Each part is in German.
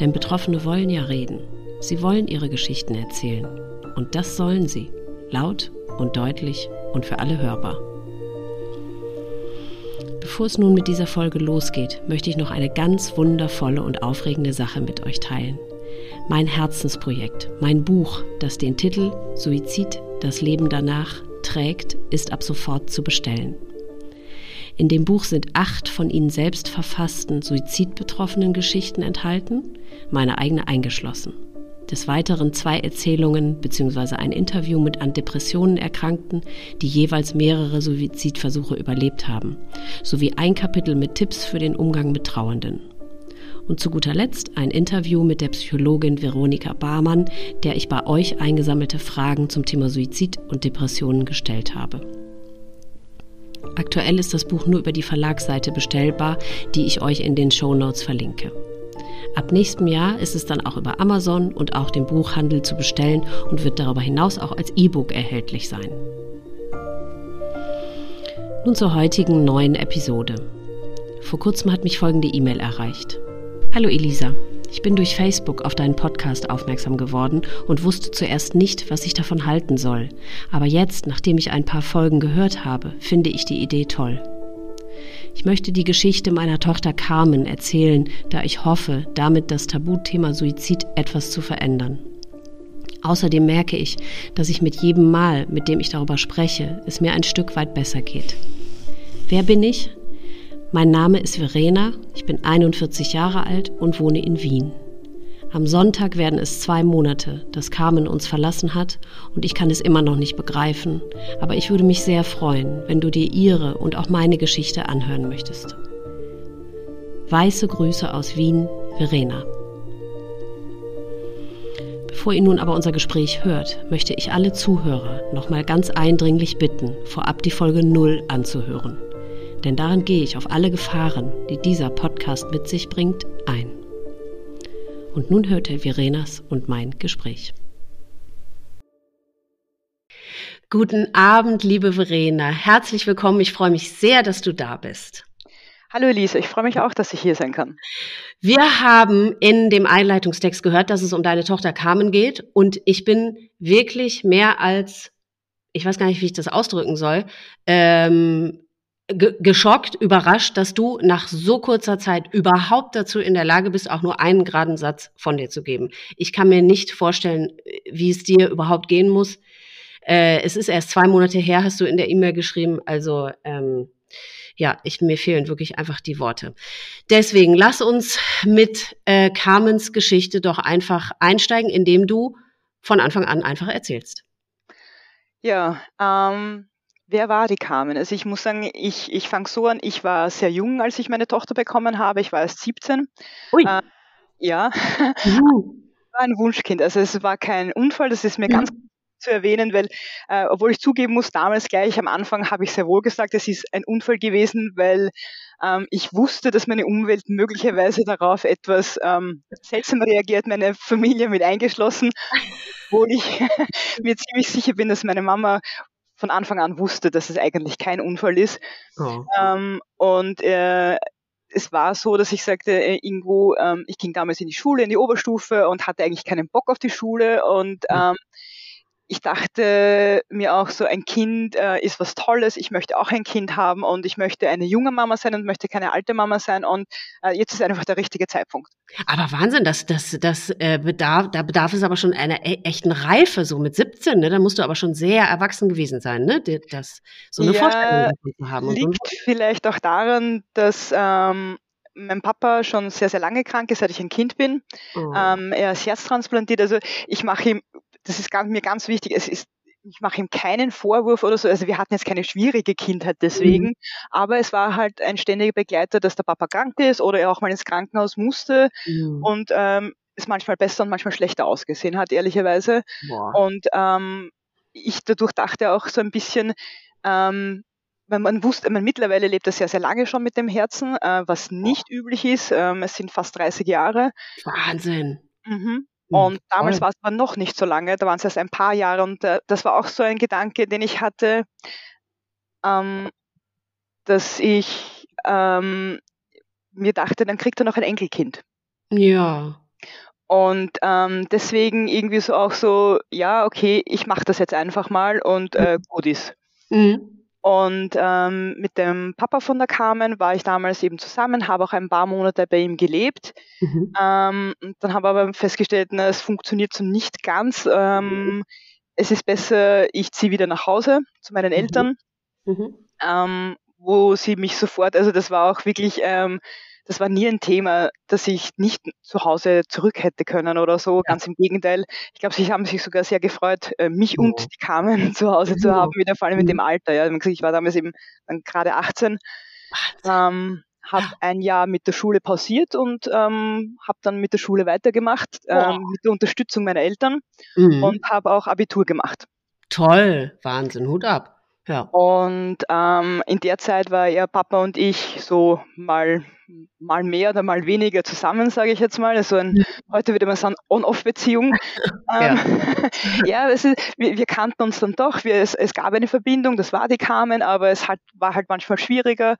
Denn Betroffene wollen ja reden. Sie wollen ihre Geschichten erzählen. Und das sollen sie. Laut und deutlich und für alle hörbar. Bevor es nun mit dieser Folge losgeht, möchte ich noch eine ganz wundervolle und aufregende Sache mit euch teilen. Mein Herzensprojekt, mein Buch, das den Titel Suizid, das Leben danach trägt, ist ab sofort zu bestellen. In dem Buch sind acht von ihnen selbst verfassten suizidbetroffenen Geschichten enthalten, meine eigene eingeschlossen. Des Weiteren zwei Erzählungen bzw. ein Interview mit an Depressionen Erkrankten, die jeweils mehrere Suizidversuche überlebt haben, sowie ein Kapitel mit Tipps für den Umgang mit Trauernden. Und zu guter Letzt ein Interview mit der Psychologin Veronika Barmann, der ich bei euch eingesammelte Fragen zum Thema Suizid und Depressionen gestellt habe. Aktuell ist das Buch nur über die Verlagsseite bestellbar, die ich euch in den Show Notes verlinke. Ab nächstem Jahr ist es dann auch über Amazon und auch den Buchhandel zu bestellen und wird darüber hinaus auch als E-Book erhältlich sein. Nun zur heutigen neuen Episode. Vor kurzem hat mich folgende E-Mail erreicht. Hallo Elisa, ich bin durch Facebook auf deinen Podcast aufmerksam geworden und wusste zuerst nicht, was ich davon halten soll. Aber jetzt, nachdem ich ein paar Folgen gehört habe, finde ich die Idee toll. Ich möchte die Geschichte meiner Tochter Carmen erzählen, da ich hoffe, damit das Tabuthema Suizid etwas zu verändern. Außerdem merke ich, dass ich mit jedem Mal, mit dem ich darüber spreche, es mir ein Stück weit besser geht. Wer bin ich? Mein Name ist Verena, ich bin 41 Jahre alt und wohne in Wien. Am Sonntag werden es zwei Monate, dass Carmen uns verlassen hat und ich kann es immer noch nicht begreifen, aber ich würde mich sehr freuen, wenn du dir ihre und auch meine Geschichte anhören möchtest. Weiße Grüße aus Wien, Verena. Bevor ihr nun aber unser Gespräch hört, möchte ich alle Zuhörer nochmal ganz eindringlich bitten, vorab die Folge 0 anzuhören denn darin gehe ich auf alle Gefahren, die dieser Podcast mit sich bringt, ein. Und nun hört ihr Verenas und mein Gespräch. Guten Abend, liebe Verena. Herzlich willkommen. Ich freue mich sehr, dass du da bist. Hallo Elise, ich freue mich auch, dass ich hier sein kann. Wir haben in dem Einleitungstext gehört, dass es um deine Tochter Carmen geht und ich bin wirklich mehr als, ich weiß gar nicht, wie ich das ausdrücken soll, ähm, geschockt, überrascht, dass du nach so kurzer Zeit überhaupt dazu in der Lage bist, auch nur einen geraden Satz von dir zu geben. Ich kann mir nicht vorstellen, wie es dir überhaupt gehen muss. Äh, es ist erst zwei Monate her, hast du in der E-Mail geschrieben. Also ähm, ja, ich, mir fehlen wirklich einfach die Worte. Deswegen lass uns mit äh, Carmens Geschichte doch einfach einsteigen, indem du von Anfang an einfach erzählst. Ja, ähm, Wer war die Carmen? Also ich muss sagen, ich, ich fange so an, ich war sehr jung, als ich meine Tochter bekommen habe. Ich war erst 17. Ui. Äh, ja. Mhm. war ein Wunschkind. Also es war kein Unfall, das ist mir mhm. ganz zu erwähnen, weil, äh, obwohl ich zugeben muss, damals gleich am Anfang habe ich sehr wohl gesagt, es ist ein Unfall gewesen, weil ähm, ich wusste, dass meine Umwelt möglicherweise darauf etwas ähm, seltsam reagiert, meine Familie mit eingeschlossen, obwohl ich mir ziemlich sicher bin, dass meine Mama von Anfang an wusste, dass es eigentlich kein Unfall ist. Oh. Ähm, und äh, es war so, dass ich sagte, äh, irgendwo, ähm, ich ging damals in die Schule, in die Oberstufe und hatte eigentlich keinen Bock auf die Schule und ähm, ich dachte mir auch so, ein Kind äh, ist was Tolles, ich möchte auch ein Kind haben und ich möchte eine junge Mama sein und möchte keine alte Mama sein und äh, jetzt ist einfach der richtige Zeitpunkt. Aber Wahnsinn, das, das, das äh, bedarf, da bedarf es aber schon einer e echten Reife, so mit 17, ne? Da musst du aber schon sehr erwachsen gewesen sein, ne? Das, so eine ja, Vorstellung zu haben. Liegt so. vielleicht auch daran, dass ähm, mein Papa schon sehr, sehr lange krank ist, seit ich ein Kind bin. Oh. Ähm, er ist herztransplantiert. Also ich mache ihm das ist ganz, mir ganz wichtig. Es ist, ich mache ihm keinen Vorwurf oder so. Also wir hatten jetzt keine schwierige Kindheit deswegen, mhm. aber es war halt ein ständiger Begleiter, dass der Papa krank ist oder er auch mal ins Krankenhaus musste. Mhm. Und ähm, es manchmal besser und manchmal schlechter ausgesehen hat, ehrlicherweise. Boah. Und ähm, ich dadurch dachte auch so ein bisschen, ähm, weil man wusste, man mittlerweile lebt er sehr, sehr lange schon mit dem Herzen, äh, was nicht Boah. üblich ist. Ähm, es sind fast 30 Jahre. Wahnsinn. Mhm. Hm, und damals war es aber noch nicht so lange, da waren es erst ein paar Jahre und äh, das war auch so ein Gedanke, den ich hatte, ähm, dass ich ähm, mir dachte, dann kriegt er noch ein Enkelkind. Ja. Und ähm, deswegen irgendwie so auch so, ja, okay, ich mache das jetzt einfach mal und äh, gut ist. Mhm. Und ähm, mit dem Papa von der Carmen war ich damals eben zusammen, habe auch ein paar Monate bei ihm gelebt. Mhm. Ähm, dann habe aber festgestellt, na, es funktioniert so nicht ganz. Ähm, es ist besser, ich ziehe wieder nach Hause zu meinen mhm. Eltern, mhm. Ähm, wo sie mich sofort, also das war auch wirklich ähm, das war nie ein Thema, dass ich nicht zu Hause zurück hätte können oder so. Ja. Ganz im Gegenteil. Ich glaube, sie haben sich sogar sehr gefreut, äh, mich ja. und die Carmen zu Hause zu haben, wieder vor allem mit dem mhm. Alter. Ja. Ich war damals eben dann gerade 18. Ähm, habe ein Jahr mit der Schule pausiert und ähm, habe dann mit der Schule weitergemacht, ähm, mit der Unterstützung meiner Eltern mhm. und habe auch Abitur gemacht. Toll, Wahnsinn, Hut ab. Ja. Und ähm, in der Zeit war er Papa und ich so mal mal mehr oder mal weniger zusammen, sage ich jetzt mal. Also ein, heute würde man sagen On-Off-Beziehung. ähm, ja, ist, wir, wir, kannten uns dann doch. Wir, es, es, gab eine Verbindung, das war die Carmen, aber es halt, war halt manchmal schwieriger.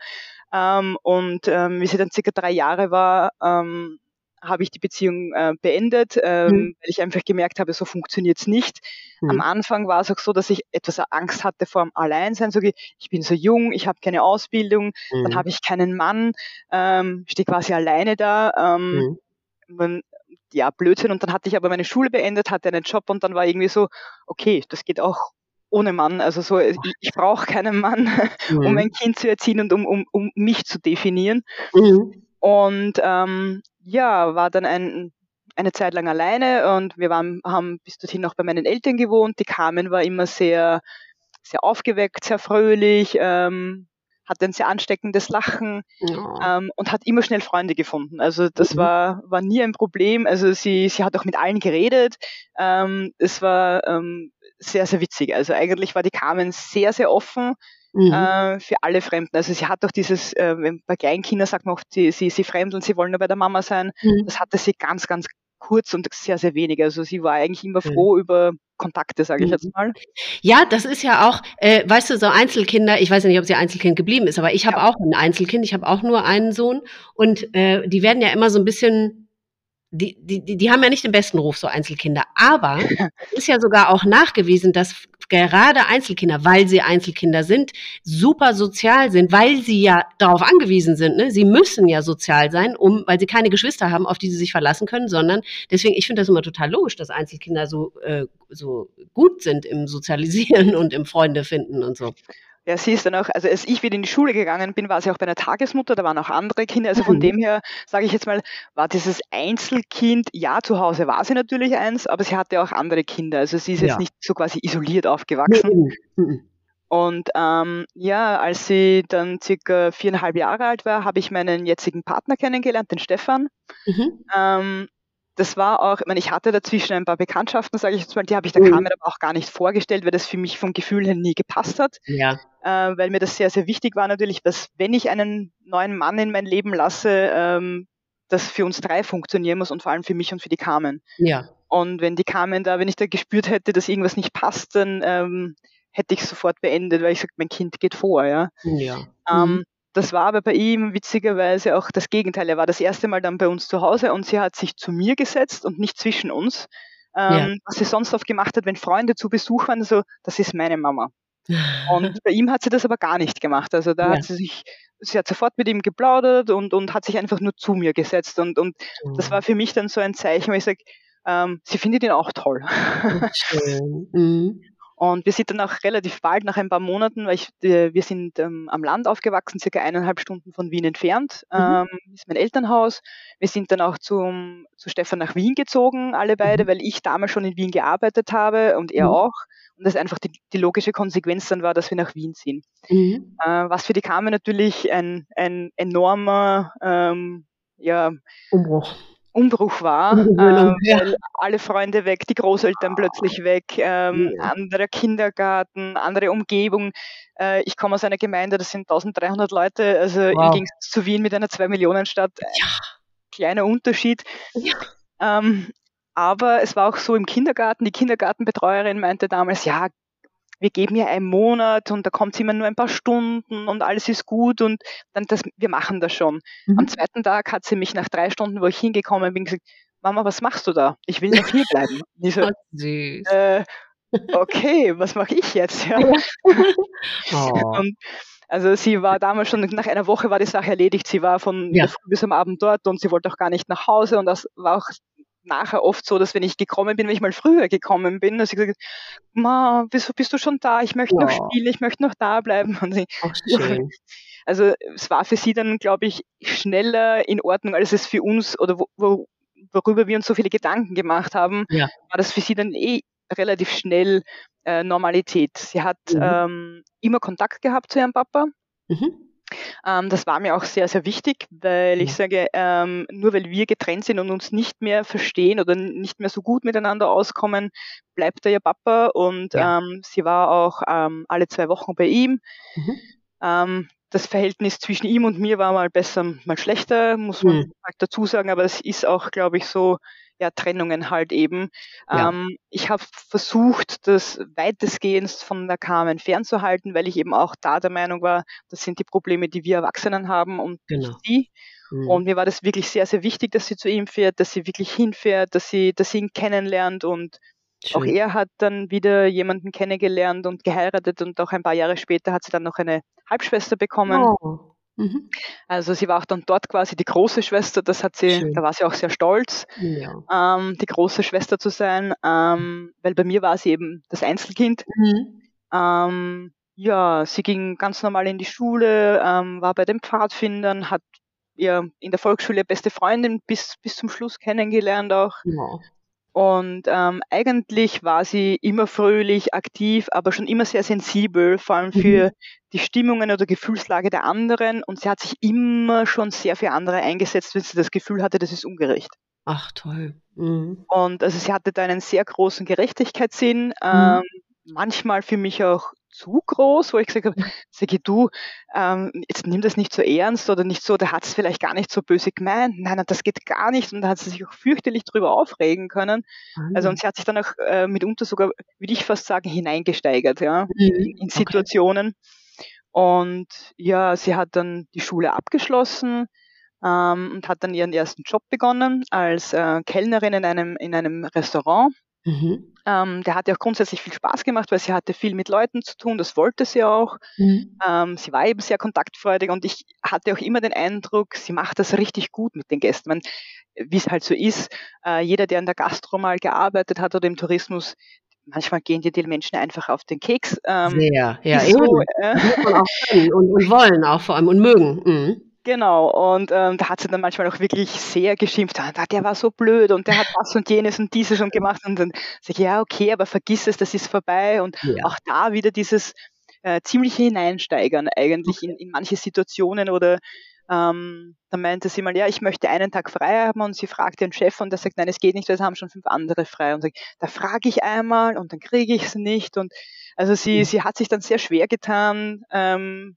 Ähm, und ähm, wie sie dann circa drei Jahre war, ähm, habe ich die Beziehung äh, beendet, ähm, mhm. weil ich einfach gemerkt habe, so funktioniert es nicht. Mhm. Am Anfang war es auch so, dass ich etwas Angst hatte vor dem Alleinsein. So, ich bin so jung, ich habe keine Ausbildung, mhm. dann habe ich keinen Mann, ähm, stehe quasi alleine da. Ähm, mhm. man, ja, Blödsinn. Und dann hatte ich aber meine Schule beendet, hatte einen Job und dann war irgendwie so, okay, das geht auch ohne Mann. Also so, ich, ich brauche keinen Mann, um mhm. ein Kind zu erziehen und um, um, um mich zu definieren. Mhm. Und ähm, ja, war dann ein, eine Zeit lang alleine und wir waren, haben bis dorthin noch bei meinen Eltern gewohnt. Die Carmen war immer sehr, sehr aufgeweckt, sehr fröhlich, ähm, hatte ein sehr ansteckendes Lachen ja. ähm, und hat immer schnell Freunde gefunden. Also das mhm. war, war nie ein Problem. Also sie, sie hat auch mit allen geredet. Ähm, es war ähm, sehr, sehr witzig. Also eigentlich war die Carmen sehr, sehr offen mhm. äh, für alle Fremden. Also sie hat auch dieses, äh, bei Kleinkindern sagt man oft, sie, sie, sie fremdeln, sie wollen nur bei der Mama sein. Mhm. Das hatte sie ganz, ganz kurz und sehr, sehr wenig. Also sie war eigentlich immer mhm. froh über Kontakte, sage ich mhm. jetzt mal. Ja, das ist ja auch, äh, weißt du, so Einzelkinder, ich weiß ja nicht, ob sie Einzelkind geblieben ist, aber ich habe ja. auch ein Einzelkind, ich habe auch nur einen Sohn und äh, die werden ja immer so ein bisschen die, die, die haben ja nicht den besten Ruf, so Einzelkinder. Aber es ist ja sogar auch nachgewiesen, dass gerade Einzelkinder, weil sie Einzelkinder sind, super sozial sind, weil sie ja darauf angewiesen sind. Ne? Sie müssen ja sozial sein, um, weil sie keine Geschwister haben, auf die sie sich verlassen können, sondern deswegen, ich finde das immer total logisch, dass Einzelkinder so, äh, so gut sind im Sozialisieren und im Freunde finden und so. Ja, sie ist dann auch, also als ich wieder in die Schule gegangen bin, war sie auch bei einer Tagesmutter, da waren auch andere Kinder. Also von mhm. dem her, sage ich jetzt mal, war dieses Einzelkind, ja, zu Hause war sie natürlich eins, aber sie hatte auch andere Kinder. Also sie ist ja. jetzt nicht so quasi isoliert aufgewachsen. Mhm. Und ähm, ja, als sie dann circa viereinhalb Jahre alt war, habe ich meinen jetzigen Partner kennengelernt, den Stefan. Mhm. Ähm, das war auch, ich meine, ich hatte dazwischen ein paar Bekanntschaften, sage ich jetzt mal, die habe ich der mhm. Carmen aber auch gar nicht vorgestellt, weil das für mich vom Gefühl her nie gepasst hat. Ja. Äh, weil mir das sehr, sehr wichtig war natürlich, dass wenn ich einen neuen Mann in mein Leben lasse, ähm, das für uns drei funktionieren muss und vor allem für mich und für die Carmen. Ja. Und wenn die Carmen da, wenn ich da gespürt hätte, dass irgendwas nicht passt, dann ähm, hätte ich sofort beendet, weil ich sage, mein Kind geht vor, ja. Ja. Ähm, mhm. Das war aber bei ihm witzigerweise auch das Gegenteil. Er war das erste Mal dann bei uns zu Hause und sie hat sich zu mir gesetzt und nicht zwischen uns. Ähm, ja. Was sie sonst oft gemacht hat, wenn Freunde zu Besuch waren, so, das ist meine Mama. Und bei ihm hat sie das aber gar nicht gemacht. Also da ja. hat sie sich, sie hat sofort mit ihm geplaudert und, und hat sich einfach nur zu mir gesetzt. Und, und mhm. das war für mich dann so ein Zeichen, wo ich sage, ähm, sie findet ihn auch toll. Schön. Mhm. Und wir sind dann auch relativ bald nach ein paar Monaten, weil ich, äh, wir sind ähm, am Land aufgewachsen, circa eineinhalb Stunden von Wien entfernt, mhm. ähm, ist mein Elternhaus. Wir sind dann auch zum, zu Stefan nach Wien gezogen, alle beide, mhm. weil ich damals schon in Wien gearbeitet habe und er mhm. auch. Und das einfach die, die, logische Konsequenz dann war, dass wir nach Wien ziehen. Mhm. Äh, was für die Carmen natürlich ein, ein enormer ähm, ja, Umbruch Umbruch war. Ähm, ja. Alle Freunde weg, die Großeltern plötzlich weg, ähm, ja. anderer Kindergarten, andere Umgebung. Äh, ich komme aus einer Gemeinde, das sind 1300 Leute, also wow. im Gegensatz zu Wien mit einer 2-Millionen-Stadt. Ja. Kleiner Unterschied. Ähm, aber es war auch so im Kindergarten, die Kindergartenbetreuerin meinte damals, ja, wir geben ihr einen Monat und da kommt sie immer nur ein paar Stunden und alles ist gut und dann das, wir machen das schon. Mhm. Am zweiten Tag hat sie mich nach drei Stunden, wo ich hingekommen bin, gesagt, Mama, was machst du da? Ich will noch hier bleiben. Ich so, süß. Äh, okay, was mache ich jetzt? Ja. oh. Und also sie war damals schon, nach einer Woche war die Sache erledigt. Sie war von ja. bis am Abend dort und sie wollte auch gar nicht nach Hause und das war auch nachher oft so, dass wenn ich gekommen bin, wenn ich mal früher gekommen bin, dass ich gesagt Ma, wieso bist du schon da? Ich möchte ja. noch spielen, ich möchte noch da bleiben. Sie, Ach, schön. Also es war für sie dann, glaube ich, schneller in Ordnung, als es für uns oder wo, wo, worüber wir uns so viele Gedanken gemacht haben, ja. war das für sie dann eh relativ schnell äh, Normalität. Sie hat mhm. ähm, immer Kontakt gehabt zu ihrem Papa. Mhm. Ähm, das war mir auch sehr, sehr wichtig, weil ich sage, ähm, nur weil wir getrennt sind und uns nicht mehr verstehen oder nicht mehr so gut miteinander auskommen, bleibt er ja Papa und ja. ähm, sie war auch alle zwei Wochen bei ihm. Mhm. Das Verhältnis zwischen ihm und mir war mal besser, mal schlechter, muss man mhm. halt dazu sagen, aber es ist auch, glaube ich, so, ja, Trennungen halt eben. Ja. Ähm, ich habe versucht, das weitestgehend von der Carmen fernzuhalten, weil ich eben auch da der Meinung war, das sind die Probleme, die wir Erwachsenen haben und genau. nicht sie. Mhm. Und mir war das wirklich sehr, sehr wichtig, dass sie zu ihm fährt, dass sie wirklich hinfährt, dass sie, dass sie ihn kennenlernt und Schön. auch er hat dann wieder jemanden kennengelernt und geheiratet und auch ein paar Jahre später hat sie dann noch eine Halbschwester bekommen. Oh. Mhm. Also sie war auch dann dort quasi die große Schwester, das hat sie, Schön. da war sie auch sehr stolz, ja. ähm, die große Schwester zu sein, ähm, weil bei mir war sie eben das Einzelkind. Mhm. Ähm, ja, sie ging ganz normal in die Schule, ähm, war bei den Pfadfindern, hat ihr in der Volksschule beste Freundin bis, bis zum Schluss kennengelernt auch. Ja. Und ähm, eigentlich war sie immer fröhlich, aktiv, aber schon immer sehr sensibel, vor allem für mhm. Die Stimmungen oder Gefühlslage der anderen. Und sie hat sich immer schon sehr für andere eingesetzt, wenn sie das Gefühl hatte, das ist ungerecht. Ach toll. Mhm. Und also sie hatte da einen sehr großen Gerechtigkeitssinn. Mhm. Ähm, manchmal für mich auch zu groß, wo ich gesagt habe, sage du, ähm, jetzt nimm das nicht so ernst oder nicht so, der hat es vielleicht gar nicht so böse gemeint. Nein, nein, das geht gar nicht. Und da hat sie sich auch fürchterlich drüber aufregen können. Mhm. Also und sie hat sich dann auch äh, mitunter sogar, würde ich fast sagen, hineingesteigert, ja, mhm. in, in, Situationen. Okay. Und ja, sie hat dann die Schule abgeschlossen ähm, und hat dann ihren ersten Job begonnen als äh, Kellnerin in einem, in einem Restaurant. Mhm. Ähm, der hat ja auch grundsätzlich viel Spaß gemacht, weil sie hatte viel mit Leuten zu tun, das wollte sie auch. Mhm. Ähm, sie war eben sehr kontaktfreudig und ich hatte auch immer den Eindruck, sie macht das richtig gut mit den Gästen. Wie es halt so ist, äh, jeder, der in der Gastro mal gearbeitet hat oder im Tourismus, manchmal gehen dir die Menschen einfach auf den Keks. Ähm, Sehr, ja, so, äh, und, und, wollen auch vor allem und mögen. Mhm. Genau, und ähm, da hat sie dann manchmal auch wirklich sehr geschimpft, ah, der war so blöd und der hat das und jenes und dieses schon gemacht und dann sage ich, ja, okay, aber vergiss es, das ist vorbei und ja. auch da wieder dieses äh, ziemliche Hineinsteigern eigentlich in, in manche Situationen oder ähm, dann meinte sie mal, ja, ich möchte einen Tag frei haben und sie fragt den Chef und der sagt, nein, es geht nicht, weil es haben schon fünf andere frei und sagt, da frage ich einmal und dann kriege ich es nicht und also sie, mhm. sie hat sich dann sehr schwer getan, ähm,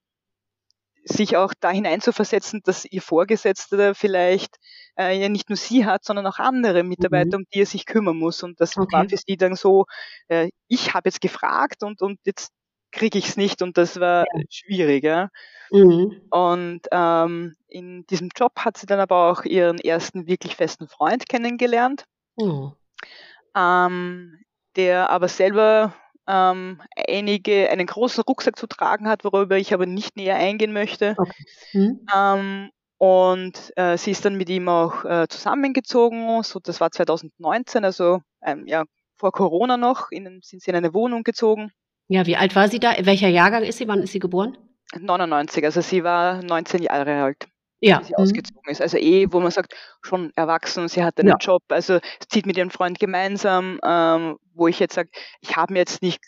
sich auch da hineinzuversetzen, dass ihr Vorgesetzter vielleicht äh, ja nicht nur sie hat, sondern auch andere Mitarbeiter, mhm. um die er sich kümmern muss. Und das okay. war für sie dann so, äh, ich habe jetzt gefragt und, und jetzt kriege ich es nicht und das war ja. schwierig. Ja? Mhm. Und ähm, in diesem Job hat sie dann aber auch ihren ersten wirklich festen Freund kennengelernt, mhm. ähm, der aber selber ähm, einige, einen großen Rucksack zu tragen hat, worüber ich aber nicht näher eingehen möchte. Okay. Hm. Ähm, und äh, sie ist dann mit ihm auch äh, zusammengezogen, so das war 2019, also ähm, ja, vor Corona noch, in, sind sie in eine Wohnung gezogen. Ja, wie alt war sie da? Welcher Jahrgang ist sie? Wann ist sie geboren? 99, also sie war 19 Jahre alt ja. sie mhm. ausgezogen ist. Also eh, wo man sagt, schon erwachsen, sie hat einen ja. Job, also zieht mit ihrem Freund gemeinsam, ähm, wo ich jetzt sage, ich habe mir jetzt nicht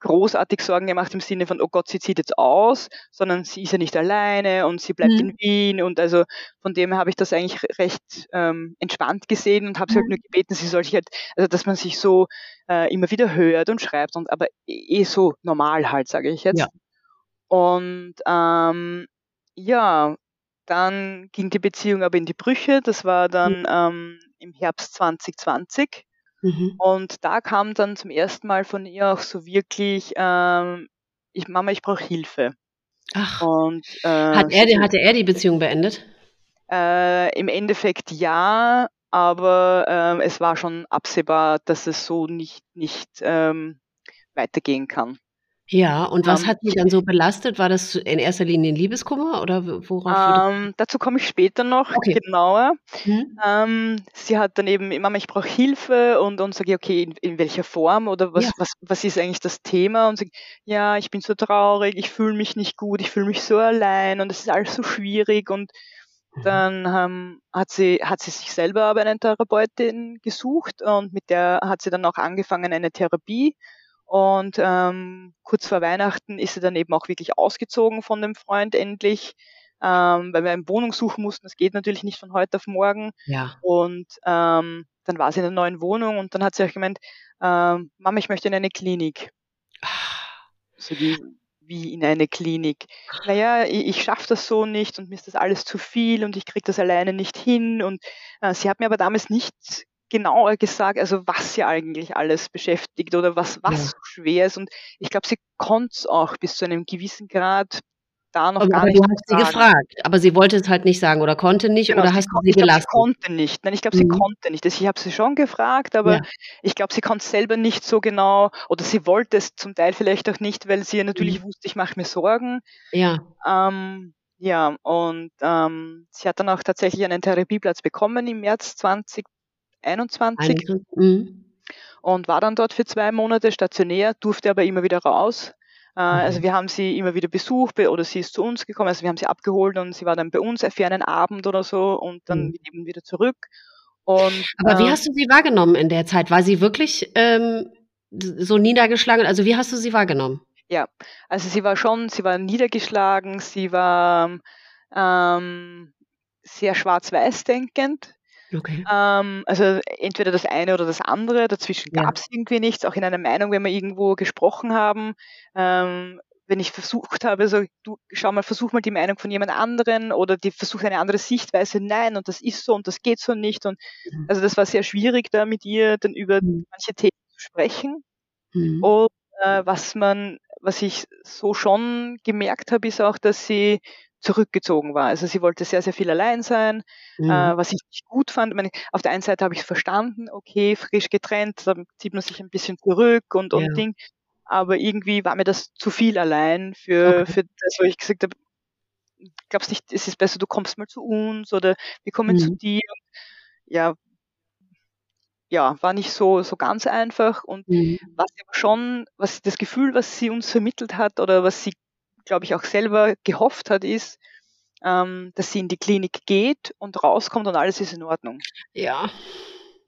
großartig Sorgen gemacht im Sinne von, oh Gott, sie zieht jetzt aus, sondern sie ist ja nicht alleine und sie bleibt mhm. in Wien und also von dem habe ich das eigentlich recht ähm, entspannt gesehen und habe sie halt mhm. halt nur gebeten, sie soll sich halt, also dass man sich so äh, immer wieder hört und schreibt und aber eh so normal halt, sage ich jetzt. Ja. Und ähm, ja, dann ging die Beziehung aber in die Brüche. Das war dann mhm. ähm, im Herbst 2020. Mhm. Und da kam dann zum ersten Mal von ihr auch so wirklich, ähm, ich, Mama, ich brauche Hilfe. Ach. Und, äh, Hat er, hatte er die Beziehung beendet? Äh, Im Endeffekt ja, aber äh, es war schon absehbar, dass es so nicht, nicht ähm, weitergehen kann. Ja, und was ähm, hat sie dann so belastet? War das in erster Linie ein Liebeskummer oder worauf? Ähm, dazu komme ich später noch okay. genauer. Mhm. Ähm, sie hat dann eben, Mama, ich brauche Hilfe und, und sage, okay, in, in, welcher Form oder was, ja. was, was ist eigentlich das Thema? Und sie, ja, ich bin so traurig, ich fühle mich nicht gut, ich fühle mich so allein und es ist alles so schwierig und mhm. dann ähm, hat sie hat sie sich selber aber eine Therapeutin gesucht und mit der hat sie dann auch angefangen eine Therapie und ähm, kurz vor Weihnachten ist sie dann eben auch wirklich ausgezogen von dem Freund endlich, ähm, weil wir eine Wohnung suchen mussten. Das geht natürlich nicht von heute auf morgen. Ja. Und ähm, dann war sie in einer neuen Wohnung und dann hat sie auch gemeint, ähm, Mama, ich möchte in eine Klinik. So wie, wie in eine Klinik. Naja, ich, ich schaffe das so nicht und mir ist das alles zu viel und ich kriege das alleine nicht hin. Und äh, sie hat mir aber damals nicht genauer gesagt, also was sie eigentlich alles beschäftigt oder was, was ja. so schwer ist. Und ich glaube, sie konnte es auch bis zu einem gewissen Grad da noch aber, gar aber nicht. Du hast sagen. sie gefragt, aber sie wollte es halt nicht sagen oder konnte nicht genau, oder hast du sie gelassen? Glaub, sie konnte nicht. Nein, ich glaube, sie mhm. konnte nicht. Ich habe sie schon gefragt, aber ja. ich glaube, sie konnte es selber nicht so genau oder sie wollte es zum Teil vielleicht auch nicht, weil sie natürlich mhm. wusste, ich mache mir Sorgen. Ja. Ähm, ja, und ähm, sie hat dann auch tatsächlich einen Therapieplatz bekommen im März 20 21 mhm. und war dann dort für zwei Monate stationär, durfte aber immer wieder raus. Äh, mhm. Also wir haben sie immer wieder besucht oder sie ist zu uns gekommen, also wir haben sie abgeholt und sie war dann bei uns für einen Abend oder so und dann mhm. eben wieder zurück. Und, aber wie ähm, hast du sie wahrgenommen in der Zeit? War sie wirklich ähm, so niedergeschlagen? Also wie hast du sie wahrgenommen? Ja, also sie war schon, sie war niedergeschlagen, sie war ähm, sehr schwarz-weiß denkend. Okay. Ähm, also entweder das eine oder das andere, dazwischen ja. gab es irgendwie nichts, auch in einer Meinung, wenn wir irgendwo gesprochen haben. Ähm, wenn ich versucht habe, so, du schau mal, versuch mal die Meinung von jemand anderen oder die versucht eine andere Sichtweise, nein, und das ist so und das geht so nicht. Und mhm. also das war sehr schwierig, da mit ihr dann über mhm. manche Themen zu sprechen. Mhm. Und äh, was man, was ich so schon gemerkt habe, ist auch, dass sie zurückgezogen war. Also sie wollte sehr, sehr viel allein sein, äh, mhm. äh, was ich nicht gut fand. Ich meine, auf der einen Seite habe ich es verstanden, okay, frisch getrennt, dann zieht man sich ein bisschen zurück und, und ja. Ding. Aber irgendwie war mir das zu viel allein für, okay. für das, wo ich gesagt habe, glaubst nicht, es ist besser, du kommst mal zu uns oder wir kommen mhm. zu dir. Ja, ja, war nicht so, so ganz einfach. Und mhm. was aber schon, was das Gefühl, was sie uns vermittelt hat oder was sie glaube ich, auch selber gehofft hat, ist, ähm, dass sie in die Klinik geht und rauskommt und alles ist in Ordnung. Ja.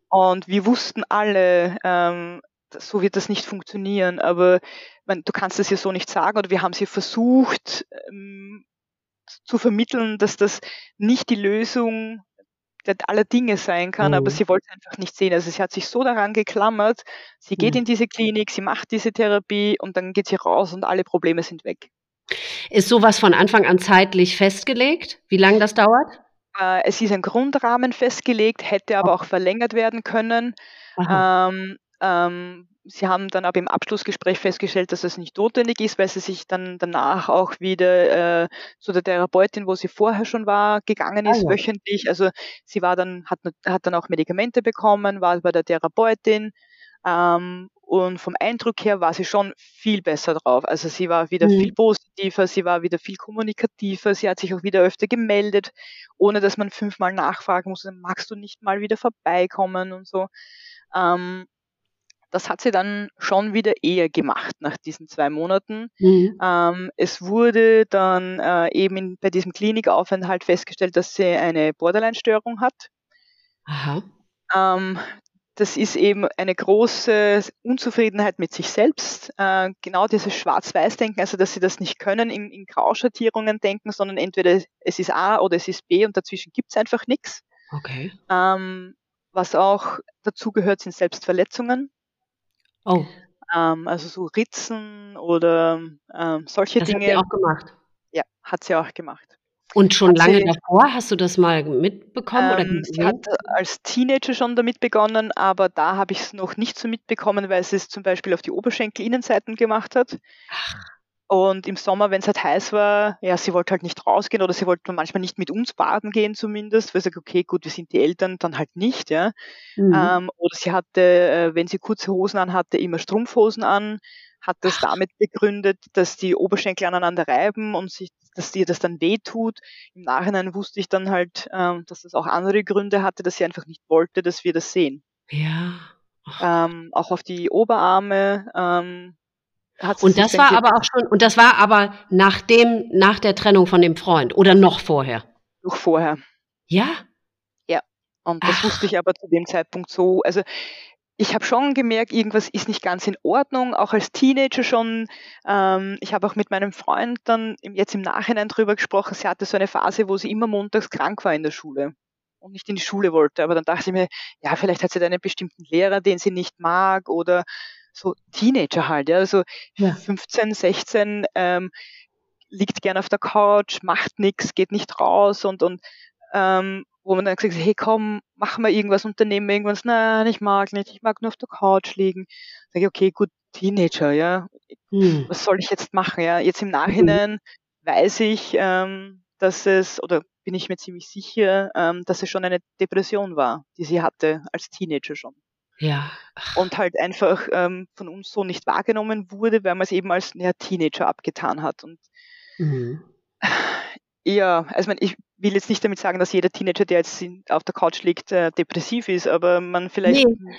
Und wir wussten alle, ähm, so wird das nicht funktionieren, aber man, du kannst es ja so nicht sagen oder wir haben sie versucht ähm, zu vermitteln, dass das nicht die Lösung aller Dinge sein kann, mhm. aber sie wollte einfach nicht sehen. Also sie hat sich so daran geklammert, sie geht mhm. in diese Klinik, sie macht diese Therapie und dann geht sie raus und alle Probleme sind weg. Ist sowas von Anfang an zeitlich festgelegt, wie lange das dauert? Äh, es ist ein Grundrahmen festgelegt, hätte aber auch verlängert werden können. Ähm, ähm, sie haben dann aber im Abschlussgespräch festgestellt, dass es nicht notwendig ist, weil sie sich dann danach auch wieder äh, zu der Therapeutin, wo sie vorher schon war, gegangen ist, ah, ja. wöchentlich. Also sie war dann, hat, hat dann auch Medikamente bekommen, war bei der Therapeutin. Ähm, und vom Eindruck her war sie schon viel besser drauf. Also sie war wieder mhm. viel positiver, sie war wieder viel kommunikativer, sie hat sich auch wieder öfter gemeldet, ohne dass man fünfmal nachfragen muss, magst du nicht mal wieder vorbeikommen und so. Ähm, das hat sie dann schon wieder eher gemacht nach diesen zwei Monaten. Mhm. Ähm, es wurde dann äh, eben in, bei diesem Klinikaufenthalt festgestellt, dass sie eine Borderline-Störung hat. Aha. Ähm, das ist eben eine große Unzufriedenheit mit sich selbst. Äh, genau dieses Schwarz-Weiß-Denken, also dass sie das nicht können, in, in Grauschattierungen denken, sondern entweder es ist A oder es ist B und dazwischen gibt es einfach nichts. Okay. Ähm, was auch dazu gehört, sind Selbstverletzungen. Oh. Ähm, also so Ritzen oder ähm, solche das Dinge. Hat sie auch gemacht. Ja, hat sie auch gemacht. Und schon lange sie, davor hast du das mal mitbekommen? Ähm, oder sie hat als Teenager schon damit begonnen, aber da habe ich es noch nicht so mitbekommen, weil sie es zum Beispiel auf die Oberschenkelinnenseiten gemacht hat. Ach. Und im Sommer, wenn es halt heiß war, ja, sie wollte halt nicht rausgehen oder sie wollte manchmal nicht mit uns baden gehen zumindest, weil sie sagt, okay, gut, wir sind die Eltern, dann halt nicht, ja. Mhm. Ähm, oder sie hatte, äh, wenn sie kurze Hosen an hatte, immer Strumpfhosen an, hat das Ach. damit begründet, dass die Oberschenkel aneinander reiben und sich, dass dir das dann weh tut. Im Nachhinein wusste ich dann halt, ähm, dass das auch andere Gründe hatte, dass sie einfach nicht wollte, dass wir das sehen. Ja. Ähm, auch auf die Oberarme, ähm, und das war aber auch schon, und das war aber nach dem, nach der Trennung von dem Freund oder noch vorher? Noch vorher. Ja? Ja. Und das Ach. wusste ich aber zu dem Zeitpunkt so. Also ich habe schon gemerkt, irgendwas ist nicht ganz in Ordnung, auch als Teenager schon. Ähm, ich habe auch mit meinem Freund dann jetzt im Nachhinein drüber gesprochen. Sie hatte so eine Phase, wo sie immer montags krank war in der Schule und nicht in die Schule wollte. Aber dann dachte ich mir, ja, vielleicht hat sie da einen bestimmten Lehrer, den sie nicht mag oder so Teenager halt, ja, also ja. 15, 16, ähm, liegt gern auf der Couch, macht nichts, geht nicht raus und, und ähm, wo man dann gesagt hat, hey komm, machen wir irgendwas, unternehmen wir irgendwas, nein, ich mag nicht, ich mag nur auf der Couch liegen. Sag ich, okay, gut, Teenager, ja, hm. was soll ich jetzt machen, ja, jetzt im mhm. Nachhinein hm. weiß ich, ähm, dass es, oder bin ich mir ziemlich sicher, ähm, dass es schon eine Depression war, die sie hatte als Teenager schon. Ja. Und halt einfach ähm, von uns so nicht wahrgenommen wurde, weil man es eben als ja, Teenager abgetan hat. Und mhm. ja, also ich will jetzt nicht damit sagen, dass jeder Teenager, der jetzt auf der Couch liegt, äh, depressiv ist, aber man vielleicht nee.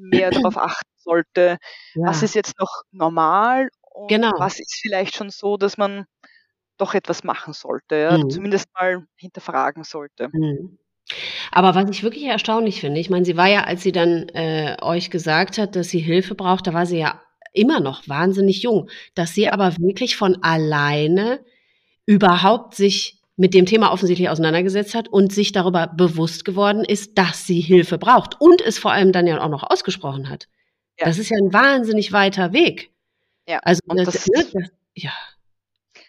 mehr darauf achten sollte, ja. was ist jetzt noch normal und genau. was ist vielleicht schon so, dass man doch etwas machen sollte, ja? mhm. zumindest mal hinterfragen sollte. Mhm. Aber was ich wirklich erstaunlich finde, ich meine, sie war ja, als sie dann äh, euch gesagt hat, dass sie Hilfe braucht, da war sie ja immer noch wahnsinnig jung, dass sie aber wirklich von alleine überhaupt sich mit dem Thema offensichtlich auseinandergesetzt hat und sich darüber bewusst geworden ist, dass sie Hilfe braucht und es vor allem dann ja auch noch ausgesprochen hat. Ja. Das ist ja ein wahnsinnig weiter Weg. Ja. Also das, das, ne, das, ja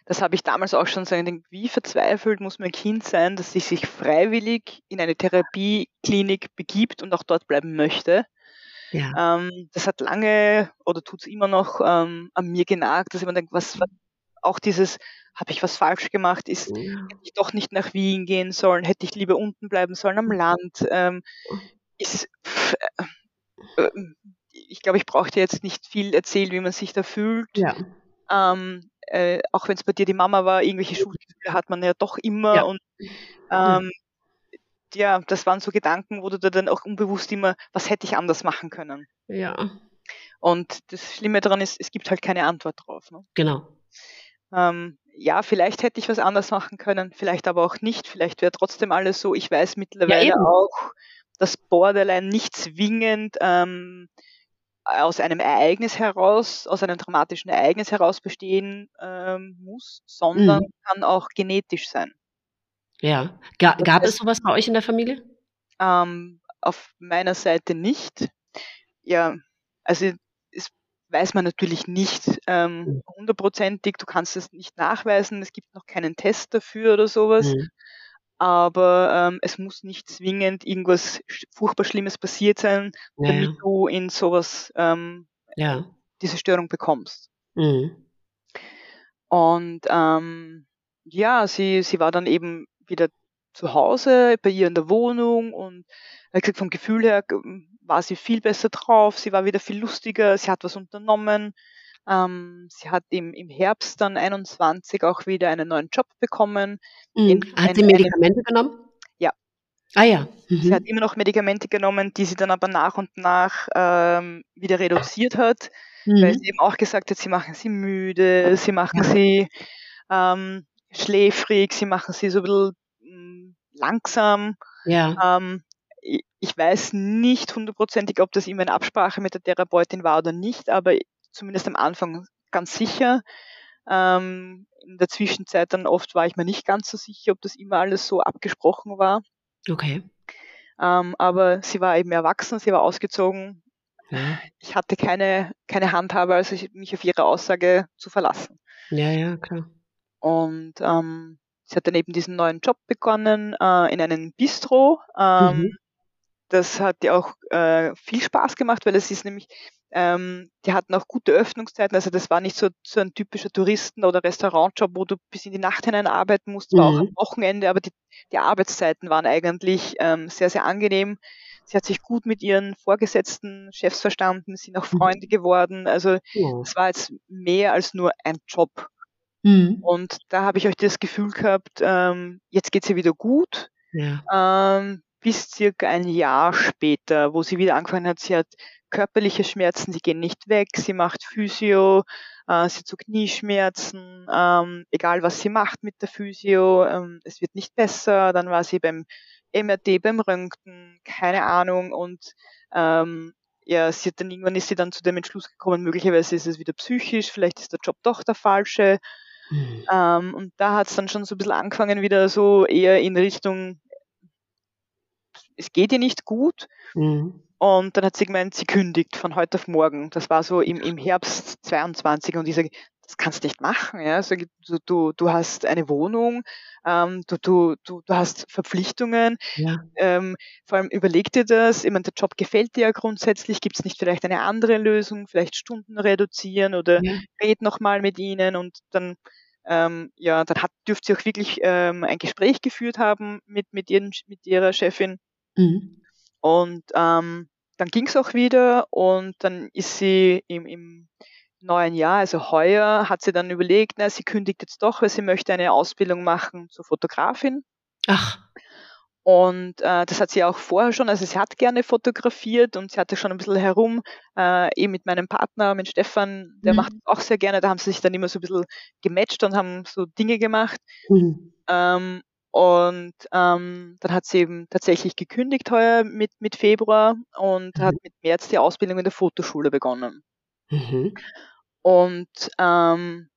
das habe ich damals auch schon gesagt, wie verzweifelt muss mein Kind sein, dass sie sich freiwillig in eine Therapieklinik begibt und auch dort bleiben möchte. Ja. Ähm, das hat lange oder tut es immer noch ähm, an mir genagt, dass ich mir denke, was, was auch dieses, habe ich was falsch gemacht, ist, ja. hätte ich doch nicht nach Wien gehen sollen, hätte ich lieber unten bleiben sollen am Land, ähm, ist, pff, äh, äh, ich glaube, ich brauche dir jetzt nicht viel erzählen, wie man sich da fühlt. Ja. Ähm, äh, auch wenn es bei dir die Mama war, irgendwelche Schuldgefühle hat man ja doch immer. Ja. Und ähm, ja, das waren so Gedanken, wo du da dann auch unbewusst immer, was hätte ich anders machen können? Ja. Und das Schlimme daran ist, es gibt halt keine Antwort drauf. Ne? Genau. Ähm, ja, vielleicht hätte ich was anders machen können, vielleicht aber auch nicht. Vielleicht wäre trotzdem alles so. Ich weiß mittlerweile ja, auch, dass Borderline nicht zwingend ähm, aus einem Ereignis heraus, aus einem dramatischen Ereignis heraus bestehen ähm, muss, sondern mhm. kann auch genetisch sein. Ja. Ga gab heißt, es sowas bei euch in der Familie? Ähm, auf meiner Seite nicht. Ja, also weiß man natürlich nicht ähm, mhm. hundertprozentig. Du kannst es nicht nachweisen. Es gibt noch keinen Test dafür oder sowas. Mhm aber ähm, es muss nicht zwingend irgendwas furchtbar Schlimmes passiert sein, ja. damit du in sowas ähm, ja. diese Störung bekommst. Mhm. Und ähm, ja, sie, sie war dann eben wieder zu Hause bei ihr in der Wohnung und wie gesagt, vom Gefühl her war sie viel besser drauf, sie war wieder viel lustiger, sie hat was unternommen. Ähm, sie hat im, im Herbst dann 21 auch wieder einen neuen Job bekommen. Mhm. Hat eine, sie Medikamente eine, genommen? Ja. Ah ja. Mhm. Sie hat immer noch Medikamente genommen, die sie dann aber nach und nach ähm, wieder reduziert hat, mhm. weil sie eben auch gesagt hat, sie machen sie müde, sie machen ja. sie ähm, schläfrig, sie machen sie so ein bisschen mm, langsam. Ja. Ähm, ich weiß nicht hundertprozentig, ob das immer in Absprache mit der Therapeutin war oder nicht, aber zumindest am Anfang ganz sicher. Ähm, in der Zwischenzeit dann oft war ich mir nicht ganz so sicher, ob das immer alles so abgesprochen war. Okay. Ähm, aber sie war eben erwachsen, sie war ausgezogen. Ja. Ich hatte keine, keine Handhabe, also mich auf ihre Aussage zu verlassen. Ja, ja, klar. Und ähm, sie hat dann eben diesen neuen Job begonnen äh, in einem Bistro. Ähm, mhm. Das hat ihr auch äh, viel Spaß gemacht, weil es ist nämlich, ähm, die hatten auch gute Öffnungszeiten. Also das war nicht so, so ein typischer Touristen- oder Restaurantjob, wo du bis in die Nacht hinein arbeiten musst, war mhm. auch am Wochenende, aber die, die Arbeitszeiten waren eigentlich ähm, sehr, sehr angenehm. Sie hat sich gut mit ihren Vorgesetzten, Chefs verstanden, sind auch mhm. Freunde geworden. Also es war jetzt mehr als nur ein Job. Mhm. Und da habe ich euch das Gefühl gehabt, ähm, jetzt geht sie wieder gut. Ja. Ähm, bis circa ein Jahr später, wo sie wieder angefangen hat, sie hat körperliche Schmerzen, die gehen nicht weg, sie macht Physio, äh, sie hat so Knieschmerzen, ähm, egal was sie macht mit der Physio, ähm, es wird nicht besser. Dann war sie beim MRT, beim Röntgen, keine Ahnung und ähm, ja, sie hat dann irgendwann ist sie dann zu dem Entschluss gekommen, möglicherweise ist es wieder psychisch, vielleicht ist der Job doch der falsche. Mhm. Ähm, und da hat es dann schon so ein bisschen angefangen, wieder so eher in Richtung, es geht ihr nicht gut. Mhm. Und dann hat sie gemeint, sie kündigt von heute auf morgen. Das war so im, im Herbst 22 und ich sage, das kannst du nicht machen. Ja? Also, du, du, du hast eine Wohnung, ähm, du, du, du, du hast Verpflichtungen. Ja. Ähm, vor allem überleg dir das, ich meine, der Job gefällt dir ja grundsätzlich, gibt es nicht vielleicht eine andere Lösung, vielleicht Stunden reduzieren oder ja. red nochmal mit ihnen und dann ähm, ja, dann hat, dürft sie auch wirklich ähm, ein Gespräch geführt haben mit, mit, ihren, mit ihrer Chefin. Mhm. Und ähm, dann ging es auch wieder und dann ist sie im, im neuen Jahr, also heuer, hat sie dann überlegt, na, sie kündigt jetzt doch, weil sie möchte eine Ausbildung machen zur Fotografin. Ach. Und äh, das hat sie auch vorher schon, also sie hat gerne fotografiert und sie hatte schon ein bisschen herum, äh, eben mit meinem Partner, mit Stefan, der mhm. macht auch sehr gerne, da haben sie sich dann immer so ein bisschen gematcht und haben so Dinge gemacht. Mhm. Ähm, und ähm, dann hat sie eben tatsächlich gekündigt heuer mit, mit Februar und mhm. hat mit März die Ausbildung in der Fotoschule begonnen. Mhm. Und ähm,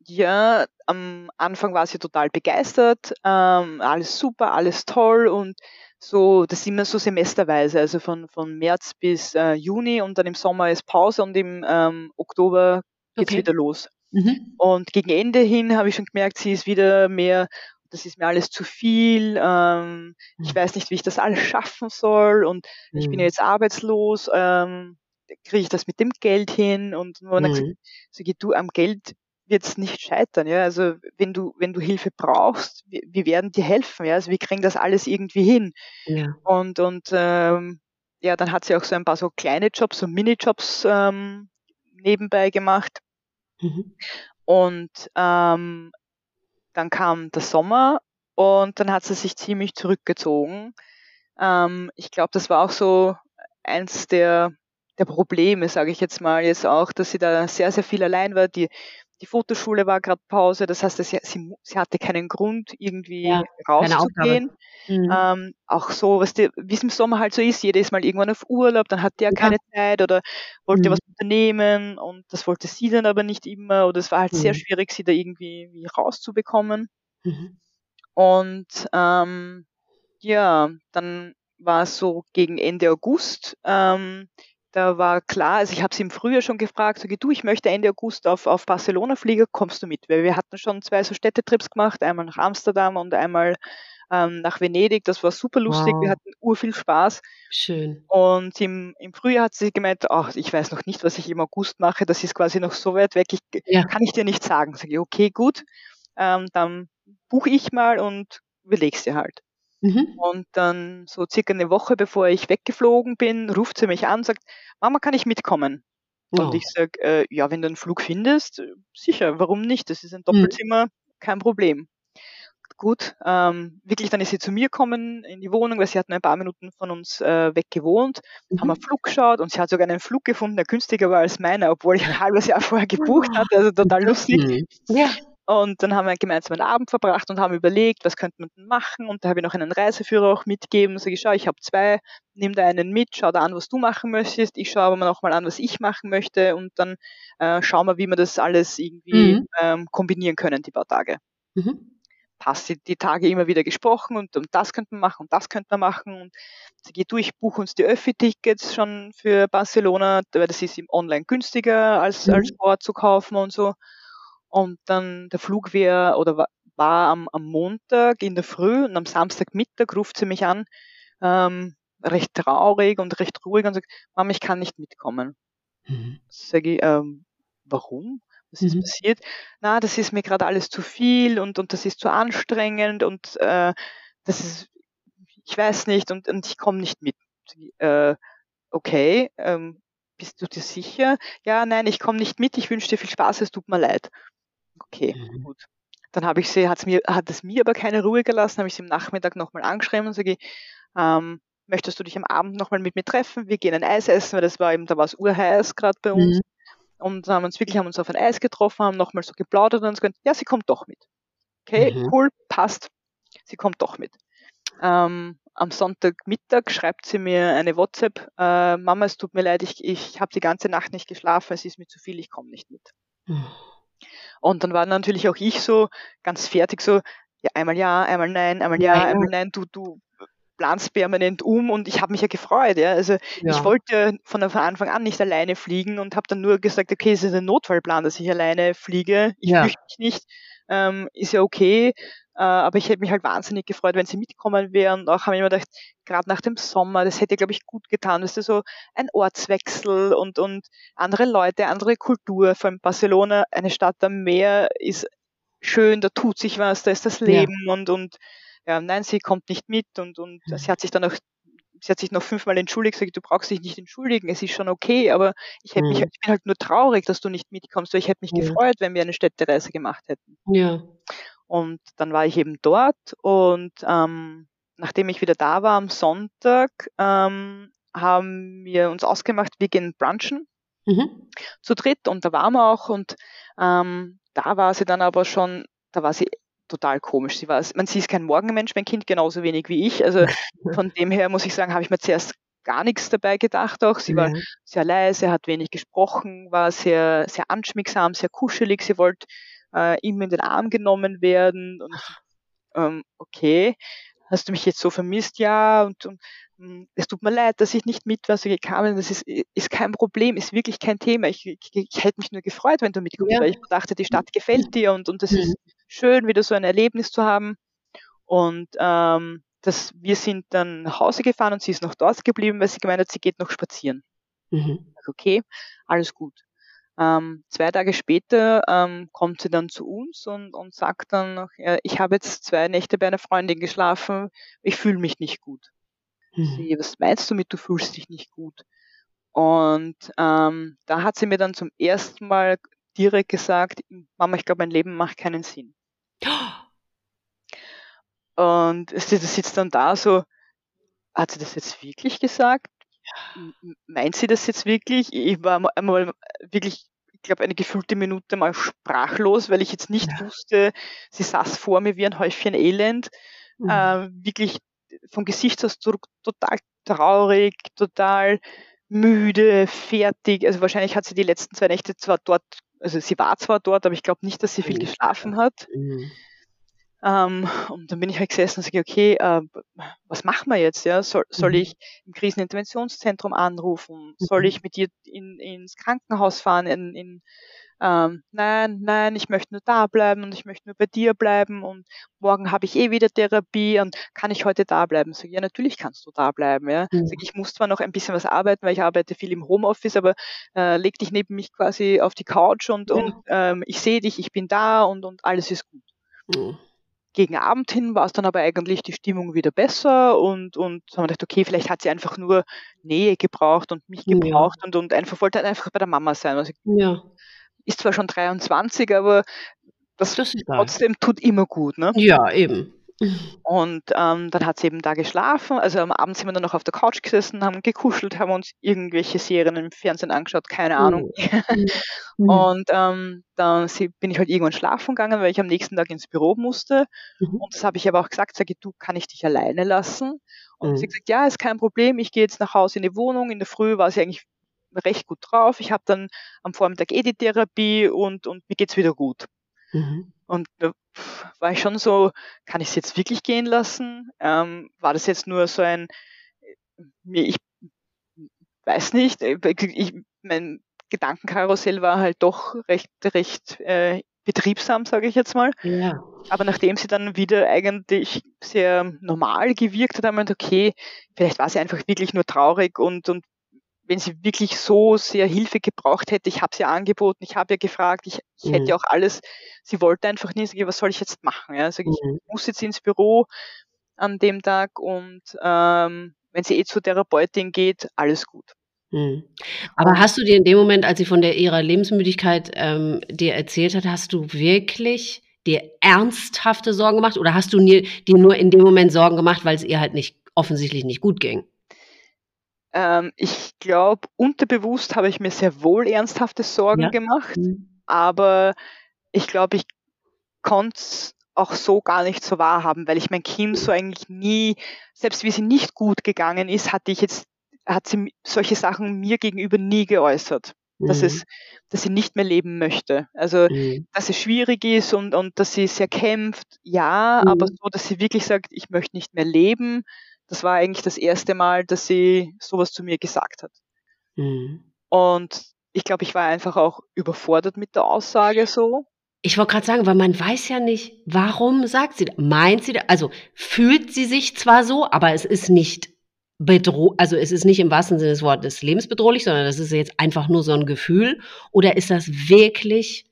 ja, am Anfang war sie total begeistert, ähm, alles super, alles toll und so, das ist immer so semesterweise, also von, von März bis äh, Juni und dann im Sommer ist Pause und im ähm, Oktober geht's okay. wieder los. Mhm. Und gegen Ende hin habe ich schon gemerkt, sie ist wieder mehr, das ist mir alles zu viel, ähm, mhm. ich weiß nicht, wie ich das alles schaffen soll und mhm. ich bin ja mhm. jetzt arbeitslos, ähm, kriege ich das mit dem Geld hin und nur mhm. gesagt, sag ich, du am Geld wird es nicht scheitern, ja. Also wenn du, wenn du Hilfe brauchst, wir, wir, werden dir helfen, ja. Also wir kriegen das alles irgendwie hin. Ja. Und, und ähm, ja, dann hat sie auch so ein paar so kleine Jobs, so Minijobs ähm, nebenbei gemacht. Mhm. Und ähm, dann kam der Sommer und dann hat sie sich ziemlich zurückgezogen. Ähm, ich glaube, das war auch so eins der, der Probleme, sage ich jetzt mal jetzt auch, dass sie da sehr, sehr viel allein war. Die, die Fotoschule war gerade Pause, das heißt, sie, sie, sie, hatte keinen Grund, irgendwie ja, rauszugehen. Mhm. Ähm, auch so, was wie es im Sommer halt so ist, jeder ist mal irgendwann auf Urlaub, dann hat der ja. keine Zeit oder wollte mhm. was unternehmen und das wollte sie dann aber nicht immer oder es war halt mhm. sehr schwierig, sie da irgendwie rauszubekommen. Mhm. Und ähm, ja, dann war es so gegen Ende August. Ähm, da war klar, also ich habe sie im Frühjahr schon gefragt, sage du, ich möchte Ende August auf, auf Barcelona fliegen, kommst du mit? Weil wir hatten schon zwei so Städtetrips gemacht, einmal nach Amsterdam und einmal ähm, nach Venedig. Das war super lustig, wow. wir hatten ur viel Spaß. Schön. Und im, im Frühjahr hat sie gemeint, ach, ich weiß noch nicht, was ich im August mache, das ist quasi noch so weit weg, ich, ja. kann ich dir nicht sagen. Sage ich, okay, gut, ähm, dann buche ich mal und überleg's dir halt. Mhm. Und dann so circa eine Woche bevor ich weggeflogen bin, ruft sie mich an, sagt, Mama, kann ich mitkommen? Oh. Und ich sage, äh, ja, wenn du einen Flug findest, sicher, warum nicht? Das ist ein mhm. Doppelzimmer, mhm. kein Problem. Gut, ähm, wirklich, dann ist sie zu mir gekommen in die Wohnung, weil sie hat nur ein paar Minuten von uns äh, weg gewohnt, mhm. haben einen Flug geschaut und sie hat sogar einen Flug gefunden, der günstiger war als meiner, obwohl ich ein halbes Jahr vorher gebucht hatte, also total lustig. Mhm. Ja. Und dann haben wir gemeinsam einen Abend verbracht und haben überlegt, was könnte man denn machen. Und da habe ich noch einen Reiseführer auch mitgegeben. Sag ich, schau, ich habe zwei, nimm da einen mit, schau da an, was du machen möchtest. Ich schaue aber noch mal an, was ich machen möchte. Und dann äh, schauen wir, wie wir das alles irgendwie mhm. ähm, kombinieren können, die paar Tage. Mhm passt die, die Tage immer wieder gesprochen und, und das könnte man machen und das könnte man machen. Und sie geht durch, buch uns die Öffi-Tickets schon für Barcelona, weil das ist im Online günstiger als, mhm. als Ort zu kaufen und so. Und dann der Flug wäre oder war, war am, am Montag in der Früh und am Samstagmittag ruft sie mich an, ähm, recht traurig und recht ruhig und sagt, Mama, ich kann nicht mitkommen. Mhm. Sag ich, ähm, warum? Was ist mhm. passiert? Na, das ist mir gerade alles zu viel und, und das ist zu anstrengend und äh, das ist, ich weiß nicht und, und ich komme nicht mit. Äh, okay, ähm, bist du dir sicher? Ja, nein, ich komme nicht mit, ich wünsche dir viel Spaß, es tut mir leid. Okay, mhm. gut. Dann habe ich sie, hat's mir, hat es mir aber keine Ruhe gelassen, habe ich sie am Nachmittag nochmal angeschrieben und sage, ähm, möchtest du dich am Abend nochmal mit mir treffen? Wir gehen ein Eis essen, weil das war eben, da war es urheiß gerade bei uns. Mhm und haben uns wirklich haben uns auf ein Eis getroffen, haben nochmal so geplaudert und uns gesagt, ja, sie kommt doch mit. Okay, mhm. cool, passt. Sie kommt doch mit. Ähm, am Sonntagmittag schreibt sie mir eine WhatsApp, äh, Mama, es tut mir leid, ich, ich habe die ganze Nacht nicht geschlafen, es ist mir zu viel, ich komme nicht mit. Mhm. Und dann war natürlich auch ich so ganz fertig, so, ja, einmal ja, einmal nein, einmal ja, nein. einmal nein, du, du planst permanent um und ich habe mich ja gefreut. Ja. Also ja. ich wollte von Anfang an nicht alleine fliegen und habe dann nur gesagt, okay, es ist ein Notfallplan, dass ich alleine fliege. Ich ja. fürchte mich nicht, ähm, ist ja okay. Äh, aber ich hätte mich halt wahnsinnig gefreut, wenn sie mitkommen wären. Und auch habe ich mir gedacht, gerade nach dem Sommer, das hätte, glaube ich, gut getan. Das ist so ein Ortswechsel und, und andere Leute, andere Kultur. Vor allem Barcelona, eine Stadt am Meer, ist schön, da tut sich was, da ist das Leben ja. und, und ja, nein, sie kommt nicht mit und, und sie hat sich dann auch sie hat sich noch fünfmal entschuldigt, gesagt, du brauchst dich nicht entschuldigen, es ist schon okay, aber ich, hätte mhm. mich, ich bin halt nur traurig, dass du nicht mitkommst, weil ich hätte mich ja. gefreut, wenn wir eine Städtereise gemacht hätten. Ja. Und dann war ich eben dort und ähm, nachdem ich wieder da war am Sonntag, ähm, haben wir uns ausgemacht, wir gehen brunchen mhm. zu dritt und da waren wir auch und ähm, da war sie dann aber schon, da war sie total komisch. Sie war, man, sie ist kein Morgenmensch, mein Kind genauso wenig wie ich. Also von dem her muss ich sagen, habe ich mir zuerst gar nichts dabei gedacht auch. Sie war sehr leise, hat wenig gesprochen, war sehr, sehr anschmiegsam, sehr kuschelig. Sie wollte äh, immer in den Arm genommen werden. Und ähm, okay, hast du mich jetzt so vermisst? Ja, und, und hm, es tut mir leid, dass ich nicht mit war, so gekommen. Das ist, ist kein Problem, ist wirklich kein Thema. Ich, ich, ich hätte mich nur gefreut, wenn du mitkommst, ja. weil ich dachte, die Stadt gefällt dir und, und das mhm. ist schön, wieder so ein Erlebnis zu haben. Und ähm, das, wir sind dann nach Hause gefahren und sie ist noch dort geblieben, weil sie gemeint hat, sie geht noch spazieren. Mhm. Okay, alles gut. Ähm, zwei Tage später ähm, kommt sie dann zu uns und, und sagt dann noch, ja, ich habe jetzt zwei Nächte bei einer Freundin geschlafen, ich fühle mich nicht gut. Mhm. Sie, was meinst du mit, du fühlst dich nicht gut? Und ähm, da hat sie mir dann zum ersten Mal direkt gesagt, Mama, ich glaube, mein Leben macht keinen Sinn. Und sie sitzt dann da so, hat sie das jetzt wirklich gesagt? Meint sie das jetzt wirklich? Ich war einmal wirklich, ich glaube, eine gefühlte Minute mal sprachlos, weil ich jetzt nicht ja. wusste, sie saß vor mir wie ein Häufchen Elend, mhm. äh, wirklich vom Gesichtsausdruck total traurig, total müde, fertig. Also wahrscheinlich hat sie die letzten zwei Nächte zwar dort also sie war zwar dort, aber ich glaube nicht, dass sie viel geschlafen hat. Mhm. Ähm, und dann bin ich halt gesessen und sage, okay, äh, was machen wir jetzt? Ja? Soll, soll mhm. ich im Kriseninterventionszentrum anrufen? Soll mhm. ich mit dir in, ins Krankenhaus fahren, in, in ähm, nein, nein, ich möchte nur da bleiben und ich möchte nur bei dir bleiben und morgen habe ich eh wieder Therapie und kann ich heute da bleiben? Sag, ja, natürlich kannst du da bleiben. Ja. Mhm. Sag, ich muss zwar noch ein bisschen was arbeiten, weil ich arbeite viel im Homeoffice, aber äh, leg dich neben mich quasi auf die Couch und, ja. und ähm, ich sehe dich, ich bin da und, und alles ist gut. Mhm gegen Abend hin war es dann aber eigentlich die Stimmung wieder besser und, und haben gedacht, okay, vielleicht hat sie einfach nur Nähe gebraucht und mich gebraucht und, und einfach wollte halt einfach bei der Mama sein. Also ja ist zwar schon 23, aber das, das trotzdem tut immer gut, ne? Ja, eben. Und ähm, dann hat sie eben da geschlafen. Also am Abend sind wir dann noch auf der Couch gesessen, haben gekuschelt, haben uns irgendwelche Serien im Fernsehen angeschaut, keine Ahnung. Mhm. mhm. Und ähm, dann bin ich halt irgendwann schlafen gegangen, weil ich am nächsten Tag ins Büro musste. Mhm. Und das habe ich aber auch gesagt, sage ich, du, kann ich dich alleine lassen? Und mhm. sie hat gesagt, ja, ist kein Problem, ich gehe jetzt nach Hause in die Wohnung. In der Früh war sie eigentlich recht gut drauf. Ich habe dann am Vormittag Editherapie und, und mir geht's wieder gut. Mhm. Und da war ich schon so, kann ich es jetzt wirklich gehen lassen? Ähm, war das jetzt nur so ein, ich weiß nicht, äh, ich, mein Gedankenkarussell war halt doch recht, recht äh, betriebsam, sage ich jetzt mal. Ja. Aber nachdem sie dann wieder eigentlich sehr normal gewirkt hat, haben wir okay, vielleicht war sie einfach wirklich nur traurig und, und wenn sie wirklich so sehr Hilfe gebraucht hätte, ich habe sie angeboten, ich habe ihr gefragt, ich, ich mhm. hätte auch alles, sie wollte einfach nicht, was soll ich jetzt machen? Ja? Also mhm. ich muss jetzt ins Büro an dem Tag und ähm, wenn sie eh zur Therapeutin geht, alles gut. Mhm. Aber hast du dir in dem Moment, als sie von der ihrer Lebensmüdigkeit ähm, dir erzählt hat, hast du wirklich dir ernsthafte Sorgen gemacht oder hast du dir nur in dem Moment Sorgen gemacht, weil es ihr halt nicht offensichtlich nicht gut ging? Ähm, ich glaube, unterbewusst habe ich mir sehr wohl ernsthafte Sorgen ja. gemacht, mhm. aber ich glaube, ich konnte es auch so gar nicht so wahrhaben, weil ich mein Kind so eigentlich nie, selbst wie sie nicht gut gegangen ist, hatte ich jetzt, hat sie solche Sachen mir gegenüber nie geäußert. Mhm. Dass es, dass sie nicht mehr leben möchte. Also, mhm. dass es schwierig ist und, und dass sie sehr kämpft, ja, aber mhm. so, dass sie wirklich sagt, ich möchte nicht mehr leben, das war eigentlich das erste Mal, dass sie sowas zu mir gesagt hat. Mhm. Und ich glaube, ich war einfach auch überfordert mit der Aussage so. Ich wollte gerade sagen, weil man weiß ja nicht, warum sagt sie, das? meint sie, das? also fühlt sie sich zwar so, aber es ist nicht bedroh, also es ist nicht im wahrsten Sinne des Wortes lebensbedrohlich, sondern das ist jetzt einfach nur so ein Gefühl. Oder ist das wirklich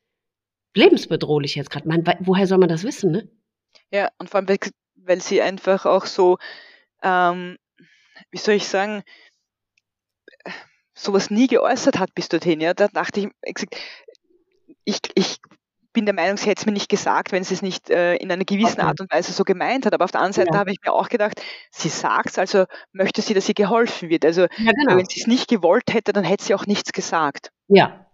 lebensbedrohlich jetzt gerade? Woher soll man das wissen, ne? Ja, und vor allem, weil sie einfach auch so ähm, wie soll ich sagen, sowas nie geäußert hat bis dorthin. Ja, da dachte ich, ich, ich bin der Meinung, sie hätte es mir nicht gesagt, wenn sie es nicht äh, in einer gewissen okay. Art und Weise so gemeint hat. Aber auf der anderen Seite ja. habe ich mir auch gedacht, sie sagt es, also möchte sie, dass ihr geholfen wird. Also ja, genau. wenn sie es nicht gewollt hätte, dann hätte sie auch nichts gesagt. Ja,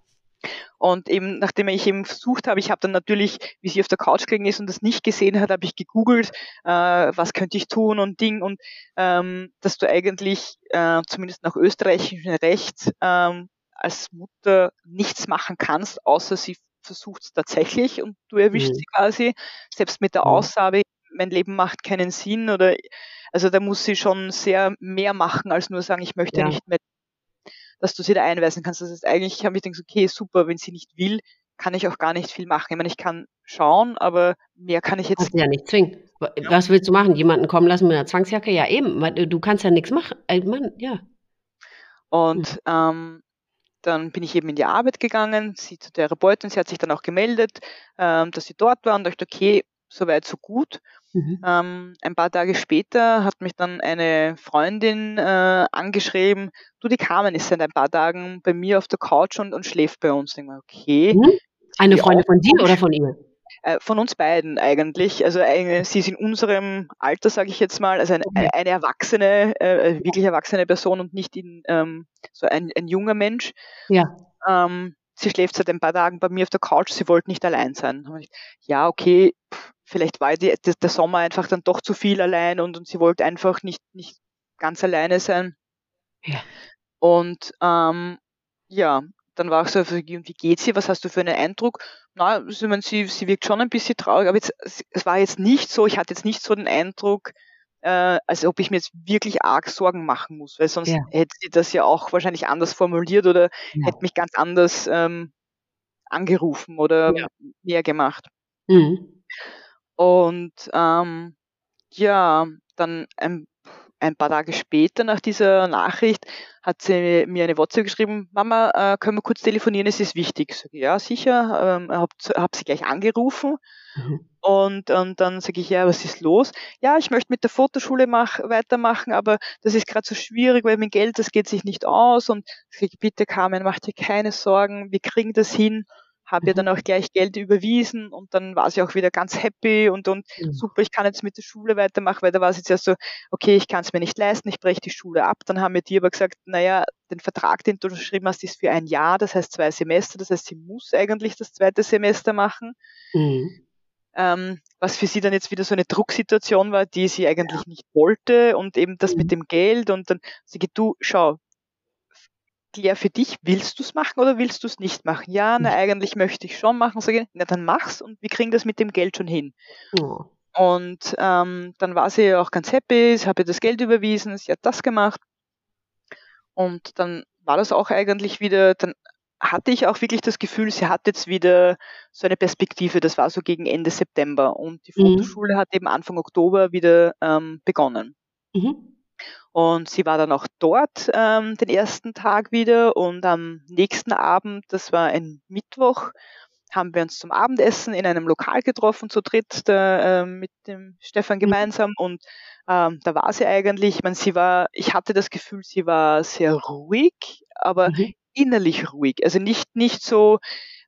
und eben, nachdem ich eben versucht habe, ich habe dann natürlich, wie sie auf der Couch gelegen ist und das nicht gesehen hat, habe ich gegoogelt, äh, was könnte ich tun und Ding und ähm, dass du eigentlich äh, zumindest nach österreichischem Recht ähm, als Mutter nichts machen kannst, außer sie versucht es tatsächlich und du erwischst mhm. sie quasi, selbst mit der mhm. Aussage, mein Leben macht keinen Sinn oder also da muss sie schon sehr mehr machen, als nur sagen, ich möchte ja. nicht mehr dass du sie da einweisen kannst. Das ist eigentlich, habe ich gedacht, okay, super, wenn sie nicht will, kann ich auch gar nicht viel machen. Ich meine, ich kann schauen, aber mehr kann ich jetzt kannst ja nicht zwingen. Was willst du machen? Jemanden kommen lassen mit einer Zwangsjacke? Ja, eben. Du kannst ja nichts machen. Äh, Mann, ja. Und mhm. ähm, dann bin ich eben in die Arbeit gegangen, sie zur Therapeutin, sie hat sich dann auch gemeldet, ähm, dass sie dort war und dachte, okay, soweit so gut. Mhm. Ähm, ein paar Tage später hat mich dann eine Freundin äh, angeschrieben, du, die Carmen ist seit ein paar Tagen bei mir auf der Couch und, und schläft bei uns. Ich denke, okay. Mhm. Eine Freundin von dir oder von ihr? Äh, von uns beiden eigentlich. Also eine, sie ist in unserem Alter, sage ich jetzt mal, also eine, okay. eine erwachsene, äh, wirklich erwachsene Person und nicht in, ähm, so ein, ein junger Mensch. Ja. Ähm, sie schläft seit ein paar Tagen bei mir auf der Couch, sie wollte nicht allein sein. Ja, okay, vielleicht war die, der Sommer einfach dann doch zu viel allein und, und sie wollte einfach nicht, nicht ganz alleine sein. Ja. Und ähm, ja, dann war ich so, wie geht's ihr? Was hast du für einen Eindruck? Na, ich meine, sie, sie wirkt schon ein bisschen traurig, aber jetzt, es war jetzt nicht so, ich hatte jetzt nicht so den Eindruck, äh, als ob ich mir jetzt wirklich arg Sorgen machen muss, weil sonst ja. hätte sie das ja auch wahrscheinlich anders formuliert oder ja. hätte mich ganz anders ähm, angerufen oder ja. mehr gemacht. Mhm. Und ähm, ja, dann ein, ein paar Tage später nach dieser Nachricht hat sie mir eine WhatsApp geschrieben, Mama, äh, können wir kurz telefonieren, es ist wichtig. Sag ich, ja, sicher, ähm, habe hab sie gleich angerufen mhm. und, und dann sage ich, ja, was ist los? Ja, ich möchte mit der Fotoschule mach, weitermachen, aber das ist gerade so schwierig, weil mein Geld, das geht sich nicht aus und sag ich, bitte Carmen, mach dir keine Sorgen, wir kriegen das hin habe mhm. ihr dann auch gleich Geld überwiesen und dann war sie auch wieder ganz happy und, und mhm. super, ich kann jetzt mit der Schule weitermachen, weil da war sie jetzt erst so, okay, ich kann es mir nicht leisten, ich breche die Schule ab. Dann haben wir die aber gesagt, naja, den Vertrag, den du unterschrieben hast, ist für ein Jahr, das heißt zwei Semester, das heißt, sie muss eigentlich das zweite Semester machen. Mhm. Ähm, was für sie dann jetzt wieder so eine Drucksituation war, die sie eigentlich ja. nicht wollte und eben das mhm. mit dem Geld und dann sie geht, du, schau, klär für dich, willst du es machen oder willst du es nicht machen? Ja, na, mhm. eigentlich möchte ich schon machen. Sage, na, dann mach's und wir kriegen das mit dem Geld schon hin. Oh. Und ähm, dann war sie auch ganz happy, ich habe ihr das Geld überwiesen, sie hat das gemacht. Und dann war das auch eigentlich wieder, dann hatte ich auch wirklich das Gefühl, sie hat jetzt wieder so eine Perspektive. Das war so gegen Ende September. Und die mhm. Fotoschule mhm. hat eben Anfang Oktober wieder ähm, begonnen. Mhm. Und sie war dann auch dort ähm, den ersten Tag wieder und am nächsten Abend, das war ein Mittwoch, haben wir uns zum Abendessen in einem Lokal getroffen, zu dritt da, äh, mit dem Stefan mhm. gemeinsam und ähm, da war sie eigentlich, ich meine, sie war, ich hatte das Gefühl, sie war sehr ruhig, aber mhm. innerlich ruhig. Also nicht, nicht so,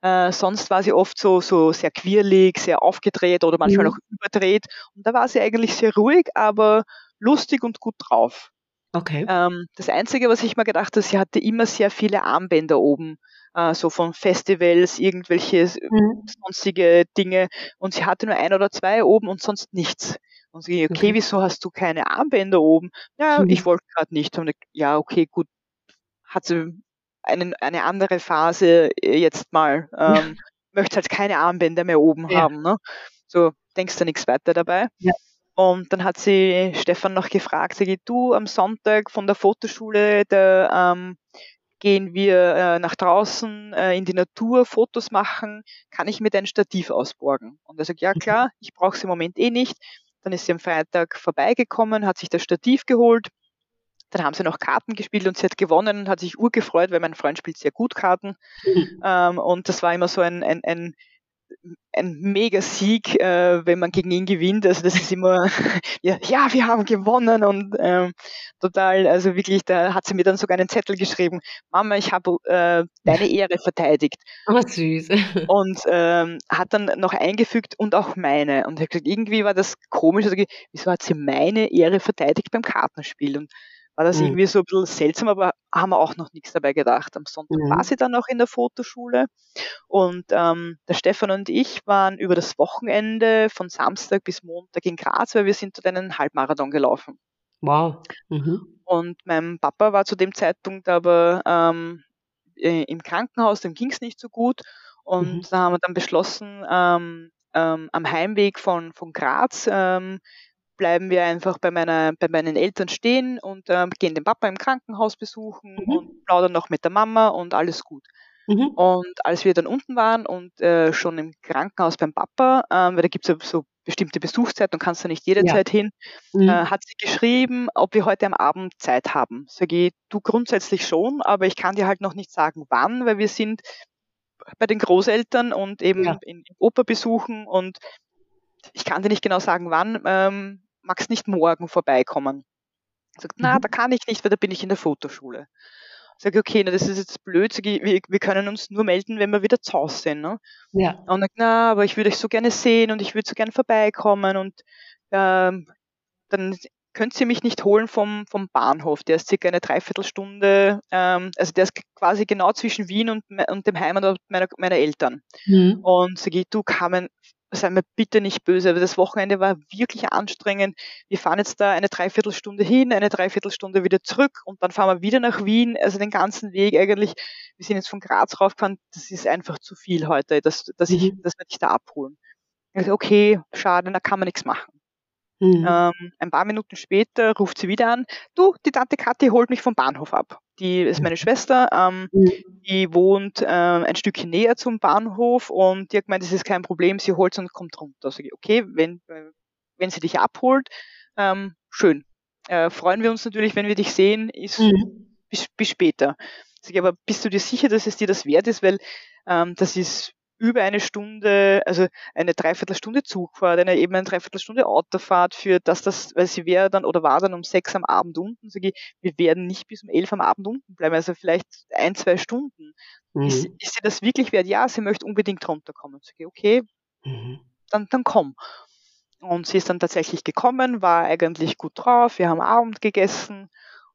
äh, sonst war sie oft so, so sehr quirlig, sehr aufgedreht oder manchmal mhm. auch überdreht. Und da war sie eigentlich sehr ruhig, aber lustig und gut drauf. Okay. Ähm, das Einzige, was ich mir gedacht habe, sie hatte immer sehr viele Armbänder oben, äh, so von Festivals, irgendwelche mhm. sonstige Dinge. Und sie hatte nur ein oder zwei oben und sonst nichts. Und sie, okay, okay. wieso hast du keine Armbänder oben? Ja, mhm. ich wollte gerade nicht. Und ich, ja, okay, gut. Hat sie einen, eine andere Phase äh, jetzt mal. Ähm, ja. Möchte halt keine Armbänder mehr oben ja. haben. Ne? So denkst du nichts weiter dabei. Ja. Und dann hat sie Stefan noch gefragt, sag ich, du am Sonntag von der Fotoschule, da ähm, gehen wir äh, nach draußen äh, in die Natur, Fotos machen, kann ich mir dein Stativ ausborgen? Und er sagt, ja mhm. klar, ich brauche es im Moment eh nicht. Dann ist sie am Freitag vorbeigekommen, hat sich das Stativ geholt. Dann haben sie noch Karten gespielt und sie hat gewonnen und hat sich urgefreut, weil mein Freund spielt sehr gut Karten. Mhm. Ähm, und das war immer so ein, ein, ein ein Mega-Sieg, äh, wenn man gegen ihn gewinnt. Also das ist immer, ja, ja, wir haben gewonnen und ähm, total, also wirklich, da hat sie mir dann sogar einen Zettel geschrieben, Mama, ich habe äh, deine Ehre verteidigt. Oh, süß. Und ähm, hat dann noch eingefügt und auch meine. Und ich gesagt, irgendwie war das komisch, also, wieso hat sie meine Ehre verteidigt beim Kartenspiel? Und war das mhm. irgendwie so ein bisschen seltsam, aber haben wir auch noch nichts dabei gedacht. Am Sonntag mhm. war sie dann noch in der Fotoschule und ähm, der Stefan und ich waren über das Wochenende von Samstag bis Montag in Graz, weil wir sind dort einen Halbmarathon gelaufen. Wow. Mhm. Und mein Papa war zu dem Zeitpunkt aber ähm, im Krankenhaus, dem ging es nicht so gut. Und mhm. da haben wir dann beschlossen, ähm, ähm, am Heimweg von, von Graz ähm, bleiben wir einfach bei, meiner, bei meinen Eltern stehen und äh, gehen den Papa im Krankenhaus besuchen mhm. und plaudern noch mit der Mama und alles gut. Mhm. Und als wir dann unten waren und äh, schon im Krankenhaus beim Papa, äh, weil da gibt es ja so bestimmte Besuchszeit und kannst du nicht jederzeit ja. hin, mhm. äh, hat sie geschrieben, ob wir heute am Abend Zeit haben. Sag ich, du grundsätzlich schon, aber ich kann dir halt noch nicht sagen, wann, weil wir sind bei den Großeltern und eben ja. in, in Oper besuchen und ich kann dir nicht genau sagen, wann. Ähm, magst nicht morgen vorbeikommen? Sagt, na, mhm. da kann ich nicht, weil da bin ich in der Fotoschule. Sag okay, na, das ist jetzt blöd, sag ich, wir, wir können uns nur melden, wenn wir wieder zu Hause sind. Ne? Ja. Und sagt, na, aber ich würde euch so gerne sehen und ich würde so gerne vorbeikommen und ähm, dann könnt ihr mich nicht holen vom, vom Bahnhof. Der ist circa eine Dreiviertelstunde, ähm, also der ist quasi genau zwischen Wien und, und dem Heimatort meiner, meiner Eltern. Mhm. Und sag ich, du Carmen, sei mir bitte nicht böse, aber das Wochenende war wirklich anstrengend. Wir fahren jetzt da eine Dreiviertelstunde hin, eine Dreiviertelstunde wieder zurück und dann fahren wir wieder nach Wien. Also den ganzen Weg eigentlich. Wir sind jetzt von Graz raufgefahren. Das ist einfach zu viel heute, dass, dass ich, mhm. dass wir dich da abholen. Also okay, schade, da kann man nichts machen. Mhm. Ähm, ein paar Minuten später ruft sie wieder an, du, die Tante Kathi holt mich vom Bahnhof ab. Die ist meine Schwester, ähm, mhm. die wohnt äh, ein Stückchen näher zum Bahnhof und die hat gemeint, das ist kein Problem, sie holt und kommt runter. Sag ich, okay, wenn, äh, wenn sie dich abholt, ähm, schön. Äh, freuen wir uns natürlich, wenn wir dich sehen, ist mhm. bis, bis später. Sag ich, aber bist du dir sicher, dass es dir das wert ist, weil ähm, das ist über eine Stunde, also eine Dreiviertelstunde Zugfahrt, eine eben eine Dreiviertelstunde Autofahrt für dass das, weil sie wäre dann oder war dann um sechs am Abend unten, sage ich, wir werden nicht bis um elf am Abend unten bleiben, also vielleicht ein, zwei Stunden. Mhm. Ist, ist sie das wirklich wert? Ja, sie möchte unbedingt runterkommen. Ich sage, okay, mhm. dann, dann komm. Und sie ist dann tatsächlich gekommen, war eigentlich gut drauf. Wir haben Abend gegessen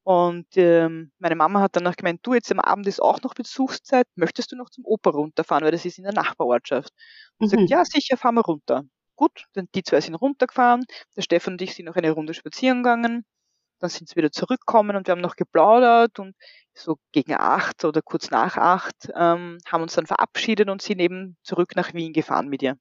und ähm, meine Mama hat dann noch gemeint, du, jetzt am Abend ist auch noch Besuchszeit, möchtest du noch zum Oper runterfahren, weil das ist in der Nachbarortschaft. Und mhm. sagt, ja, sicher, fahren wir runter. Gut, dann die zwei sind runtergefahren, der Stefan und ich sind noch eine Runde spazieren gegangen, dann sind sie wieder zurückgekommen und wir haben noch geplaudert und so gegen acht oder kurz nach acht ähm, haben uns dann verabschiedet und sind eben zurück nach Wien gefahren mit ihr.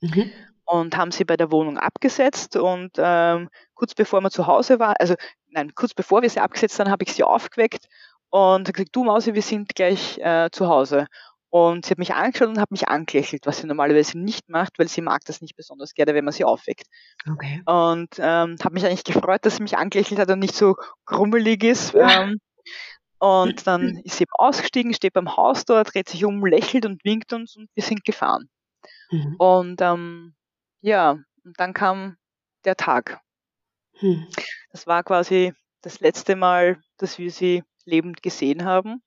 Mhm und haben sie bei der Wohnung abgesetzt und ähm, kurz bevor wir zu Hause waren, also nein, kurz bevor wir sie abgesetzt haben, habe ich sie aufgeweckt und gesagt, du Mausi, wir sind gleich äh, zu Hause. Und sie hat mich angeschaut und hat mich angelächelt, was sie normalerweise nicht macht, weil sie mag das nicht besonders gerne, wenn man sie aufweckt. Okay. Und ähm, habe mich eigentlich gefreut, dass sie mich angelächelt hat und nicht so krummelig ist. Ähm, und dann ist sie eben ausgestiegen, steht beim Haus dort, dreht sich um, lächelt und winkt uns und wir sind gefahren. Mhm. Und ähm, ja, und dann kam der Tag. Hm. Das war quasi das letzte Mal, dass wir sie lebend gesehen haben.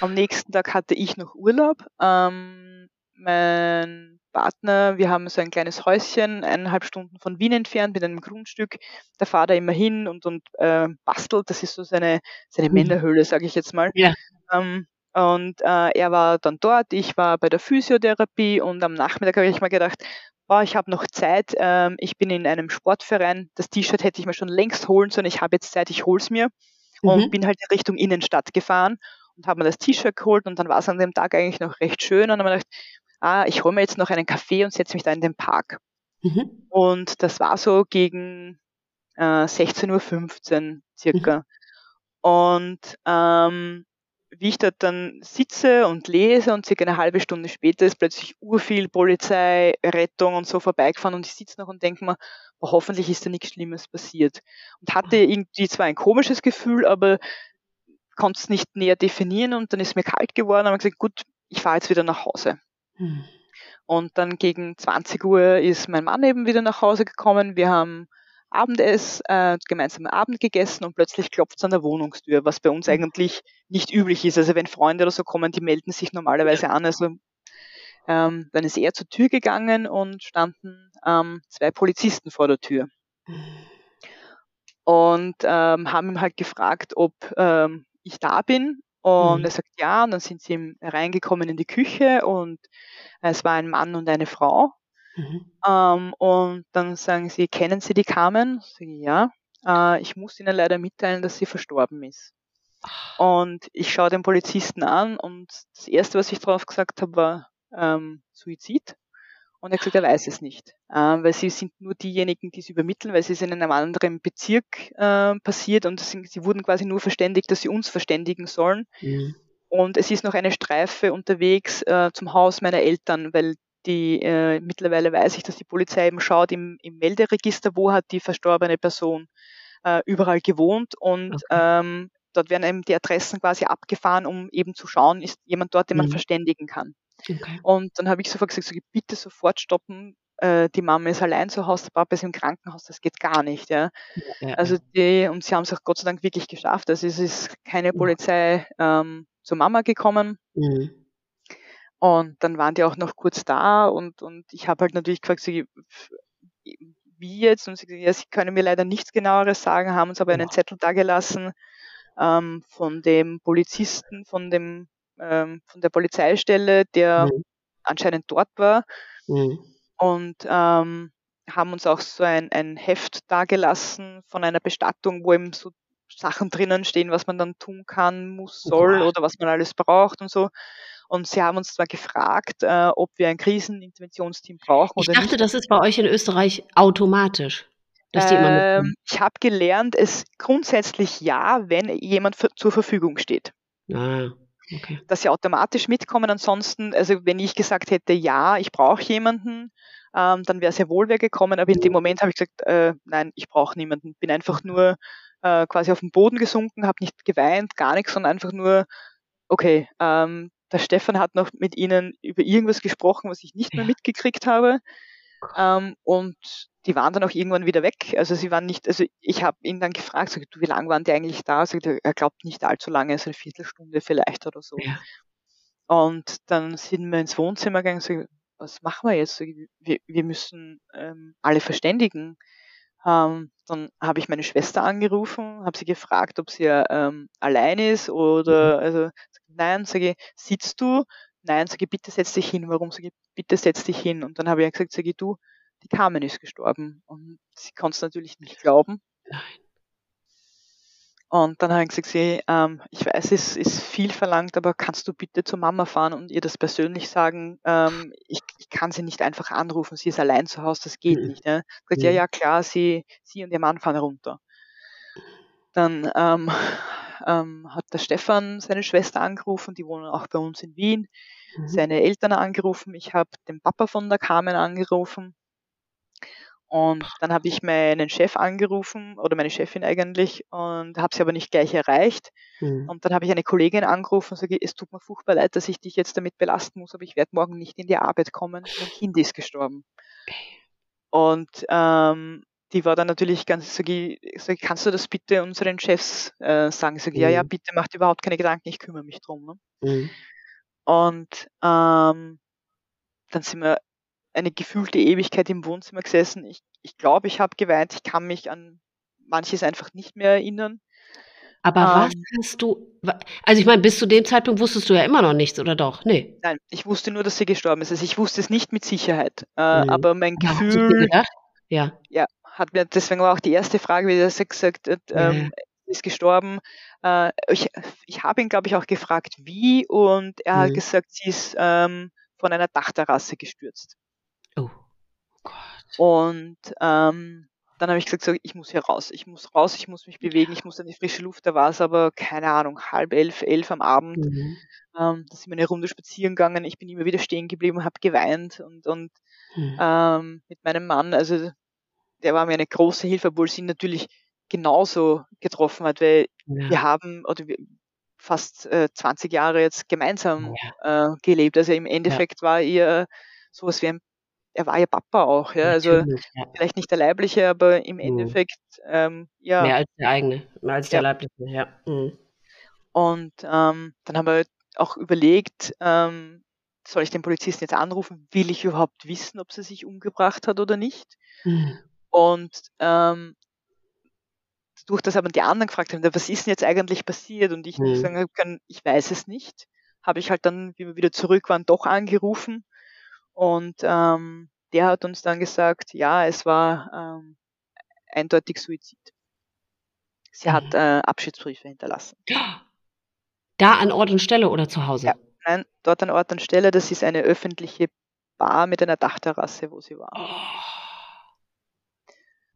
Am nächsten Tag hatte ich noch Urlaub. Ähm, mein Partner, wir haben so ein kleines Häuschen, eineinhalb Stunden von Wien entfernt mit einem Grundstück. Da fahrt er immer hin und, und äh, bastelt. Das ist so seine, seine mhm. Männerhöhle, sage ich jetzt mal. Ja. Ähm, und äh, er war dann dort, ich war bei der Physiotherapie und am Nachmittag habe ich mal gedacht, oh, ich habe noch Zeit, ähm, ich bin in einem Sportverein, das T-Shirt hätte ich mir schon längst holen sollen, ich habe jetzt Zeit, ich hol's mir und mhm. bin halt in Richtung Innenstadt gefahren und habe mir das T-Shirt geholt und dann war es an dem Tag eigentlich noch recht schön und dann habe ich gedacht, ah, ich hole mir jetzt noch einen Kaffee und setze mich da in den Park. Mhm. Und das war so gegen äh, 16.15 Uhr circa. Mhm. Und ähm, wie ich dort dann sitze und lese und circa eine halbe Stunde später ist plötzlich urviel Polizei, Rettung und so vorbeigefahren und ich sitze noch und denke mir, oh, hoffentlich ist da nichts Schlimmes passiert. Und hatte mhm. irgendwie zwar ein komisches Gefühl, aber konnte es nicht näher definieren und dann ist mir kalt geworden und habe gesagt, gut, ich fahre jetzt wieder nach Hause. Hm. Und dann gegen 20 Uhr ist mein Mann eben wieder nach Hause gekommen. Wir haben Abendess, äh, gemeinsam Abend gegessen und plötzlich klopft es an der Wohnungstür, was bei uns mhm. eigentlich nicht üblich ist. Also wenn Freunde oder so kommen, die melden sich normalerweise an. Also ähm, dann ist er zur Tür gegangen und standen ähm, zwei Polizisten vor der Tür. Und ähm, haben ihm halt gefragt, ob ähm, ich da bin. Und mhm. er sagt ja, und dann sind sie reingekommen in die Küche und es war ein Mann und eine Frau. Mhm. Ähm, und dann sagen sie, kennen Sie die Carmen? Ich ja. Äh, ich muss Ihnen leider mitteilen, dass sie verstorben ist. Und ich schaue den Polizisten an und das Erste, was ich drauf gesagt habe, war ähm, Suizid. Und er hat gesagt, er weiß es nicht, äh, weil sie sind nur diejenigen, die es übermitteln, weil es ist in einem anderen Bezirk äh, passiert und sind, sie wurden quasi nur verständigt, dass sie uns verständigen sollen. Mhm. Und es ist noch eine Streife unterwegs äh, zum Haus meiner Eltern, weil die äh, mittlerweile weiß ich, dass die Polizei eben schaut im, im Melderegister, wo hat die verstorbene Person äh, überall gewohnt und okay. ähm, dort werden eben die Adressen quasi abgefahren, um eben zu schauen, ist jemand dort, den man mhm. verständigen kann. Okay. Und dann habe ich sofort gesagt, so, bitte sofort stoppen, äh, die Mama ist allein zu Hause, der Papa ist im Krankenhaus, das geht gar nicht. Ja. ja also die, und sie haben es auch Gott sei Dank wirklich geschafft. Also es ist keine Polizei ähm, zur Mama gekommen. Mhm. Und dann waren die auch noch kurz da und, und ich habe halt natürlich gefragt, so, wie jetzt? Und sie gesagt, ja, sie können mir leider nichts genaueres sagen, haben uns aber einen Zettel dagelassen ähm, von dem Polizisten, von dem ähm, von der Polizeistelle, der mhm. anscheinend dort war. Mhm. Und ähm, haben uns auch so ein, ein Heft dagelassen von einer Bestattung, wo eben so Sachen drinnen stehen, was man dann tun kann, muss, soll oder was man alles braucht und so. Und sie haben uns zwar gefragt, äh, ob wir ein Kriseninterventionsteam brauchen ich oder nicht. Ich dachte, das ist bei euch in Österreich automatisch. Ähm, ich habe gelernt, es grundsätzlich ja, wenn jemand zur Verfügung steht. Ah, okay. Dass sie automatisch mitkommen. Ansonsten, also wenn ich gesagt hätte, ja, ich brauche jemanden, ähm, dann wäre sehr wohl wer gekommen. Aber in dem Moment habe ich gesagt, äh, nein, ich brauche niemanden. Bin einfach nur äh, quasi auf den Boden gesunken, habe nicht geweint, gar nichts, sondern einfach nur, okay, ähm, der Stefan hat noch mit ihnen über irgendwas gesprochen, was ich nicht mehr mitgekriegt habe. Ähm, und die waren dann auch irgendwann wieder weg. Also sie waren nicht, also ich habe ihn dann gefragt, sag, du, wie lange waren die eigentlich da? Sagt, er glaubt nicht allzu lange, so eine Viertelstunde vielleicht oder so. Ja. und dann sind wir ins Wohnzimmer gegangen und so, was machen wir jetzt? Wir, wir müssen ähm, alle verständigen. Ähm, dann habe ich meine Schwester angerufen, habe sie gefragt, ob sie ähm, allein ist oder, mhm. also, nein, sage ich, sitzt du? Nein, sage ich, bitte setz dich hin. Warum? Sage ich, bitte setz dich hin. Und dann habe ich gesagt, sage ich, du, die Carmen ist gestorben. Und sie konnte es natürlich nicht glauben. Nein. Und dann habe ich gesagt, sie, ähm, ich weiß, es ist viel verlangt, aber kannst du bitte zur Mama fahren und ihr das persönlich sagen? Ähm, ich, ich kann sie nicht einfach anrufen, sie ist allein zu Hause, das geht mhm. nicht. Gesagt, mhm. ja, ja, klar, sie, sie und ihr Mann fahren runter. Dann ähm, ähm, hat der Stefan seine Schwester angerufen, die wohnen auch bei uns in Wien, mhm. seine Eltern angerufen, ich habe den Papa von der Carmen angerufen und dann habe ich meinen Chef angerufen oder meine Chefin eigentlich und habe sie aber nicht gleich erreicht. Mhm. Und dann habe ich eine Kollegin angerufen und sage, es tut mir furchtbar leid, dass ich dich jetzt damit belasten muss, aber ich werde morgen nicht in die Arbeit kommen. Mein Kind ist gestorben. Und ähm, die war dann natürlich ganz, sage ich, sag, kannst du das bitte unseren Chefs äh, sagen? Ich sage, mhm. ja, ja, mhm. bitte macht überhaupt keine Gedanken, ich kümmere mich drum. Ne? Mhm. Und ähm, dann sind wir eine gefühlte Ewigkeit im Wohnzimmer gesessen. Ich, ich glaube, ich habe geweint. Ich kann mich an manches einfach nicht mehr erinnern. Aber ähm, was hast du, also ich meine, bis zu dem Zeitpunkt wusstest du ja immer noch nichts, oder doch? Nee. Nein, ich wusste nur, dass sie gestorben ist. Also ich wusste es nicht mit Sicherheit. Äh, mhm. Aber mein ja, Gefühl, ja. ja, hat mir, deswegen war auch die erste Frage, wie er gesagt hat, ähm, ja. ist gestorben. Äh, ich ich habe ihn, glaube ich, auch gefragt, wie, und er mhm. hat gesagt, sie ist ähm, von einer Dachterrasse gestürzt. Und ähm, dann habe ich gesagt, so, ich muss hier raus, ich muss raus, ich muss mich bewegen, ich muss an die frische Luft. Da war es aber, keine Ahnung, halb elf, elf am Abend. Mhm. Ähm, da sind wir eine Runde spazieren gegangen, ich bin immer wieder stehen geblieben, habe geweint und, und mhm. ähm, mit meinem Mann, also der war mir eine große Hilfe, obwohl sie ihn natürlich genauso getroffen hat, weil ja. wir haben, oder wir, fast äh, 20 Jahre jetzt gemeinsam ja. äh, gelebt. Also im Endeffekt ja. war ihr sowas wie ein er war ja Papa auch, ja. Also ja. vielleicht nicht der leibliche, aber im mhm. Endeffekt, ähm, ja. Mehr als der eigene, mehr als der ja. leibliche, ja. Mhm. Und ähm, dann haben wir auch überlegt, ähm, soll ich den Polizisten jetzt anrufen? Will ich überhaupt wissen, ob sie sich umgebracht hat oder nicht? Mhm. Und ähm, durch das aber die anderen gefragt haben, was ist denn jetzt eigentlich passiert? Und ich mhm. sagen können, ich weiß es nicht, habe ich halt dann, wie wir wieder zurück waren, doch angerufen und ähm, der hat uns dann gesagt, ja, es war ähm, eindeutig Suizid. Sie mhm. hat äh, Abschiedsbriefe hinterlassen. Da an Ort und Stelle oder zu Hause? Ja, nein, dort an Ort und Stelle. Das ist eine öffentliche Bar mit einer Dachterrasse, wo sie war. Oh.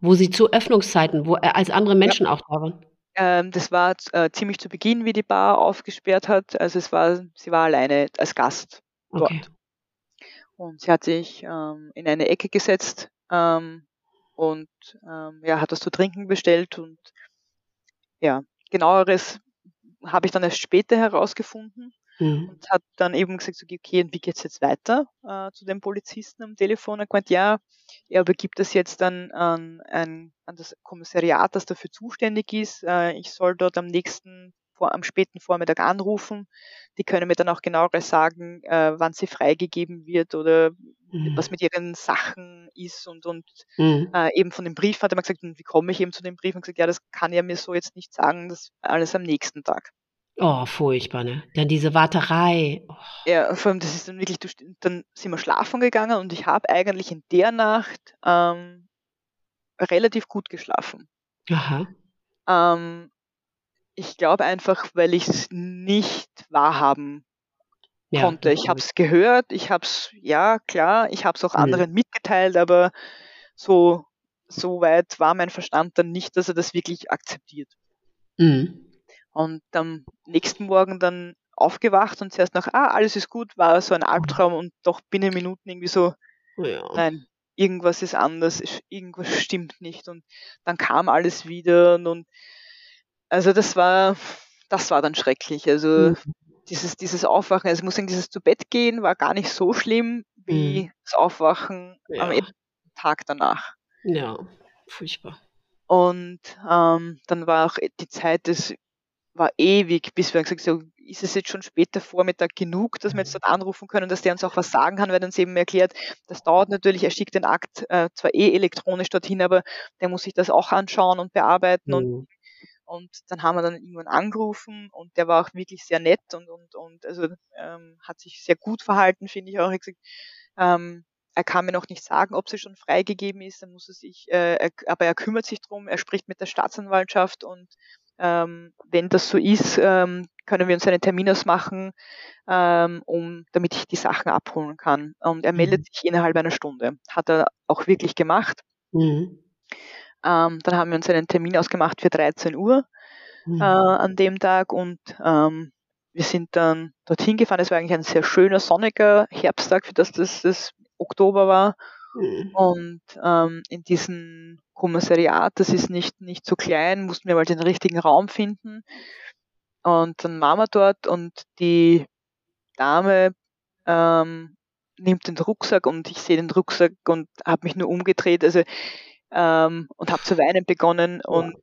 Wo sie zu Öffnungszeiten, wo äh, als andere Menschen ja. auch da waren? Ähm, das war äh, ziemlich zu Beginn, wie die Bar aufgesperrt hat. Also es war, sie war alleine als Gast dort. Okay. Und sie hat sich ähm, in eine Ecke gesetzt ähm, und ähm, ja, hat das zu trinken bestellt und ja, genaueres habe ich dann erst später herausgefunden mhm. und hat dann eben gesagt, okay, und wie geht's jetzt weiter äh, zu dem Polizisten am Telefon? Er meint, ja, er übergibt das jetzt dann an, an, an das Kommissariat, das dafür zuständig ist. Äh, ich soll dort am nächsten vor, am späten Vormittag anrufen. Die können mir dann auch genaueres sagen, äh, wann sie freigegeben wird oder mhm. was mit ihren Sachen ist und, und mhm. äh, eben von dem Brief hat er mir gesagt, wie komme ich eben zu dem Brief? Und gesagt, ja, das kann er mir so jetzt nicht sagen, das alles am nächsten Tag. Oh, furchtbar, ne? Dann diese Warterei. Oh. Ja, vor allem, das ist dann wirklich, dann sind wir schlafen gegangen und ich habe eigentlich in der Nacht ähm, relativ gut geschlafen. Aha. Ähm, ich glaube einfach, weil ich es nicht wahrhaben ja, konnte. Ich habe es gehört, ich habe es, ja klar, ich habe es auch mhm. anderen mitgeteilt, aber so, so weit war mein Verstand dann nicht, dass er das wirklich akzeptiert. Mhm. Und am nächsten Morgen dann aufgewacht und zuerst nach, ah, alles ist gut, war so ein Albtraum und doch binnen Minuten irgendwie so, ja. nein, irgendwas ist anders, irgendwas stimmt nicht und dann kam alles wieder und, und also das war, das war dann schrecklich. Also mhm. dieses, dieses Aufwachen, also ich muss sagen, dieses zu Bett gehen war gar nicht so schlimm wie mhm. das Aufwachen ja. am Tag danach. Ja, furchtbar. Und ähm, dann war auch die Zeit, das war ewig, bis wir gesagt haben, ist es jetzt schon später Vormittag genug, dass wir jetzt dort anrufen können, dass der uns auch was sagen kann, weil uns eben erklärt, das dauert natürlich, er schickt den Akt äh, zwar eh elektronisch dorthin, aber der muss sich das auch anschauen und bearbeiten mhm. und und dann haben wir dann irgendwann angerufen und der war auch wirklich sehr nett und, und, und also ähm, hat sich sehr gut verhalten, finde ich auch. Er, gesagt, ähm, er kann mir noch nicht sagen, ob sie schon freigegeben ist, dann muss er sich, äh, er, aber er kümmert sich drum, er spricht mit der Staatsanwaltschaft und ähm, wenn das so ist, ähm, können wir uns einen Termin ausmachen, ähm, um, damit ich die Sachen abholen kann. Und er meldet mhm. sich innerhalb einer Stunde. Hat er auch wirklich gemacht. Mhm. Ähm, dann haben wir uns einen Termin ausgemacht für 13 Uhr mhm. äh, an dem Tag und ähm, wir sind dann dorthin gefahren. Es war eigentlich ein sehr schöner, sonniger Herbsttag, für das das, das Oktober war. Mhm. Und ähm, in diesem Kommissariat, das ist nicht, nicht so klein, mussten wir mal den richtigen Raum finden. Und dann waren wir dort und die Dame ähm, nimmt den Rucksack und ich sehe den Rucksack und habe mich nur umgedreht also, ähm, und habe zu weinen begonnen. Und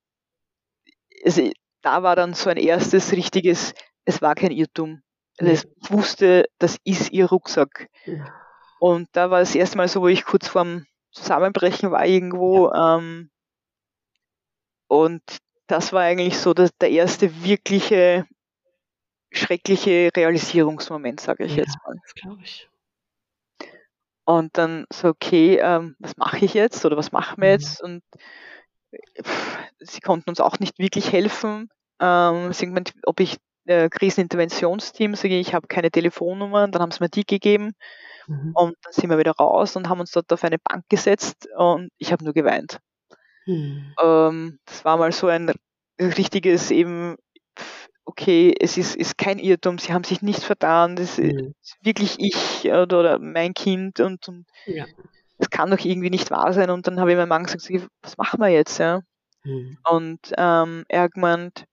also, da war dann so ein erstes richtiges, es war kein Irrtum. Also, ich wusste, das ist ihr Rucksack. Und da war das erste Mal so, wo ich kurz vorm Zusammenbrechen war irgendwo. Ähm, und das war eigentlich so dass der erste wirkliche schreckliche Realisierungsmoment, sage ich ja, jetzt mal. Das glaube ich. Und dann so, okay, ähm, was mache ich jetzt oder was machen wir mhm. jetzt? Und pff, sie konnten uns auch nicht wirklich helfen. Ähm, sie gemeint, ob ich äh, Kriseninterventionsteam, sage ich, ich habe keine Telefonnummern, dann haben sie mir die gegeben. Mhm. Und dann sind wir wieder raus und haben uns dort auf eine Bank gesetzt und ich habe nur geweint. Mhm. Ähm, das war mal so ein richtiges eben, okay, es ist, ist kein Irrtum, sie haben sich nicht vertan, das mhm. ist wirklich ich oder, oder mein Kind und, und ja. das kann doch irgendwie nicht wahr sein. Und dann habe ich meinem Mann gesagt, was machen wir jetzt? Ja? Mhm. Und ähm, er hat gemeint,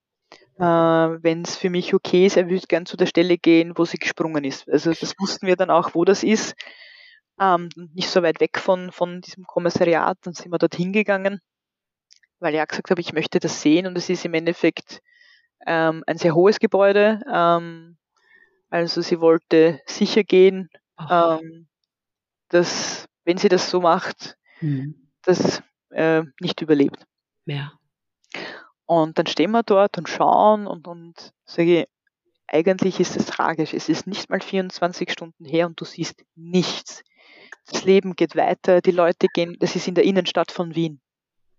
äh, wenn es für mich okay ist, er würde gern zu der Stelle gehen, wo sie gesprungen ist. Also das wussten wir dann auch, wo das ist. Ähm, nicht so weit weg von, von diesem Kommissariat. Dann sind wir dorthin gegangen weil ich auch gesagt habe, ich möchte das sehen und es ist im Endeffekt ähm, ein sehr hohes Gebäude. Ähm, also sie wollte sicher gehen, ähm, dass wenn sie das so macht, mhm. das äh, nicht überlebt. Ja. Und dann stehen wir dort und schauen und, und sage, eigentlich ist es tragisch. Es ist nicht mal 24 Stunden her und du siehst nichts. Das Leben geht weiter, die Leute gehen, das ist in der Innenstadt von Wien.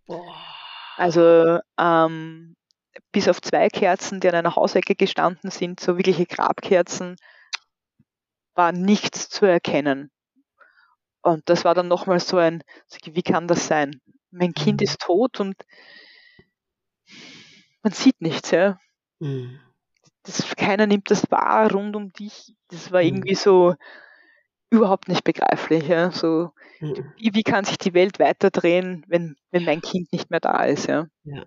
Boah. Also ähm, bis auf zwei Kerzen, die an einer Hausecke gestanden sind, so wirkliche Grabkerzen, war nichts zu erkennen. Und das war dann nochmal so ein, wie kann das sein? Mein Kind mhm. ist tot und man sieht nichts, ja. Mhm. Das, keiner nimmt das wahr rund um dich. Das war mhm. irgendwie so, überhaupt nicht begreiflich. Ja? So, mhm. wie, wie, kann sich die Welt weiterdrehen, wenn, wenn mein Kind nicht mehr da ist? Ja? ja.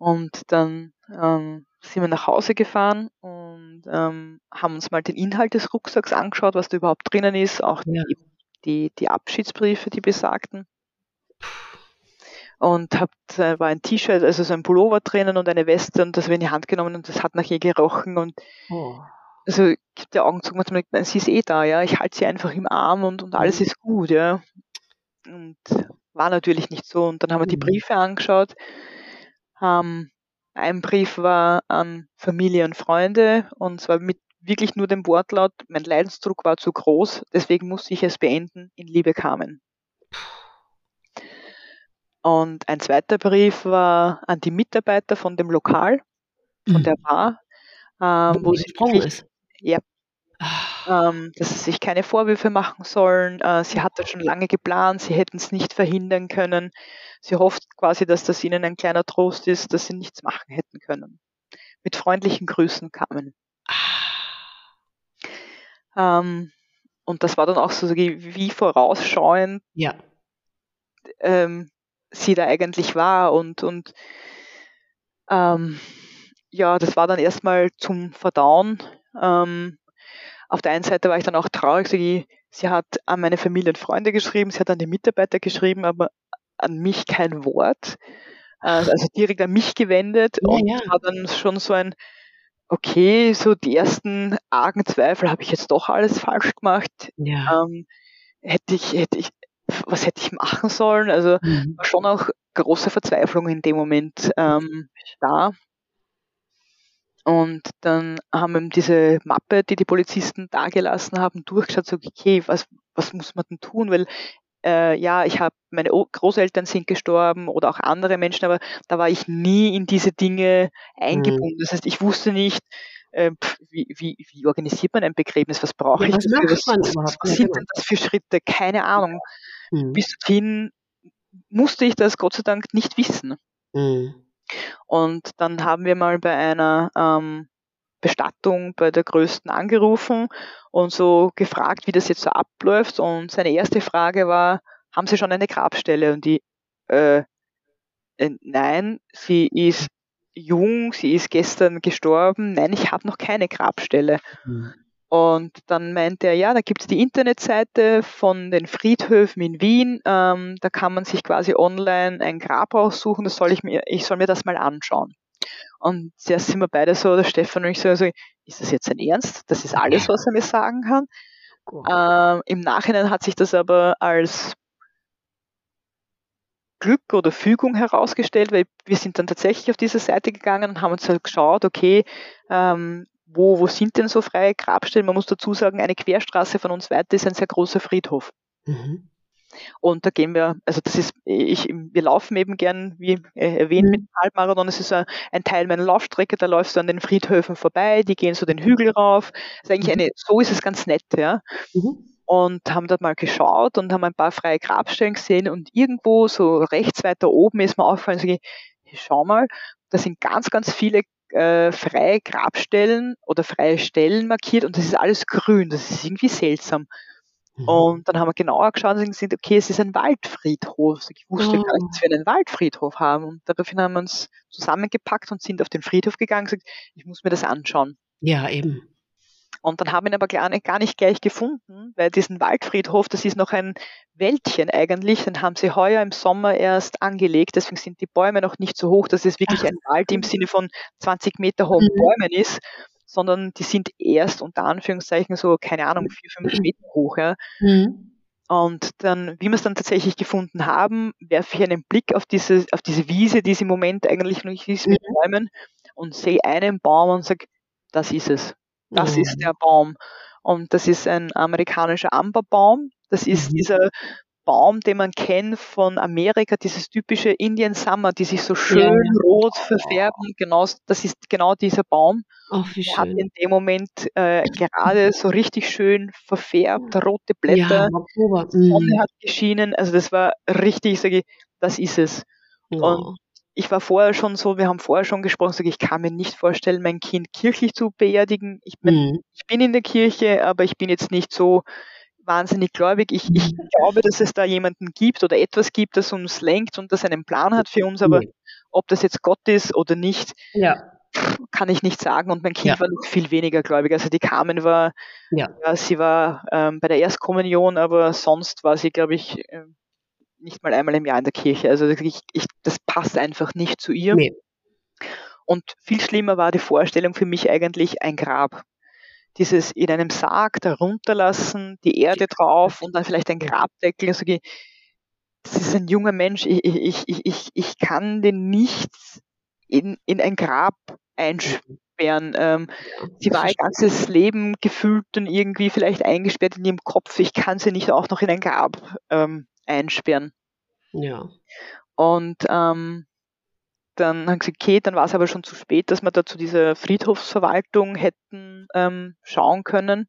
Und dann ähm, sind wir nach Hause gefahren und ähm, haben uns mal den Inhalt des Rucksacks angeschaut, was da überhaupt drinnen ist, auch ja. die, die, die Abschiedsbriefe, die besagten. Und hab, da war ein T-Shirt, also so ein Pullover drinnen und eine Weste und das ich in die Hand genommen und das hat nach ihr gerochen und oh also ich habe die Augen zugemacht und gesagt, sie ist eh da, ja, ich halte sie einfach im Arm und, und alles mhm. ist gut, ja. Und war natürlich nicht so. Und dann haben wir die mhm. Briefe angeschaut. Ähm, ein Brief war an Familie und Freunde und zwar mit wirklich nur dem Wortlaut, mein Leidensdruck war zu groß, deswegen musste ich es beenden, in Liebe kamen. Und ein zweiter Brief war an die Mitarbeiter von dem Lokal, von mhm. der Bar, ähm, wo, wo sie wirklich, ist. Ja. Ah. Ähm, dass sie sich keine Vorwürfe machen sollen. Äh, sie hat das schon lange geplant, sie hätten es nicht verhindern können. Sie hofft quasi, dass das ihnen ein kleiner Trost ist, dass sie nichts machen hätten können. Mit freundlichen Grüßen kamen. Ähm, und das war dann auch so wie vorausschauend, ja. ähm, sie da eigentlich war und, und ähm, ja, das war dann erstmal zum Verdauen ähm, auf der einen Seite war ich dann auch traurig, sie, sie hat an meine Familie und Freunde geschrieben, sie hat an die Mitarbeiter geschrieben, aber an mich kein Wort. Äh, also direkt an mich gewendet ja, und ja. war dann schon so ein, okay, so die ersten argen Zweifel, habe ich jetzt doch alles falsch gemacht? Ja. Ähm, hätte ich, hätte ich, was hätte ich machen sollen? Also Mhm. war schon auch große Verzweiflung in dem Moment ähm, da. Und dann haben wir diese Mappe, die die Polizisten dagelassen haben, durchgeschaut, so, okay, was, was muss man denn tun? Weil, äh, ja, ich habe, meine O- Großeltern sind gestorben oder auch andere Menschen, aber da war ich nie in diese Dinge eingebunden. Das heißt, ich wusste nicht, äh, wie, wie, wie organisiert man ein Begräbnis? Was brauche Ja, ich was Was, man was, was sind genau. denn das für Schritte? Keine Ahnung. Mhm. Bis dorthin musste ich das Gott sei Dank nicht wissen. Mhm. Und dann haben wir mal bei einer ähm, Bestattung bei der größten angerufen und so gefragt, wie das jetzt so abläuft. Und seine erste Frage war, haben Sie schon eine Grabstelle? Und die, äh, äh, nein, sie ist jung, sie ist gestern gestorben. Nein, ich habe noch keine Grabstelle. Mhm. Und dann meinte er, ja, da gibt es die Internetseite von den Friedhöfen in Wien. Ähm, da kann man sich quasi online ein Grab aussuchen. Das soll ich mir, ich soll mir das mal anschauen. Und zuerst sind wir beide so, der Stefan und ich so, also, ist das jetzt ein Ernst? Das ist alles, was er mir sagen kann. Ähm, Im Nachhinein hat sich das aber als Glück oder Fügung herausgestellt, weil wir sind dann tatsächlich auf diese Seite gegangen und haben uns halt geschaut, okay, ähm, wo, wo sind denn so freie Grabstellen? Man muss dazu sagen, eine Querstraße von uns weiter ist ein sehr großer Friedhof. Mhm. Und da gehen wir, also das ist, ich, wir laufen eben gern, wie äh, erwähnt, Mhm. mit dem Halbmarathon. Das ist ein, ein Teil meiner Laufstrecke, da läufst du an den Friedhöfen vorbei, die gehen so den Hügel rauf. Das ist eigentlich eine, so ist es ganz nett, ja. Mhm. Und haben dort mal geschaut und haben ein paar freie Grabstellen gesehen und irgendwo so rechts weiter oben ist mir aufgefallen, so, ich, schau mal, da sind ganz, ganz viele äh, freie Grabstellen oder freie Stellen markiert und das ist alles grün. Das ist irgendwie seltsam. Mhm. Und dann haben wir genauer geschaut und gesehen, okay, es ist ein Waldfriedhof. Ich wusste Oh. gar nicht, dass wir einen Waldfriedhof haben. Und daraufhin haben wir uns zusammengepackt und sind auf den Friedhof gegangen und gesagt, ich muss mir das anschauen. Ja, eben. Und dann haben wir ihn aber gar nicht, gar nicht gleich gefunden, weil diesen Waldfriedhof, das ist noch ein Wäldchen eigentlich, den haben sie heuer im Sommer erst angelegt, deswegen sind die Bäume noch nicht so hoch, dass es wirklich ein Wald im Sinne von 20 Meter hohen Mhm. Bäumen ist, sondern die sind erst unter Anführungszeichen so, keine Ahnung, vier, fünf Meter hoch. Ja. Mhm. Und dann, wie wir es dann tatsächlich gefunden haben, werfe ich einen Blick auf diese, auf diese Wiese, die es im Moment eigentlich noch nicht ist mit Mhm. Bäumen und sehe einen Baum und sage, das ist es. Das Oh. ist der Baum. Und das ist ein amerikanischer Amberbaum. Das ist Mhm. dieser Baum, den man kennt von Amerika, dieses typische Indian Summer, die sich so schön Ja. rot verfärben. Genau, das ist genau dieser Baum. Ach, wie Der hat in dem Moment äh, gerade so richtig schön verfärbt, rote Blätter. Ja, Oktober. Die Sonne Mhm. hat geschienen. Also das war richtig, sage ich, das ist es. Oh. Ich war vorher schon so, wir haben vorher schon gesprochen, sage ich, kann mir nicht vorstellen, mein Kind kirchlich zu beerdigen. Ich, mein, Mhm. ich bin in der Kirche, aber ich bin jetzt nicht so wahnsinnig gläubig. Ich, ich Mhm. glaube, dass es da jemanden gibt oder etwas gibt, das uns lenkt und das einen Plan hat für uns, aber Nee. ob das jetzt Gott ist oder nicht, Ja. kann ich nicht sagen. Und mein Kind Ja. war noch viel weniger gläubig. Also die Carmen war, Ja. ja, sie war ähm, bei der Erstkommunion, aber sonst war sie, glaube ich, ähm, nicht mal einmal im Jahr in der Kirche. Also ich, ich, das passt einfach nicht zu ihr. Nee. Und viel schlimmer war die Vorstellung für mich eigentlich ein Grab. Dieses in einem Sarg da runterlassen, die Erde drauf und dann vielleicht ein Grabdeckel. Also, ich, das ist ein junger Mensch, ich, ich, ich, ich, ich kann den nicht in, in ein Grab einsperren. Ähm, sie war ihr ganzes Leben gefühlt und irgendwie vielleicht eingesperrt in ihrem Kopf. Ich kann sie nicht auch noch in ein Grab ähm, einsperren. Ja. Und ähm, dann haben sie gesagt, okay, dann war es aber schon zu spät, dass wir da zu dieser Friedhofsverwaltung hätten ähm, schauen können.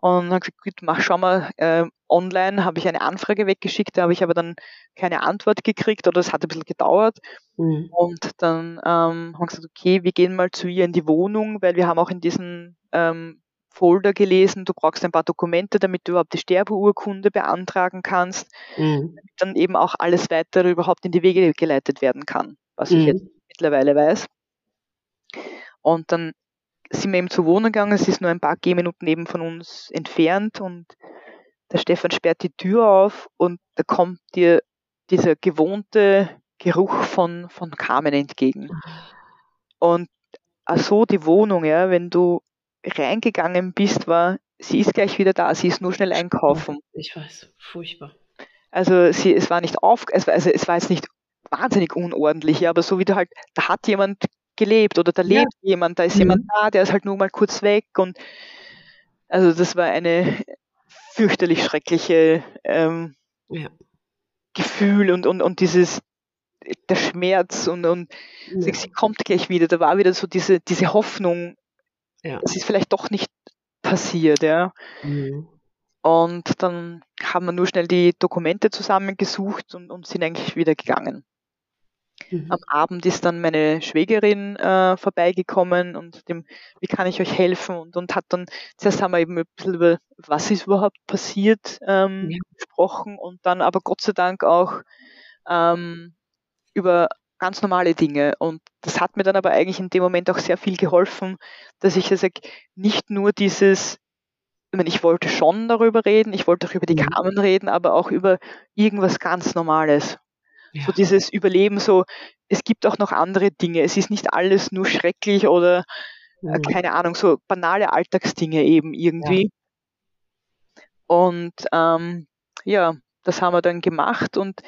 Und dann haben gesagt, gut, mach, schau mal, äh, online habe ich eine Anfrage weggeschickt, da habe ich aber dann keine Antwort gekriegt oder es hat ein bisschen gedauert. Mhm. Und dann ähm, haben wir gesagt, okay, wir gehen mal zu ihr in die Wohnung, weil wir haben auch in diesem ähm, Folder gelesen, du brauchst ein paar Dokumente, damit du überhaupt die Sterbeurkunde beantragen kannst, Mhm. damit dann eben auch alles weitere überhaupt in die Wege geleitet werden kann, was ich jetzt Mhm. mittlerweile weiß. Und dann sind wir eben zur Wohnung gegangen, es ist nur ein paar Gehminuten eben von uns entfernt und der Stefan sperrt die Tür auf und da kommt dir dieser gewohnte Geruch von, von Carmen entgegen. Und so die Wohnung, ja, wenn du reingegangen bist, war, sie ist gleich wieder da, sie ist nur schnell einkaufen. Ich weiß, furchtbar. Also sie, es war nicht auf, es war, also es war jetzt nicht wahnsinnig unordentlich, ja, aber so wie du halt, da hat jemand gelebt oder da ja. lebt jemand, da ist mhm. jemand da, der ist halt nur mal kurz weg und also das war eine fürchterlich schreckliche ähm, ja. Gefühl und, und, und dieses der Schmerz und, und ja. sie, sie, kommt gleich wieder. Da war wieder so diese, diese Hoffnung, ja. es ist vielleicht doch nicht passiert, ja. Mhm. Und dann haben wir nur schnell die Dokumente zusammengesucht und, und sind eigentlich wieder gegangen. Mhm. Am Abend ist dann meine Schwägerin äh, vorbeigekommen und dem, wie kann ich euch helfen? Und, und hat dann, zuerst haben wir eben ein bisschen über, was ist überhaupt passiert, ähm, ja. gesprochen und dann aber Gott sei Dank auch ähm, über ganz normale Dinge. Und das hat mir dann aber eigentlich in dem Moment auch sehr viel geholfen, dass ich also nicht nur dieses, ich, meine, ich wollte schon darüber reden, ich wollte auch über die mhm. Carmen reden, aber auch über irgendwas ganz Normales. Ja. So dieses Überleben, so, es gibt auch noch andere Dinge. Es ist nicht alles nur schrecklich oder äh, mhm. keine Ahnung, so banale Alltagsdinge eben irgendwie. Ja. Und ähm, ja, das haben wir dann gemacht und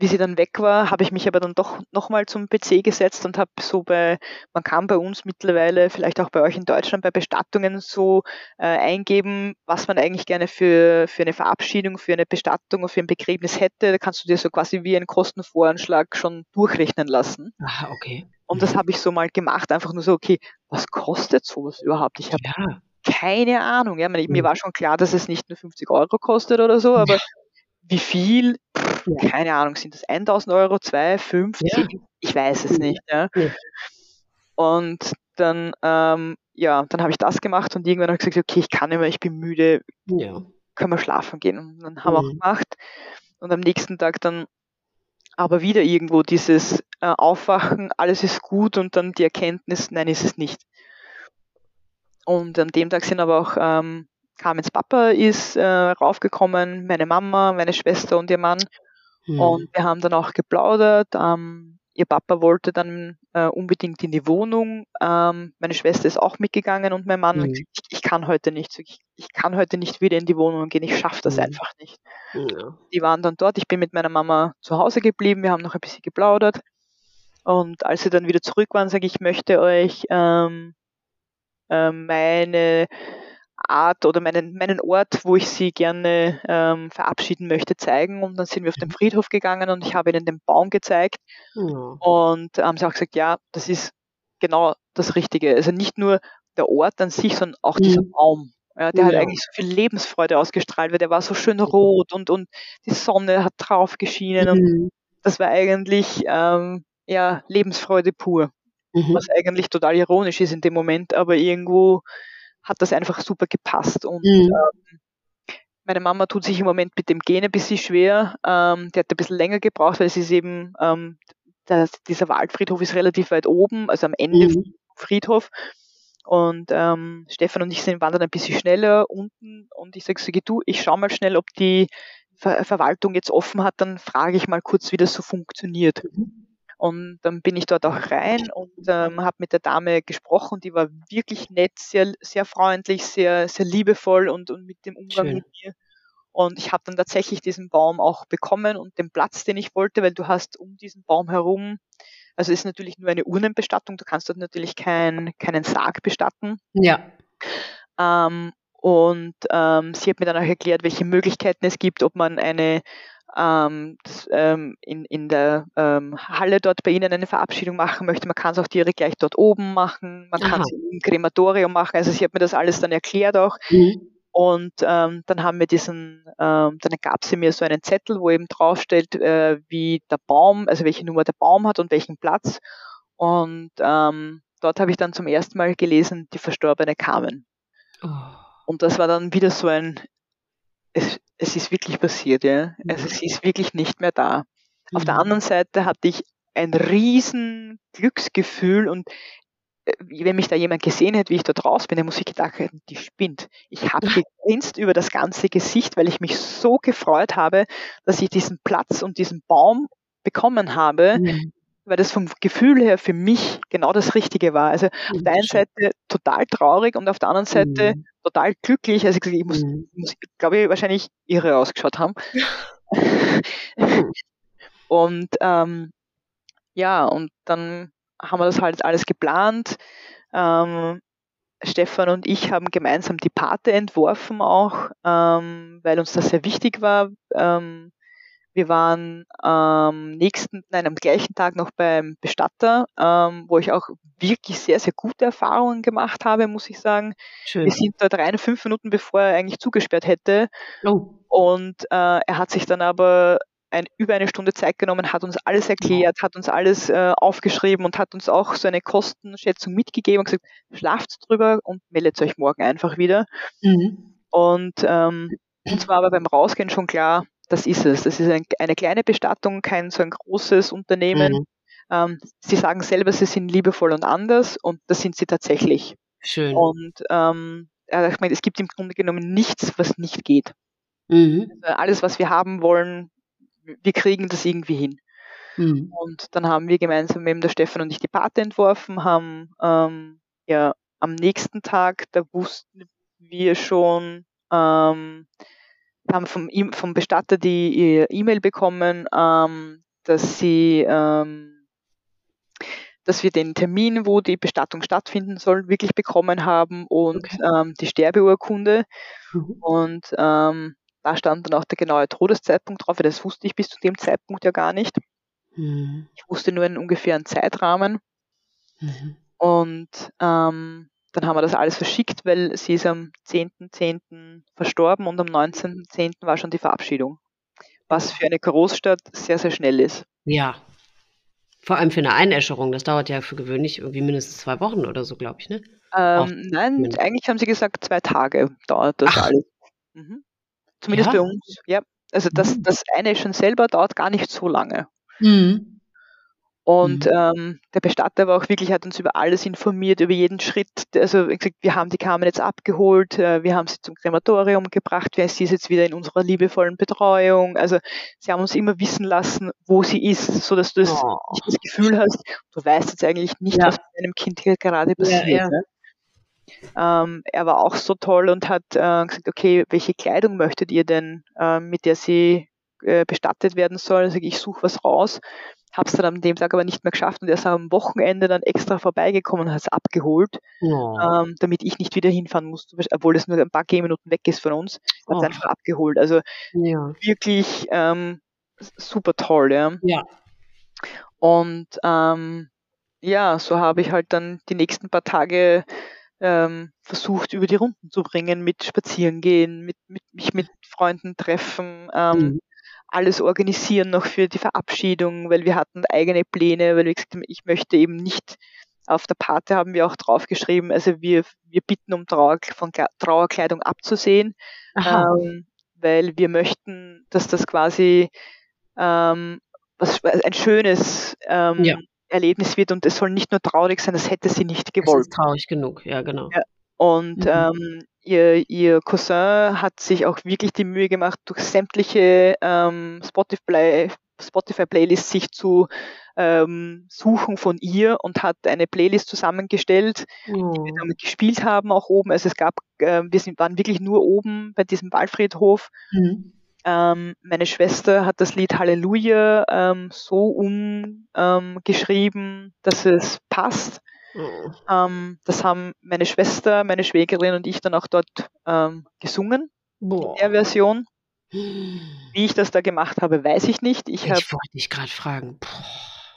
wie sie dann weg war, habe ich mich aber dann doch nochmal zum PC gesetzt und habe so bei, man kann bei uns mittlerweile, vielleicht auch bei euch in Deutschland, bei Bestattungen so äh, eingeben, was man eigentlich gerne für, für eine Verabschiedung, für eine Bestattung oder für ein Begräbnis hätte. Da kannst du dir so quasi wie einen Kostenvoranschlag schon durchrechnen lassen. Ah, okay. Und das habe ich so mal gemacht, einfach nur so, okay, was kostet sowas überhaupt? Ich habe ja. keine Ahnung. Ja, mir mhm. war schon klar, dass es nicht nur 50 Euro kostet oder so, aber wie viel? Ja. keine Ahnung, sind das 1000 Euro, 2, 5, ja. 10? Ich weiß es nicht. Ja. Und dann, ähm, ja, dann habe ich das gemacht und irgendwann habe ich gesagt, okay, ich kann mehr, ich bin müde, können wir schlafen gehen. Und dann haben wir auch mhm. gemacht. Und am nächsten Tag dann aber wieder irgendwo dieses äh, Aufwachen, alles ist gut und dann die Erkenntnis, nein, ist es nicht. Und an dem Tag sind aber auch ähm, Carmens Papa ist äh, raufgekommen, meine Mama, meine Schwester und ihr Mann. Mhm. Und wir haben dann auch geplaudert. Ähm, ihr Papa wollte dann äh, unbedingt in die Wohnung. Ähm, meine Schwester ist auch mitgegangen und mein Mann mhm. hat gesagt, ich, ich, kann heute nicht. Ich, ich, kann heute nicht wieder in die Wohnung gehen. Ich schaffe das mhm. einfach nicht. Ja. Die waren dann dort. Ich bin mit meiner Mama zu Hause geblieben. Wir haben noch ein bisschen geplaudert. Und als sie dann wieder zurück waren, sage ich, ich möchte euch ähm, äh, meine Art oder meinen, meinen Ort, wo ich sie gerne ähm, verabschieden möchte, zeigen. Und dann sind wir auf den. Friedhof gegangen und ich habe ihnen den Baum gezeigt. Mhm. Und haben sie auch gesagt, ja, das ist genau das Richtige. Also nicht nur der Ort an sich, sondern auch dieser mhm. Baum. Ja, der ja. hat eigentlich so viel Lebensfreude ausgestrahlt, weil der war so schön rot und, und die Sonne hat drauf geschienen mhm. und das war eigentlich ähm, ja, Lebensfreude pur. Mhm. Was eigentlich total ironisch ist in dem Moment, aber irgendwo hat das einfach super gepasst. Und mhm. ähm, meine Mama tut sich im Moment mit dem Gehen ein bisschen schwer. Ähm, die hat ein bisschen länger gebraucht, weil es ist eben, ähm, der, dieser Waldfriedhof ist relativ weit oben, also am Ende mhm. vom Friedhof. Und ähm, Stefan und ich sind wandern ein bisschen schneller unten und ich sage, so, du, ich schau mal schnell, ob die Ver Verwaltung jetzt offen hat, dann frage ich mal kurz, wie das so funktioniert. Mhm. Und dann bin ich dort auch rein und ähm, habe mit der Dame gesprochen. Die war wirklich nett, sehr, sehr freundlich, sehr, sehr liebevoll und, und mit dem Umgang Schön. mit mir. Und ich habe dann tatsächlich diesen Baum auch bekommen und den Platz, den ich wollte, weil du hast um diesen Baum herum, also ist natürlich nur eine Urnenbestattung, du kannst dort natürlich kein, keinen Sarg bestatten. Ja. Ähm, und ähm, sie hat mir dann auch erklärt, welche Möglichkeiten es gibt, ob man eine ähm, das, ähm, in, in der ähm, Halle dort bei Ihnen eine Verabschiedung machen möchte. Man kann es auch direkt gleich dort oben machen, man kann es im Krematorium machen. Also sie hat mir das alles dann erklärt auch. Mhm. Und ähm, dann haben wir diesen, ähm, dann gab sie mir so einen Zettel, wo eben draufsteht, äh, wie der Baum, also welche Nummer der Baum hat und welchen Platz. Und ähm, dort habe ich dann zum ersten Mal gelesen, die verstorbene Carmen. Oh. Und das war dann wieder so ein, es, es ist wirklich passiert, ja. Also mhm. sie ist wirklich nicht mehr da. Auf der mhm. anderen Seite hatte ich ein riesen Glücksgefühl und äh, wenn mich da jemand gesehen hätte, wie ich dort raus bin, dann muss ich gedacht haben, die spinnt. Ich habe gegrinst über das ganze Gesicht, weil ich mich so gefreut habe, dass ich diesen Platz und diesen Baum bekommen habe, mhm. Weil das vom Gefühl her für mich genau das Richtige war. Also mhm, auf der einen Seite total traurig und auf der anderen Seite mhm. total glücklich. Also ich, muss, mhm. muss glaube ich, wahrscheinlich irre ausgeschaut haben. und ähm, ja, und dann haben wir das halt alles geplant. Ähm, Stefan und ich haben gemeinsam die Pate entworfen auch, ähm, weil uns das sehr wichtig war. Ähm, wir waren am nächsten, nein, am gleichen Tag noch beim Bestatter, ähm, wo ich auch wirklich sehr, sehr gute Erfahrungen gemacht habe, muss ich sagen. Schön. Wir sind dort rein fünf Minuten, bevor er eigentlich zugesperrt hätte. Oh. Und äh, er hat sich dann aber ein, über eine Stunde Zeit genommen, hat uns alles erklärt, hat uns alles äh, aufgeschrieben und hat uns auch so eine Kostenschätzung mitgegeben und gesagt, schlaft drüber und meldet euch morgen einfach wieder. Mhm. Und ähm, uns war aber beim Rausgehen schon klar, das ist es. Das ist ein, eine kleine Bestattung, kein so ein großes Unternehmen. Mhm. Ähm, sie sagen selber, sie sind liebevoll und anders und das sind sie tatsächlich. Schön. Und ähm, ich meine, es gibt im Grunde genommen nichts, was nicht geht. Mhm. Also alles, was wir haben wollen, wir kriegen das irgendwie hin. Mhm. Und dann haben wir gemeinsam eben der Stefan und ich die Pate entworfen, haben ähm, ja am nächsten Tag, da wussten wir schon, ähm, haben vom, vom Bestatter die E-Mail bekommen, ähm, dass sie, ähm, dass wir den Termin, wo die Bestattung stattfinden soll, wirklich bekommen haben und okay. ähm, die Sterbeurkunde. Mhm. Und ähm, da stand dann auch der genaue Todeszeitpunkt drauf, weil das wusste ich bis zu dem Zeitpunkt ja gar nicht. Mhm. Ich wusste nur einen ungefähren Zeitrahmen. Mhm. Und ähm, dann haben wir das alles verschickt, weil sie ist am 10.10. .10. verstorben und am 19.10. war schon die Verabschiedung. Was für eine Großstadt sehr, sehr schnell ist. Ja. Vor allem für eine Einäscherung. Das dauert ja für gewöhnlich irgendwie mindestens zwei Wochen oder so, glaube ich, ne? Ähm, nein, eigentlich haben sie gesagt, zwei Tage dauert das Ach. alles. Mhm. Zumindest ja. bei uns, ja. Also das, mhm. das eine schon selber dauert gar nicht so lange. Mhm. Und mhm. ähm, der Bestatter war auch wirklich, hat uns über alles informiert, über jeden Schritt. Also gesagt, wir haben die Carmen jetzt abgeholt, äh, wir haben sie zum Krematorium gebracht, wer ist jetzt wieder in unserer liebevollen Betreuung. Also sie haben uns immer wissen lassen, wo sie ist, so dass du oh. nicht das Gefühl hast, du weißt jetzt eigentlich nicht, ja. was mit deinem Kind hier gerade passiert. Ja, ja. Ne? Ähm, er war auch so toll und hat äh, gesagt, okay, welche Kleidung möchtet ihr denn, äh, mit der sie äh, bestattet werden soll? Also ich suche was raus. Habe es dann an dem Tag aber nicht mehr geschafft und er ist am Wochenende dann extra vorbeigekommen und hat es abgeholt, oh. ähm, damit ich nicht wieder hinfahren musste, obwohl es nur ein paar Gehminuten weg ist von uns. Hat es oh. einfach abgeholt. Also ja. wirklich ähm, super toll. Ja. ja. Und ähm, ja, so habe ich halt dann die nächsten paar Tage ähm, versucht über die Runden zu bringen, mit Spazierengehen, mit, mit mich mit Freunden treffen, ähm, mhm. Alles organisieren noch für die Verabschiedung, weil wir hatten eigene Pläne, weil wir gesagt haben, ich möchte eben nicht auf der Pate haben wir auch draufgeschrieben, also wir, wir bitten um Trauer, von Trauerkleidung abzusehen, ähm, weil wir möchten, dass das quasi ähm, was, ein schönes ähm, ja. Erlebnis wird und es soll nicht nur traurig sein, das hätte sie nicht gewollt. Das ist traurig genug, ja, genau. Ja. Und mhm. ähm, ihr, ihr Cousin hat sich auch wirklich die Mühe gemacht, durch sämtliche ähm, Spotify, Spotify Playlists sich zu ähm, suchen von ihr und hat eine Playlist zusammengestellt, oh. die wir damit gespielt haben, auch oben. Also es gab, äh, wir sind, waren wirklich nur oben bei diesem Waldfriedhof. Mhm. Ähm, meine Schwester hat das Lied Halleluja ähm, so umgeschrieben, ähm, dass es passt. Mhm. Ähm, das haben meine Schwester, meine Schwägerin und ich dann auch dort ähm, gesungen Boah. in der Version. Wie ich das da gemacht habe, weiß ich nicht. Ich, ich wollte dich gerade fragen. Boah.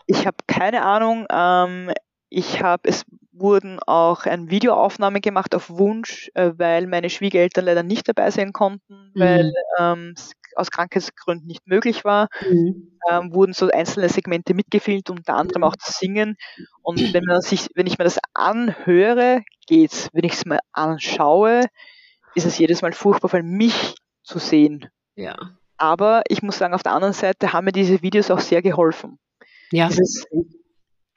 Ich habe keine Ahnung. Ähm, ich habe, es wurden auch eine Videoaufnahme gemacht auf Wunsch, äh, weil meine Schwiegereltern leider nicht dabei sein konnten, mhm. weil ähm, es aus Krankheitsgründen nicht möglich war. Mhm. Ähm, wurden so einzelne Segmente mitgefilmt, unter anderem auch das Singen. Und wenn man sich, wenn ich mir das anhöre, geht's. Wenn ich es mal anschaue, ist es jedes Mal furchtbar, weil mich zu sehen. Ja. Aber ich muss sagen, auf der anderen Seite haben mir diese Videos auch sehr geholfen. Ja. Dieses,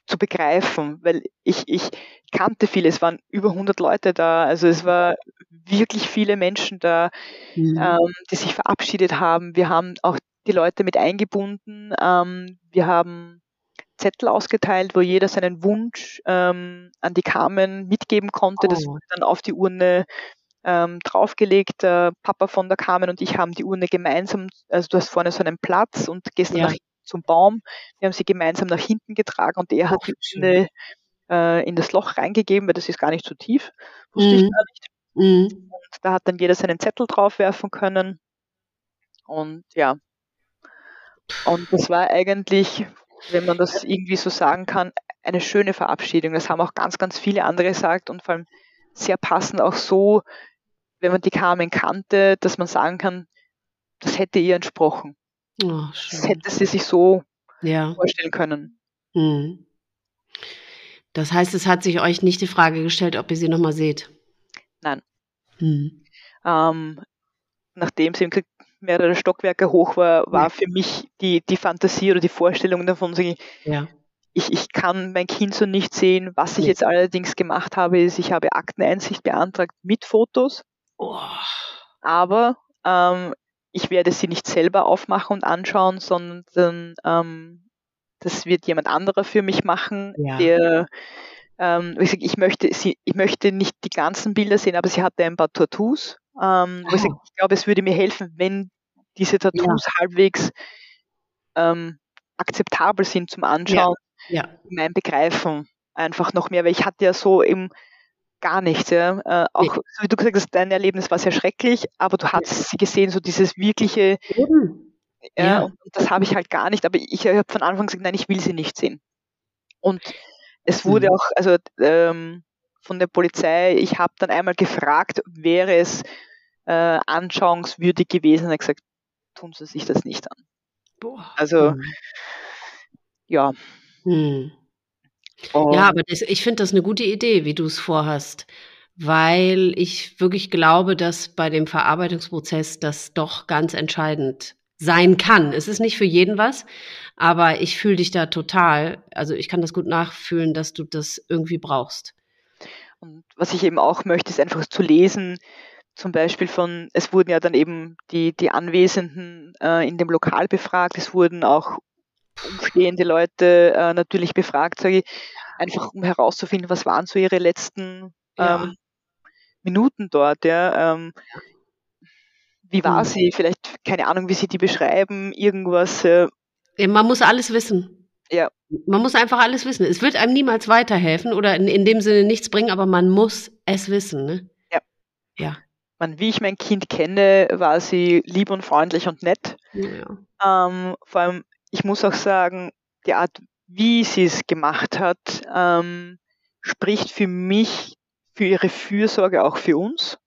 zu begreifen, weil ich, ich kannte viele, es waren über 100 Leute da, also es war wirklich viele Menschen da, mhm. ähm, die sich verabschiedet haben. Wir haben auch die Leute mit eingebunden. Ähm, wir haben Zettel ausgeteilt, wo jeder seinen Wunsch ähm, an die Carmen mitgeben konnte. Oh. Das wurde dann auf die Urne ähm, draufgelegt. Der Papa von der Carmen und ich haben die Urne gemeinsam, also du hast vorne so einen Platz und gehst ja. nach zum Baum. Wir haben sie gemeinsam nach hinten getragen und er hat die Urne äh, in das Loch reingegeben, weil das ist gar nicht so tief, wusste mhm. ich gar nicht. Mhm. Und da hat dann jeder seinen Zettel draufwerfen können. Und ja, und das war eigentlich, wenn man das irgendwie so sagen kann, eine schöne Verabschiedung. Das haben auch ganz, ganz viele andere gesagt und vor allem sehr passend auch so, wenn man die Carmen kannte, dass man sagen kann, das hätte ihr entsprochen. Oh, das hätte sie sich so ja. vorstellen können. Mhm. Das heißt, es hat sich euch nicht die Frage gestellt, ob ihr sie nochmal seht? Nein. Mhm. Ähm, nachdem sie mehrere Stockwerke hoch war, war für mich die, die Fantasie oder die Vorstellung davon, ja. ich, ich kann mein Kind so nicht sehen. Was ich jetzt allerdings gemacht habe, ist, ich habe Akteneinsicht beantragt mit Fotos. Oh. Aber ähm, ich werde sie nicht selber aufmachen und anschauen, sondern ähm, das wird jemand anderer für mich machen, ja. der ähm, ich, sag, ich, möchte sie, ich möchte nicht die ganzen Bilder sehen, aber sie hatte ein paar Tattoos. Ähm, oh. ich, sag, ich glaube, es würde mir helfen, wenn diese Tattoos ja. halbwegs ähm, akzeptabel sind zum Anschauen, ja. ja. mein Begreifen einfach noch mehr, weil ich hatte ja so eben gar nichts. Ja. Äh, auch, nee. so wie du gesagt hast, dein Erlebnis war sehr schrecklich, aber du hast sie gesehen, so dieses wirkliche, ja, ja. Und, das habe ich halt gar nicht, aber ich habe von Anfang gesagt, nein, ich will sie nicht sehen. Und es wurde mhm. auch, also ähm, von der Polizei, ich habe dann einmal gefragt, wäre es äh, anschauungswürdig gewesen, er hat gesagt, tun sie sich das nicht an. Boah. Also, mhm. ja. Mhm. ja, aber das, ich finde das eine gute Idee, wie du es vorhast, weil ich wirklich glaube, dass bei dem Verarbeitungsprozess das doch ganz entscheidend sein kann. Es ist nicht für jeden was, aber ich fühle dich da total. Also ich kann das gut nachfühlen, dass du das irgendwie brauchst. Und was ich eben auch möchte, ist einfach zu lesen, zum Beispiel von, es wurden ja dann eben die, die Anwesenden äh, in dem Lokal befragt, es wurden auch umstehende Leute äh, natürlich befragt, sage ich, einfach um herauszufinden, was waren so ihre letzten ja. ähm, Minuten dort, ja. Ähm, wie war mhm. sie? Vielleicht, keine Ahnung, wie sie die beschreiben, irgendwas. Äh, Man muss alles wissen. Ja. Man muss einfach alles wissen. Es wird einem niemals weiterhelfen oder in, in dem Sinne nichts bringen, aber man muss es wissen. Ne? Ja. Ja man, wie ich mein Kind kenne, war sie lieb und freundlich und nett. Ja. Ähm, vor allem, ich muss auch sagen, die Art, wie sie es gemacht hat, ähm, spricht für mich, für ihre Fürsorge auch für uns,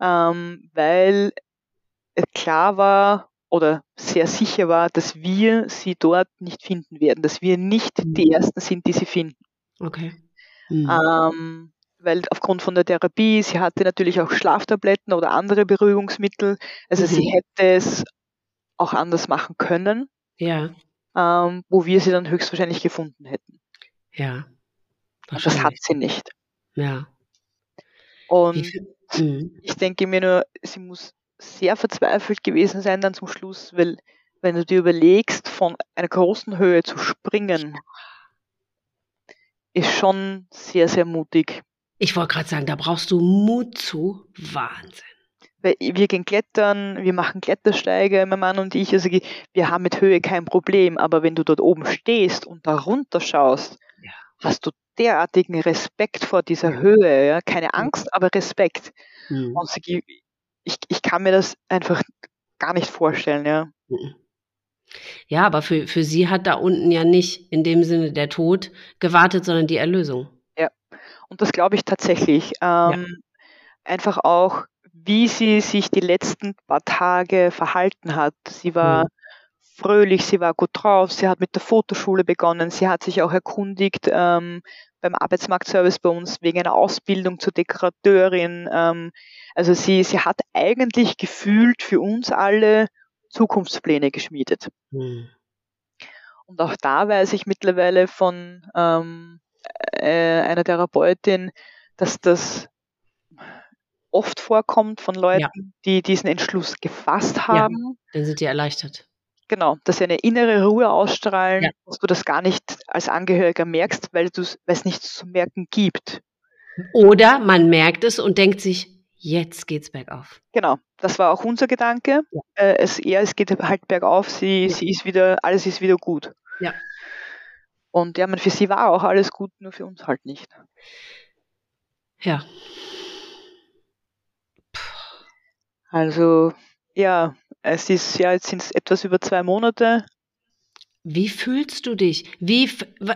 ähm, weil klar war oder sehr sicher war, dass wir sie dort nicht finden werden, dass wir nicht die mhm. Ersten sind, die sie finden. Okay. Mhm. Ähm, weil aufgrund von der Therapie, sie hatte natürlich auch Schlaftabletten oder andere Beruhigungsmittel. Also mhm. sie hätte es auch anders machen können. Ja. Ähm, wo wir sie dann höchstwahrscheinlich gefunden hätten. Ja. Und das hat sie nicht. Ja. Und ich, mhm. ich denke mir nur, sie muss sehr verzweifelt gewesen sein dann zum Schluss, weil wenn du dir überlegst, von einer großen Höhe zu springen, ist schon sehr, sehr mutig. Ich wollte gerade sagen, da brauchst du Mut zu. Wahnsinn. Wir gehen klettern, wir machen Klettersteige, mein Mann und ich. Also wir haben mit Höhe kein Problem, aber wenn du dort oben stehst und da runter schaust, ja. hast du derartigen Respekt vor dieser ja. Höhe. Ja? Keine Angst, aber Respekt. Mhm. Und ich, ich kann mir das einfach gar nicht vorstellen. Ja. Mhm. Ja, aber für, für sie hat da unten ja nicht in dem Sinne der Tod gewartet, sondern die Erlösung. Und das glaube ich tatsächlich. Ähm, ja. Einfach auch, wie sie sich die letzten paar Tage verhalten hat. Sie war mhm. fröhlich, sie war gut drauf, sie hat mit der Fotoschule begonnen, sie hat sich auch erkundigt ähm, beim Arbeitsmarktservice bei uns wegen einer Ausbildung zur Dekorateurin. Ähm, also sie, sie hat eigentlich gefühlt für uns alle Zukunftspläne geschmiedet. Mhm. Und auch da weiß ich mittlerweile von ähm, äh, einer Therapeutin, dass das oft vorkommt von Leuten, ja. die diesen Entschluss gefasst haben. Ja, dann sind die erleichtert. Genau, dass sie eine innere Ruhe ausstrahlen, ja. dass du das gar nicht als Angehöriger merkst, weil es nichts zu merken gibt. Oder man merkt es und denkt sich, jetzt geht's bergauf. Genau, das war auch unser Gedanke. Ja. Äh, es eher, es geht halt bergauf, sie, ja. sie ist wieder, alles ist wieder gut. Ja. Und ja, man, für sie war auch alles gut, nur für uns halt nicht. Ja. Also, ja, es ist ja, jetzt sind es etwas über zwei Monate. Wie fühlst du dich? Wie,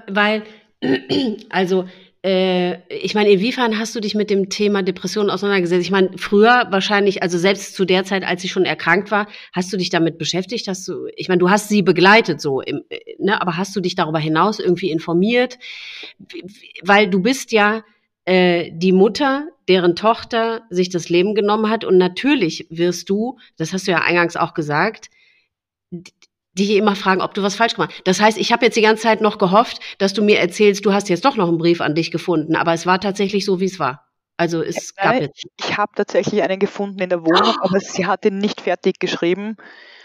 weil, also, äh, ich meine, inwiefern hast du dich mit dem Thema Depression auseinandergesetzt? Ich meine, früher wahrscheinlich, also selbst zu der Zeit, als sie schon erkrankt war, hast du dich damit beschäftigt? Hast du, ich meine, du hast sie begleitet so, im, ne, aber hast du dich darüber hinaus irgendwie informiert? Weil du bist ja äh, die Mutter, deren Tochter sich das Leben genommen hat und natürlich wirst du, das hast du ja eingangs auch gesagt, die immer fragen, ob du was falsch gemacht hast. Das heißt, ich habe jetzt die ganze Zeit noch gehofft, dass du mir erzählst, du hast jetzt doch noch einen Brief an dich gefunden, aber es war tatsächlich so, wie es war. Also es ja, gab jetzt. Ich habe tatsächlich einen gefunden in der Wohnung, oh. aber sie hat ihn nicht fertig geschrieben.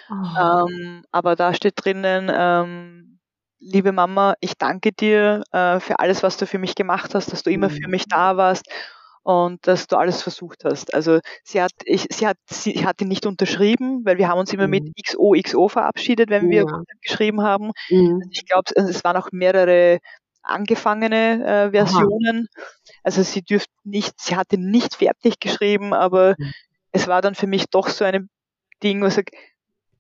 Oh. Ähm, aber da steht drinnen, ähm, liebe Mama, ich danke dir äh, für alles, was du für mich gemacht hast, dass du immer für mich da warst und dass du alles versucht hast. Also sie hat, ich, sie hat, sie hat ihn nicht unterschrieben, weil wir haben uns immer mhm. mit XOXO verabschiedet, wenn wir ja. geschrieben haben. Mhm. Ich glaube, es waren auch mehrere angefangene äh, Versionen. Aha. Also sie dürfte nicht, sie hatte nicht fertig geschrieben, aber mhm. es war dann für mich doch so ein Ding, wo ich sage,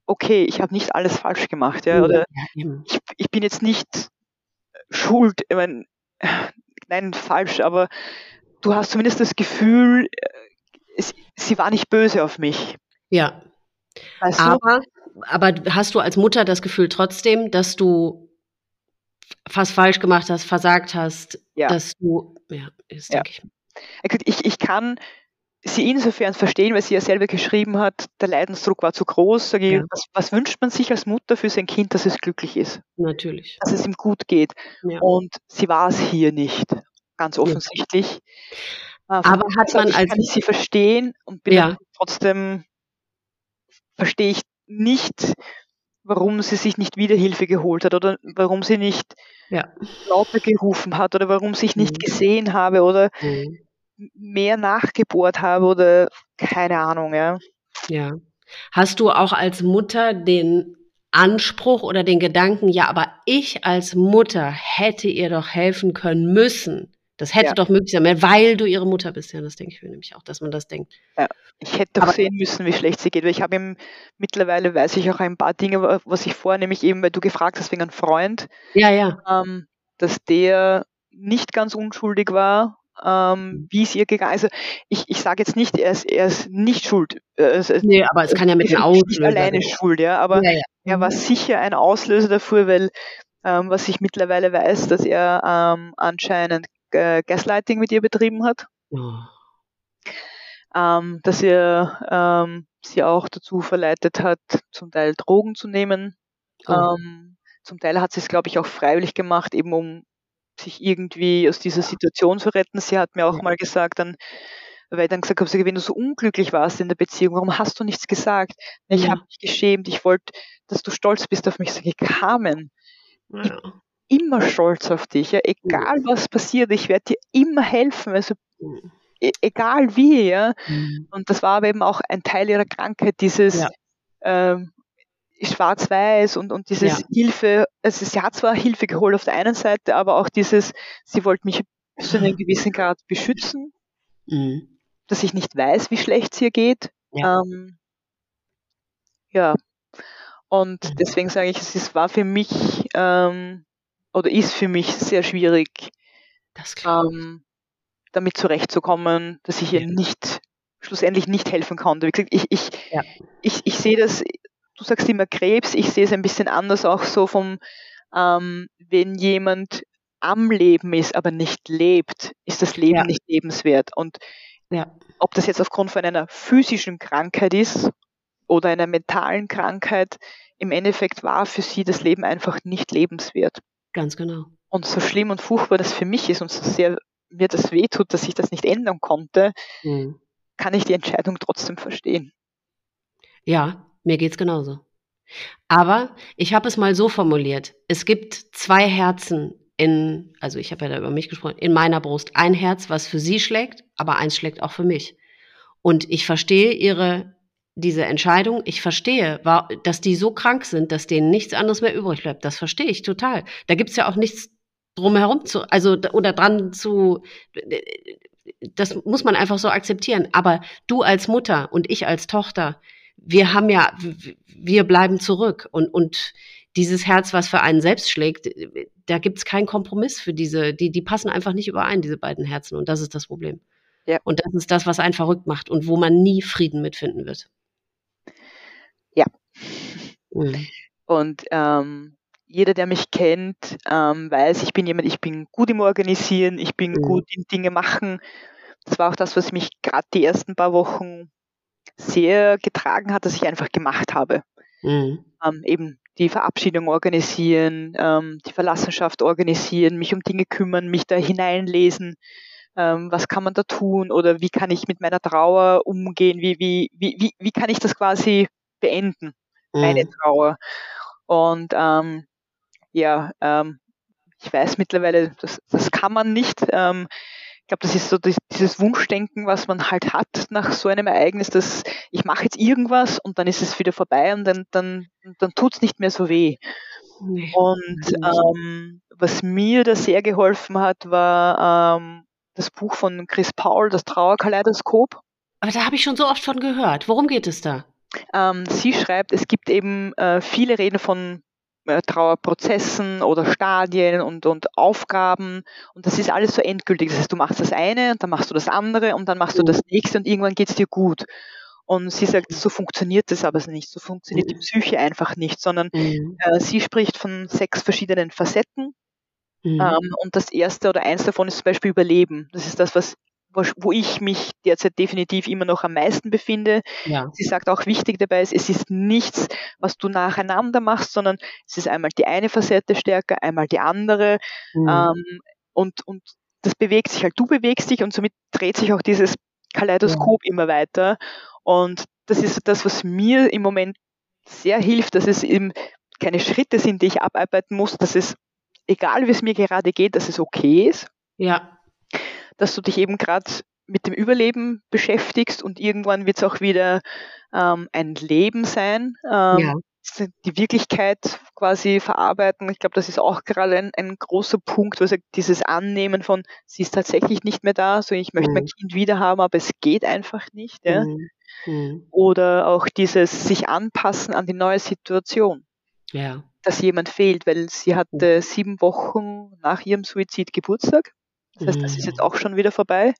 okay, ich habe nicht alles falsch gemacht, ja, oder ja, ich, ich bin jetzt nicht schuld, ich mein, nein, falsch, aber du hast zumindest das Gefühl, äh, es, sie war nicht böse auf mich. Ja. Weißt aber, du? aber hast du als Mutter das Gefühl trotzdem, dass du fast falsch gemacht hast, versagt hast, ja. dass du, ja, das ja. denke ich. Ich, ich kann sie insofern verstehen, weil sie ja selber geschrieben hat, der Leidensdruck war zu groß. Sage ich, ja. was, was, wünscht man sich als Mutter für sein Kind, dass es glücklich ist? Natürlich. Dass es ihm gut geht. Ja. Und sie war es hier nicht ganz offensichtlich. Ja. Aber hat man als. Kann ich sie verstehen und bin ja. trotzdem, verstehe ich nicht, warum sie sich nicht wieder Hilfe geholt hat oder warum sie nicht ja. lauter gerufen hat oder warum sie sich nicht mhm. gesehen habe oder mhm. Mehr nachgebohrt habe oder keine Ahnung, ja. Ja. Hast du auch als Mutter den Anspruch oder den Gedanken, ja, aber ich als Mutter hätte ihr doch helfen können müssen. Das hätte ja. doch möglich sein, weil du ihre Mutter bist. Ja, das denke ich mir nämlich auch, dass man das denkt. Ja, ich hätte doch sehen müssen, wie schlecht sie geht. Weil ich habe ihm mittlerweile weiß ich auch ein paar Dinge, was ich vorher, nämlich eben, weil du gefragt hast wegen einem Freund. Ja, ja. Ähm, dass der nicht ganz unschuldig war, ähm, mhm. wie es ihr gegangen ist. Also ich, ich sage jetzt nicht, er ist, er ist nicht schuld. Also, nee, aber es kann ja mit dem Auslöser. Nicht alleine schuld, ja, aber ja, ja. er war mhm. sicher ein Auslöser dafür, weil ähm, was ich mittlerweile weiß, dass er ähm, anscheinend äh, Gaslighting mit ihr betrieben hat. Oh. Ähm, dass er ähm, sie auch dazu verleitet hat, zum Teil Drogen zu nehmen. Oh. Ähm, zum Teil hat sie es, glaube ich, auch freiwillig gemacht, eben um sich irgendwie aus dieser Situation zu retten. Sie hat mir auch mal gesagt, dann, weil ich dann gesagt habe, wenn du so unglücklich warst in der Beziehung, warum hast du nichts gesagt? Ich ja. habe mich geschämt, ich wollte, dass du stolz bist auf mich. Ich, Carmen, ja. ich immer stolz auf dich. Ja? Egal was passiert, ich werde dir immer helfen. Also e egal wie, ja. Mhm. Und das war aber eben auch ein Teil ihrer Krankheit, dieses ja. ähm, Schwarz-Weiß und, und dieses ja. Hilfe, also sie hat zwar Hilfe geholt auf der einen Seite, aber auch dieses, sie wollte mich zu einem gewissen Grad beschützen, mhm. dass ich nicht weiß, wie schlecht es ihr geht. Ja. Ähm, ja. Und mhm. deswegen sage ich, es war für mich ähm, oder ist für mich sehr schwierig, ähm, damit zurechtzukommen, dass ich ihr nicht schlussendlich nicht helfen konnte. Wie gesagt, ich, ich, ja. ich, ich sehe das, du sagst immer Krebs, ich sehe es ein bisschen anders auch so vom, ähm, wenn jemand am Leben ist, aber nicht lebt, ist das Leben ja. nicht lebenswert. Und ja. ob das jetzt aufgrund von einer physischen Krankheit ist oder einer mentalen Krankheit, im Endeffekt war für sie das Leben einfach nicht lebenswert. Ganz genau. Und so schlimm und furchtbar das für mich ist und so sehr mir das wehtut, dass ich das nicht ändern konnte, mhm. kann ich die Entscheidung trotzdem verstehen. Ja, mir geht's genauso. Aber ich habe es mal so formuliert. Es gibt zwei Herzen in, also ich habe ja da über mich gesprochen, in meiner Brust. Ein Herz, was für sie schlägt, aber eins schlägt auch für mich. Und ich verstehe ihre, diese Entscheidung. Ich verstehe, dass die so krank sind, dass denen nichts anderes mehr übrig bleibt. Das verstehe ich total. Da gibt's ja auch nichts drumherum zu, also, oder dran zu, das muss man einfach so akzeptieren. Aber du als Mutter und ich als Tochter, wir haben ja, wir bleiben zurück und, und dieses Herz, was für einen selbst schlägt, da gibt es keinen Kompromiss für diese, die, die passen einfach nicht überein, diese beiden Herzen. Und das ist das Problem. Ja. Und das ist das, was einen verrückt macht und wo man nie Frieden mitfinden wird. Ja. Mhm. Und ähm, jeder, der mich kennt, ähm, weiß, ich bin jemand, ich bin gut im Organisieren, ich bin mhm. gut im Dinge machen. Das war auch das, was mich gerade die ersten paar Wochen sehr getragen hat, dass ich einfach gemacht habe. Mhm. Ähm, eben die Verabschiedung organisieren, ähm, die Verlassenschaft organisieren, mich um Dinge kümmern, mich da hineinlesen, ähm, was kann man da tun oder wie kann ich mit meiner Trauer umgehen, wie, wie, wie, wie, wie kann ich das quasi beenden, mhm. meine Trauer. Und ähm, ja, ähm, ich weiß mittlerweile, das, das kann man nicht. Ähm, ich glaube, das ist so dieses Wunschdenken, was man halt hat nach so einem Ereignis, dass ich mache jetzt irgendwas und dann ist es wieder vorbei und dann, dann, dann tut es nicht mehr so weh. Nee. Und ähm, was mir da sehr geholfen hat, war ähm, das Buch von Chris Paul, das Trauerkaleidoskop. Aber da habe ich schon so oft von gehört. Worum geht es da? Ähm, sie schreibt, es gibt eben äh, viele Reden von Trauerprozessen oder Stadien und, und Aufgaben. Und das ist alles so endgültig. Das heißt, du machst das eine und dann machst du das andere und dann machst du das nächste und irgendwann geht es dir gut. Und sie sagt, so funktioniert das aber nicht. So funktioniert die mhm. Psyche einfach nicht, sondern mhm. äh, sie spricht von sechs verschiedenen Facetten. Mhm. Ähm, und das erste oder eins davon ist zum Beispiel Überleben. Das ist das, was wo ich mich derzeit definitiv immer noch am meisten befinde. Ja. Sie sagt auch wichtig dabei ist, es ist nichts, was du nacheinander machst, sondern es ist einmal die eine Facette stärker, einmal die andere. Mhm. Ähm, und, und das bewegt sich halt. Du bewegst dich und somit dreht sich auch dieses Kaleidoskop ja. immer weiter. Und das ist das, was mir im Moment sehr hilft, dass es eben keine Schritte sind, die ich abarbeiten muss, dass es, egal wie es mir gerade geht, dass es okay ist. Ja dass du dich eben gerade mit dem Überleben beschäftigst und irgendwann wird es auch wieder ähm, ein Leben sein. Ähm, ja. Die Wirklichkeit quasi verarbeiten. Ich glaube, das ist auch gerade ein, ein großer Punkt, also dieses Annehmen von, sie ist tatsächlich nicht mehr da, so ich möchte mhm. mein Kind wieder haben, aber es geht einfach nicht. Ja? Mhm. Mhm. Oder auch dieses sich anpassen an die neue Situation. Ja. Dass jemand fehlt, weil sie hatte sieben Wochen nach ihrem Suizid Geburtstag. Das heißt, das ist jetzt mhm. auch schon wieder vorbei.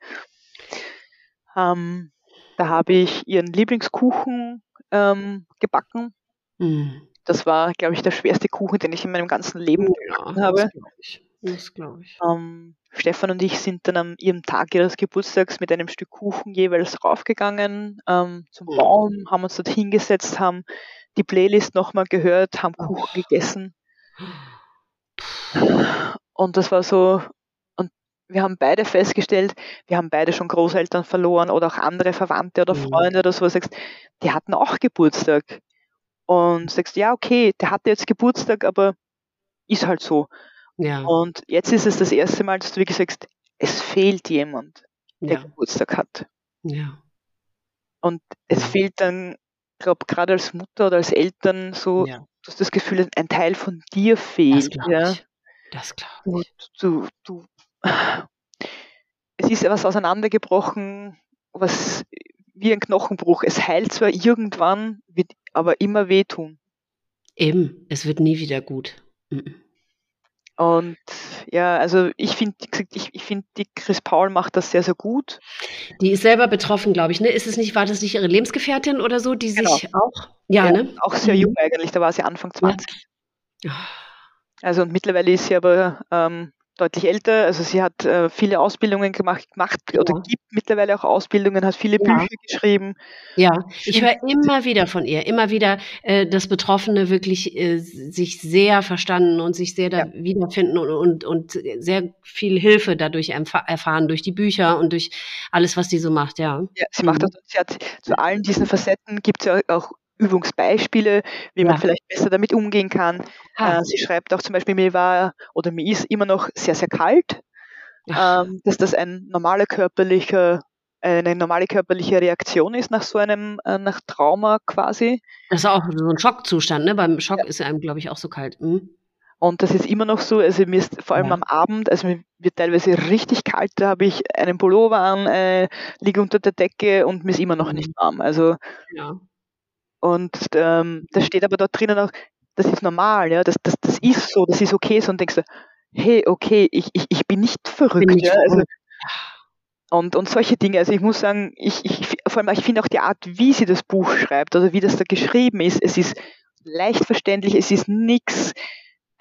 Ähm, da habe ich ihren Lieblingskuchen ähm, gebacken. Mhm. Das war, glaube ich, der schwerste Kuchen, den ich in meinem ganzen Leben gebacken habe. Das glaube ich. Das glaube ich. Ähm, Stefan und ich sind dann an ihrem Tag ihres Geburtstags mit einem Stück Kuchen jeweils raufgegangen ähm, zum mhm. Baum, haben uns dort hingesetzt, haben die Playlist nochmal gehört, haben Kuchen gegessen. Und das war so wir haben beide festgestellt, wir haben beide schon Großeltern verloren oder auch andere Verwandte oder mhm. Freunde oder so, sagst, die hatten auch Geburtstag. Und sagst, ja, okay, der hatte jetzt Geburtstag, aber ist halt so. Ja. Und jetzt ist es das erste Mal, dass du wirklich sagst, es fehlt jemand, der ja. Geburtstag hat. Ja. Und es fehlt dann, glaube gerade als Mutter oder als Eltern so, ja. du hast das Gefühl, ein Teil von dir fehlt. Das ja. Ich. Das glaube ich. Du, du, es ist etwas auseinandergebrochen, was wie ein Knochenbruch. Es heilt zwar irgendwann, wird aber immer wehtun. Eben, es wird nie wieder gut. Mhm. Und ja, also ich finde, ich, ich finde, die Chris Paul macht das sehr, sehr gut. Die ist selber betroffen, glaube ich, ne? Ist es nicht, war das nicht ihre Lebensgefährtin oder so, die genau. sich auch, ja, ja, ne? Auch sehr mhm. jung eigentlich, da war sie Anfang 20. Ja. Also und mittlerweile ist sie aber ähm, deutlich älter. Also sie hat äh, viele Ausbildungen gemacht, gemacht ja. oder gibt mittlerweile auch Ausbildungen, hat viele ja. Bücher geschrieben. Ja, ich höre immer wieder von ihr, immer wieder, äh, dass Betroffene wirklich äh, sich sehr verstanden und sich sehr da ja. wiederfinden und, und, und sehr viel Hilfe dadurch erfahren, durch die Bücher und durch alles, was sie so macht, ja. Ja, sie macht mhm. das. Sie hat zu allen diesen Facetten gibt es ja auch Übungsbeispiele, wie ja. man vielleicht besser damit umgehen kann. Ah. Äh, sie schreibt auch zum Beispiel, mir war oder mir ist immer noch sehr, sehr kalt, ähm, dass das ein normaler körperlicher eine normale körperliche Reaktion ist nach so einem, äh, nach Trauma quasi. Das ist auch so ein Schockzustand, ne? Beim Schock ja. ist einem, glaube ich, auch so kalt. Mhm. Und das ist immer noch so, also mir ist vor allem ja. am Abend, also mir wird teilweise richtig kalt, da habe ich einen Pullover an, äh, liege unter der Decke und mir ist immer noch nicht mhm. warm. Also ja. Und ähm, da steht aber dort drinnen auch, das ist normal, ja, das, das, das ist so, das ist okay so und denkst du, hey, okay, ich, ich, ich bin nicht verrückt. Bin ja, also, und, und solche Dinge. Also ich muss sagen, ich, ich vor allem ich finde auch die Art, wie sie das Buch schreibt oder wie das da geschrieben ist, es ist leicht verständlich, es ist nichts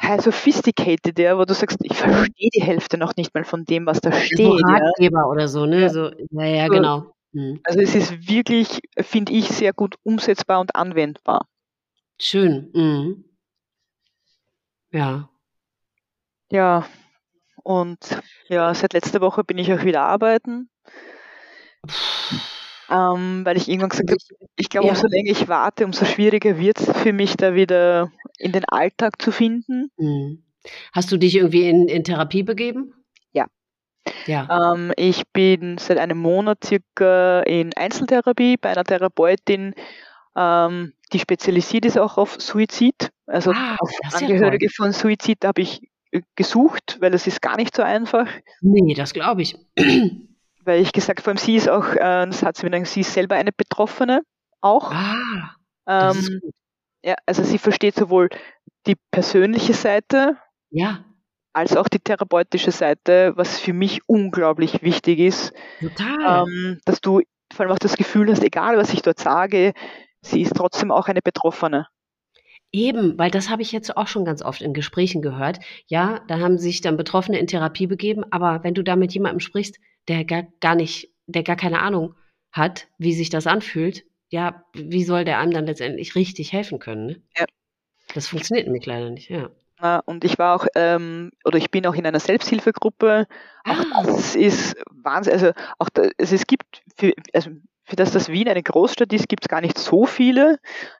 high sophisticated, ja, wo du sagst, ich verstehe die Hälfte noch nicht mal von dem, was da steht. So Ratgeber ja. oder so, ne? Ja, so, ja, ja genau. Hm. Also es ist wirklich, finde ich, sehr gut umsetzbar und anwendbar. Schön. Mhm. Ja. Ja, und ja, seit letzter Woche bin ich auch wieder arbeiten. Ähm, weil ich irgendwann gesagt habe, ich glaube, ja. umso länger ich warte, umso schwieriger wird es für mich, da wieder in den Alltag zu finden. Mhm. Hast du dich irgendwie in, in Therapie begeben? Ja. Ähm, ich bin seit einem Monat circa in Einzeltherapie bei einer Therapeutin, ähm, die spezialisiert ist auch auf Suizid, also ah, auf Angehörige ja von Suizid. Habe ich äh, gesucht, weil es ist gar nicht so einfach. Nee, das glaube ich. Weil ich gesagt, vor allem sie ist auch, äh, das hat sie mir gesagt, sie ist selber eine Betroffene auch. Ah, das ähm, ist gut. Ja, also sie versteht sowohl die persönliche Seite ja. Als auch die therapeutische Seite, was für mich unglaublich wichtig ist. Total. Ähm, dass du vor allem auch das Gefühl hast, egal was ich dort sage, sie ist trotzdem auch eine Betroffene. Eben, weil das habe ich jetzt auch schon ganz oft in Gesprächen gehört. Ja, da haben sich dann Betroffene in Therapie begeben, aber wenn du da mit jemandem sprichst, der gar, gar nicht, der gar keine Ahnung hat, wie sich das anfühlt, ja, wie soll der einem dann letztendlich richtig helfen können? Ne? Ja. Das funktioniert nämlich leider nicht, ja. Ja, und ich war auch, ähm, oder ich bin auch in einer Selbsthilfegruppe. Auch ah. das ist Wahnsinn. Also auch da, also es gibt für, also für das das Wien eine Großstadt ist, gibt es gar nicht so viele.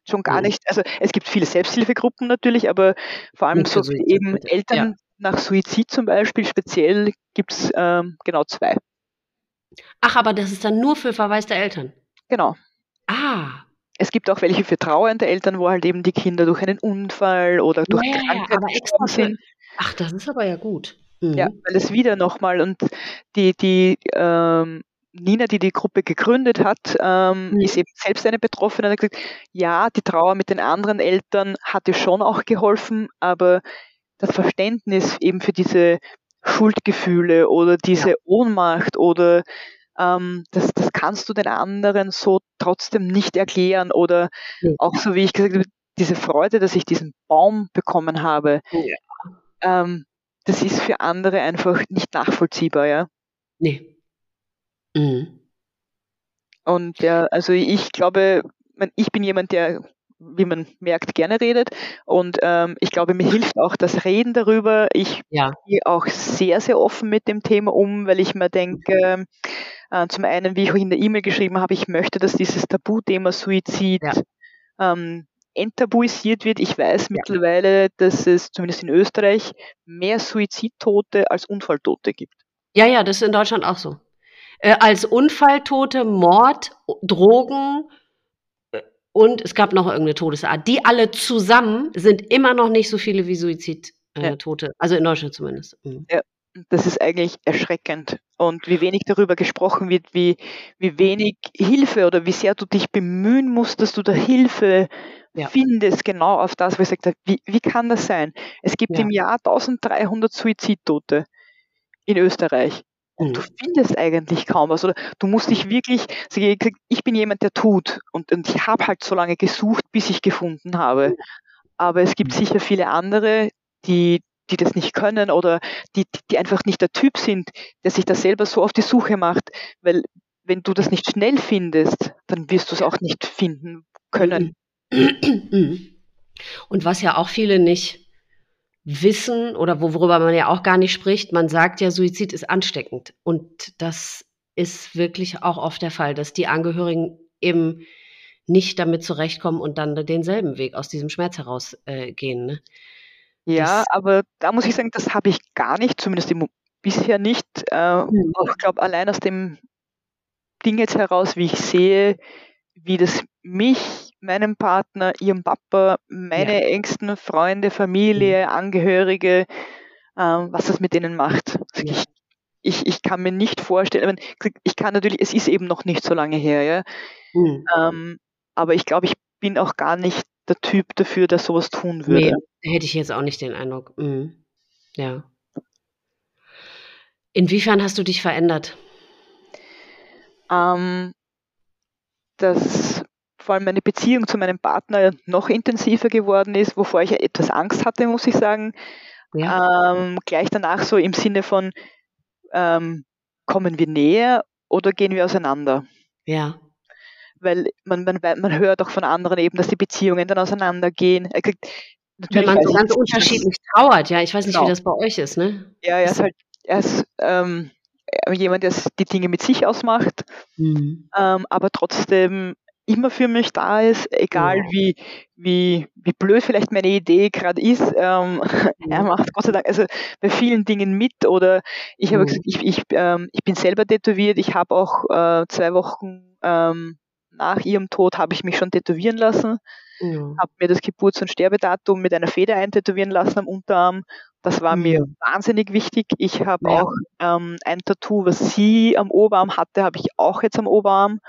Schon gar mhm. nicht, also es gibt viele Selbsthilfegruppen natürlich, aber vor allem so eben Eltern ja. nach Suizid zum Beispiel speziell gibt es ähm, genau zwei. Ach, aber das ist dann nur für verwaiste Eltern? Genau. Ah. Es gibt auch welche für trauernde Eltern, wo halt eben die Kinder durch einen Unfall oder durch ja, Krankheit extra sind. Ach, das ist aber ja gut. Mhm. Ja, weil es wieder nochmal und die, die ähm, Nina, die die Gruppe gegründet hat, ähm, mhm. ist eben selbst eine Betroffene und hat gesagt, ja, die Trauer mit den anderen Eltern hatte schon auch geholfen, aber das Verständnis eben für diese Schuldgefühle oder diese ja. Ohnmacht oder ähm, das, das kannst du den anderen so trotzdem nicht erklären oder ja. auch so wie ich gesagt habe, diese Freude, dass ich diesen Baum bekommen habe, ja. ähm, das ist für andere einfach nicht nachvollziehbar, ja. Nee. Mhm. Und ja, also ich glaube, ich bin jemand, der wie man merkt, gerne redet. Und ähm, ich glaube, mir hilft auch das Reden darüber. Ich ja. gehe auch sehr, sehr offen mit dem Thema um, weil ich mir denke, zum einen, wie ich auch in der E-Mail geschrieben habe, ich möchte, dass dieses Tabuthema Suizid ja. ähm, enttabuisiert wird. Ich weiß ja. mittlerweile, dass es zumindest in Österreich mehr Suizidtote als Unfalltote gibt. Ja, ja, das ist in Deutschland auch so. Äh, als Unfalltote, Mord, Drogen, und es gab noch irgendeine Todesart. Die alle zusammen sind immer noch nicht so viele wie Suizidtote. Äh, ja. Also in Deutschland zumindest. Mhm. Ja, das ist eigentlich erschreckend. Und wie wenig darüber gesprochen wird, wie, wie wenig Hilfe oder wie sehr du dich bemühen musst, dass du da Hilfe ja. findest, genau auf das, was ich gesagt habe. Wie, wie kann das sein? Es gibt ja. im Jahr 1300 Suizidtote in Österreich. Und du mhm. findest eigentlich kaum was. Oder du musst dich wirklich, ich bin jemand, der tut. Und, und ich habe halt so lange gesucht, bis ich gefunden habe. Aber es gibt mhm. sicher viele andere, die, die das nicht können oder die, die einfach nicht der Typ sind, der sich da selber so auf die Suche macht. Weil wenn du das nicht schnell findest, dann wirst du es auch nicht finden können. Und was ja auch viele nicht wissen oder worüber man ja auch gar nicht spricht, man sagt ja, Suizid ist ansteckend. Und das ist wirklich auch oft der Fall, dass die Angehörigen eben nicht damit zurechtkommen und dann denselben Weg aus diesem Schmerz herausgehen. Äh, ne? Ja, das, aber da muss ich sagen, das habe ich gar nicht, zumindest im, bisher nicht. Äh, mhm. Ich glaube, allein aus dem Ding jetzt heraus, wie ich sehe, wie das mich, meinen Partner, ihren Papa, meine ja. engsten Freunde, Familie, mhm. Angehörige, äh, was das mit denen macht. Also ja. ich, ich, ich kann mir nicht vorstellen, ich kann natürlich, es ist eben noch nicht so lange her, ja. Mhm. Ähm, aber ich glaube, ich bin auch gar nicht der Typ dafür, der sowas tun würde. Nee, hätte ich jetzt auch nicht den Eindruck. Mhm. Ja. Inwiefern hast du dich verändert? Ähm, dass vor allem meine Beziehung zu meinem Partner noch intensiver geworden ist, wovor ich etwas Angst hatte, muss ich sagen. Ja. Ähm, gleich danach so im Sinne von, ähm, kommen wir näher oder gehen wir auseinander? Ja weil man, man, man hört auch von anderen eben, dass die Beziehungen dann auseinandergehen. Wenn man so ganz unterschiedlich trauert, ja, ich weiß nicht, genau. wie das bei euch ist, ne? Ja, er ist halt, er ist ähm, jemand, der die Dinge mit sich ausmacht, mhm. ähm, aber trotzdem immer für mich da ist, egal ja. wie, wie, wie blöd vielleicht meine Idee gerade ist. Ähm, mhm. Er macht Gott sei Dank also bei vielen Dingen mit oder ich habe mhm. gesagt, ich, ich, ähm, ich bin selber tätowiert, ich habe auch äh, zwei Wochen ähm, nach ihrem Tod habe ich mich schon tätowieren lassen, ja. habe mir das Geburts- und Sterbedatum mit einer Feder eintätowieren lassen am Unterarm. Das war mir wahnsinnig wichtig. Ich habe ja. auch ähm, ein Tattoo, was sie am Oberarm hatte, habe ich auch jetzt am Oberarm.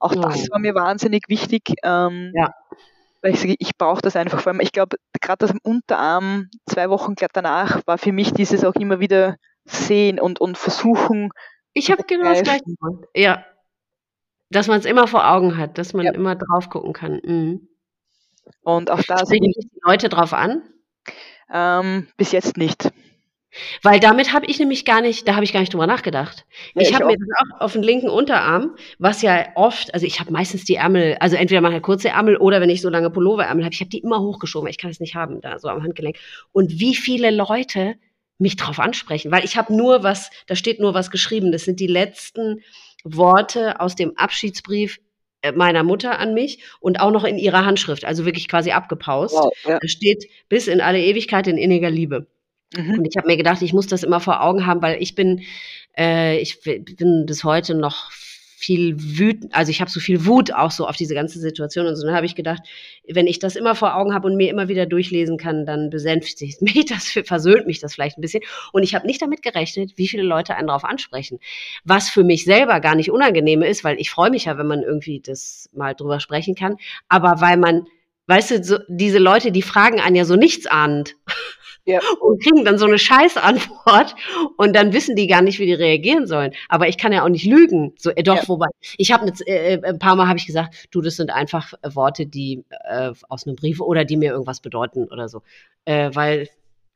Auch ja. das war mir wahnsinnig wichtig. Ähm, ja. Weil ich sage, ich brauche das einfach. Vor allem, ich glaube, gerade das am Unterarm, zwei Wochen danach, war für mich dieses auch immer wieder sehen und, und versuchen. Ich habe genau das gleiche. Ja, dass man es immer vor Augen hat, dass man ja. immer drauf gucken kann. Mhm. Und auch da sind die Leute drauf an? Ähm, bis jetzt nicht. Weil damit habe ich nämlich gar nicht, da habe ich gar nicht drüber nachgedacht. Ja, ich, ich habe mir das auch auf den linken Unterarm, was ja oft, also ich habe meistens die Ärmel, also entweder mache ich kurze Ärmel oder wenn ich so lange Pulloverärmel habe, ich habe die immer hochgeschoben, ich kann es nicht haben, da so am Handgelenk. Und wie viele Leute mich drauf ansprechen, weil ich habe nur was, da steht nur was geschrieben, das sind die letzten Worte aus dem Abschiedsbrief äh, meiner Mutter an mich und auch noch in ihrer Handschrift, also wirklich quasi abgepaust. Wow, ja. Da steht bis in alle Ewigkeit in inniger Liebe. Mhm. Und ich habe mir gedacht, ich muss das immer vor Augen haben, weil ich bin, äh, ich bin bis heute noch viel wütend, also ich habe so viel Wut auch so auf diese ganze Situation und so. Dann habe ich gedacht, wenn ich das immer vor Augen habe und mir immer wieder durchlesen kann, dann besänftigt mich das, versöhnt mich das vielleicht ein bisschen. Und ich habe nicht damit gerechnet, wie viele Leute einen darauf ansprechen. Was für mich selber gar nicht unangenehm ist, weil ich freue mich ja, wenn man irgendwie das mal drüber sprechen kann. Aber weil man, weißt du, so, diese Leute, die fragen einen ja so nichtsahnend ja. und kriegen dann so eine Scheißantwort und dann wissen die gar nicht, wie die reagieren sollen. Aber ich kann ja auch nicht lügen. So, äh, doch, ja. wobei, ich habe äh, äh, ein paar Mal habe ich gesagt, du, das sind einfach Worte, die äh, aus einem Brief oder die mir irgendwas bedeuten oder so. Äh, weil,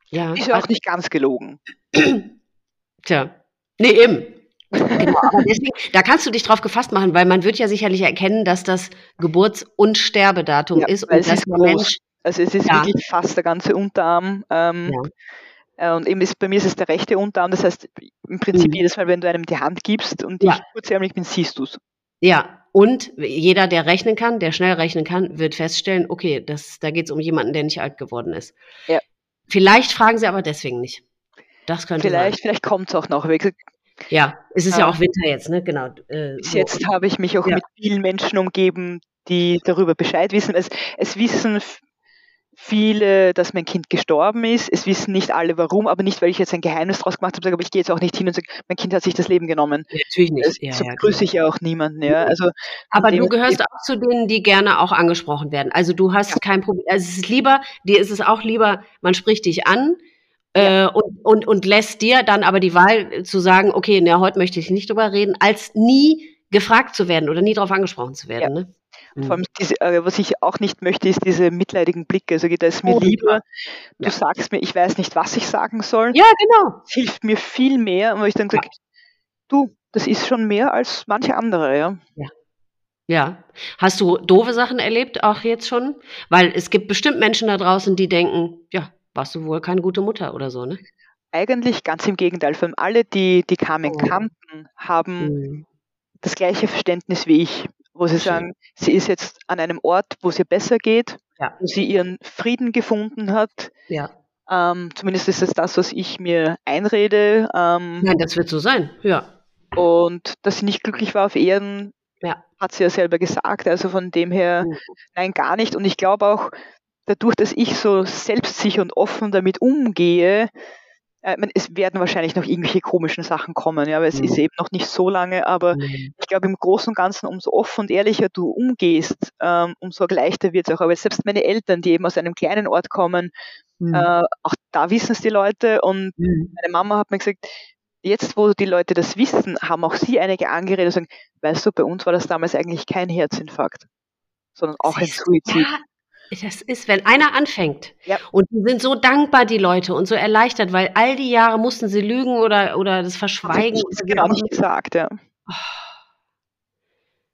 ja. Ist ja auch nicht ganz gelogen. Tja. Nee, eben. genau, aber deswegen, da kannst du dich drauf gefasst machen, weil man wird ja sicherlich erkennen, dass das Geburts- und Sterbedatum ja, ist und dass der Mensch also es ist ja. wirklich fast der ganze Unterarm. Ähm, ja. Äh, und eben ist, bei mir ist es der rechte Unterarm. Das heißt, im Prinzip mhm. jedes Mal, wenn du einem die Hand gibst und ja. ich kurzärmlich bin, siehst du es. Ja, und jeder, der rechnen kann, der schnell rechnen kann, wird feststellen, okay, das, da geht es um jemanden, der nicht alt geworden ist. Ja. Vielleicht fragen sie aber deswegen nicht. Das könnte Vielleicht, sein. vielleicht kommt es auch noch. Ja, es ist ja, ja auch Winter jetzt, ne? Genau. Äh, bis so. jetzt habe ich mich auch ja. mit vielen Menschen umgeben, die darüber Bescheid wissen. Es, es wissen viele, dass mein Kind gestorben ist. Es wissen nicht alle warum, aber nicht, weil ich jetzt ein Geheimnis draus gemacht habe, aber ich gehe jetzt auch nicht hin und sage, mein Kind hat sich das Leben genommen. Ja, natürlich nicht. Ja, so ja, grüße ich ja auch niemanden. Ja. Also, aber du gehörst auch zu denen, die gerne auch angesprochen werden. Also du hast ja. kein Problem. Also es ist lieber, dir ist es auch lieber, man spricht dich an, ja. Äh, und, und, und lässt dir dann aber die Wahl zu sagen, okay, na, heute möchte ich nicht drüber reden, als nie gefragt zu werden oder nie darauf angesprochen zu werden. Ja. Ne? Mhm. Vor allem, diese, äh, was ich auch nicht möchte, ist diese mitleidigen Blicke. Also da ist mir oh, lieber, du ja. sagst mir, ich weiß nicht, was ich sagen soll. Ja, genau. Es hilft mir viel mehr, weil ich dann sage, du, das ist schon mehr als manche andere, ja. ja. Ja. Hast du doofe Sachen erlebt, auch jetzt schon? Weil es gibt bestimmt Menschen da draußen, die denken, ja, warst du wohl keine gute Mutter oder so, ne? Eigentlich ganz im Gegenteil. Vor allem alle, die die Carmen oh. kannten, haben mhm. das gleiche Verständnis wie ich wo sie sagen, sie ist jetzt an einem Ort, wo es ihr besser geht, ja. wo sie ihren Frieden gefunden hat. Ja. Ähm, zumindest ist es das, was ich mir einrede. Ähm, Nein, das wird so sein, ja. Und dass sie nicht glücklich war auf Erden, ja. hat sie ja selber gesagt. Also von dem her, mhm. nein, gar nicht. Und ich glaube auch, dadurch, dass ich so selbstsicher und offen damit umgehe, äh, es werden wahrscheinlich noch irgendwelche komischen Sachen kommen, ja, weil es mhm. ist eben noch nicht so lange, aber mhm. ich glaube im Großen und Ganzen, umso offen und ehrlicher du umgehst, ähm, umso leichter wird es auch. Aber selbst meine Eltern, die eben aus einem kleinen Ort kommen, mhm. äh, auch da wissen es die Leute und mhm. meine Mama hat mir gesagt, jetzt wo die Leute das wissen, haben auch sie einige angeredet und sagen, weißt du, bei uns war das damals eigentlich kein Herzinfarkt, sondern auch ein Suizid. Ja, das ist, wenn einer anfängt ja. und die sind so dankbar, die Leute, und so erleichtert, weil all die Jahre mussten sie lügen oder, oder das verschweigen. Das genau nicht gesagt, ja. Oh.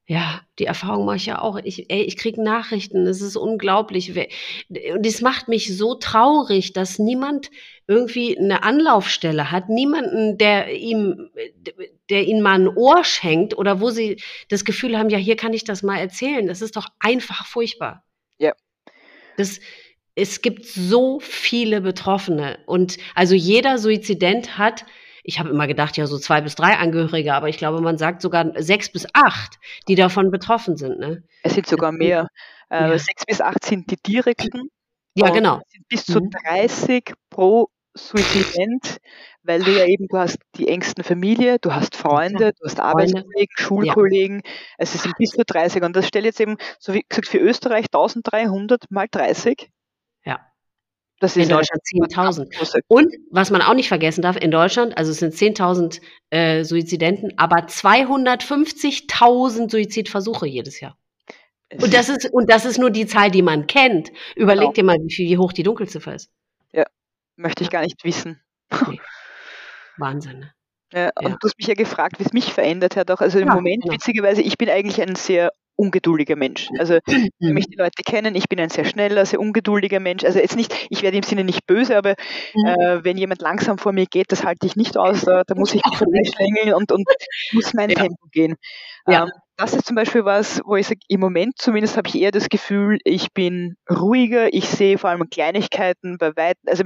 Ja, die Erfahrung mache ich ja auch. Ich, ey, ich kriege Nachrichten, es ist unglaublich. Und es macht mich so traurig, dass niemand irgendwie eine Anlaufstelle hat, niemanden, der ihm, der ihnen mal ein Ohr schenkt oder wo sie das Gefühl haben, ja, hier kann ich das mal erzählen. Das ist doch einfach furchtbar. Das, es gibt so viele Betroffene und also jeder Suizident hat ich habe immer gedacht, ja, so zwei bis drei Angehörige, aber ich glaube, man sagt sogar sechs bis acht, die davon betroffen sind. Ne? Es sind sogar mehr. Äh, ja. Sechs bis acht sind die direkten. Ja, genau. bis zu 30 mhm. pro Suizident, weil du ja eben, du hast die engsten Familie, du hast Freunde, du hast Arbeitskollegen, Schulkollegen, ja. also es sind bis zu 30 und das stellt jetzt eben, so wie gesagt, für Österreich 1300 mal 30. Ja. Das ist in Deutschland 10.000. Und was man auch nicht vergessen darf, in Deutschland, also es sind 10.000 äh, Suizidenten, aber 250.000 Suizidversuche jedes Jahr. Und das ist und das ist nur die Zahl, die man kennt. Überleg genau. dir mal, wie, wie hoch die Dunkelziffer ist. Ja, möchte ich gar nicht wissen. Nee. Wahnsinn. Ne? Ja, und ja. du hast mich ja gefragt, wie es mich verändert hat. Auch also im ja, Moment, witzigerweise, ich bin eigentlich ein sehr ungeduldiger Mensch. Also, wenn mhm. mich die Leute kennen, ich bin ein sehr schneller, sehr ungeduldiger Mensch. Also jetzt nicht, ich werde im Sinne nicht böse, aber mhm. äh, wenn jemand langsam vor mir geht, das halte ich nicht aus. Da, da muss ich mich vorbeischlängeln und, und muss mein. Tempo gehen. Ja. Ähm, das ist zum Beispiel was, wo ich sage, im Moment zumindest habe ich eher das Gefühl, ich bin ruhiger, ich sehe vor allem Kleinigkeiten bei weitem, also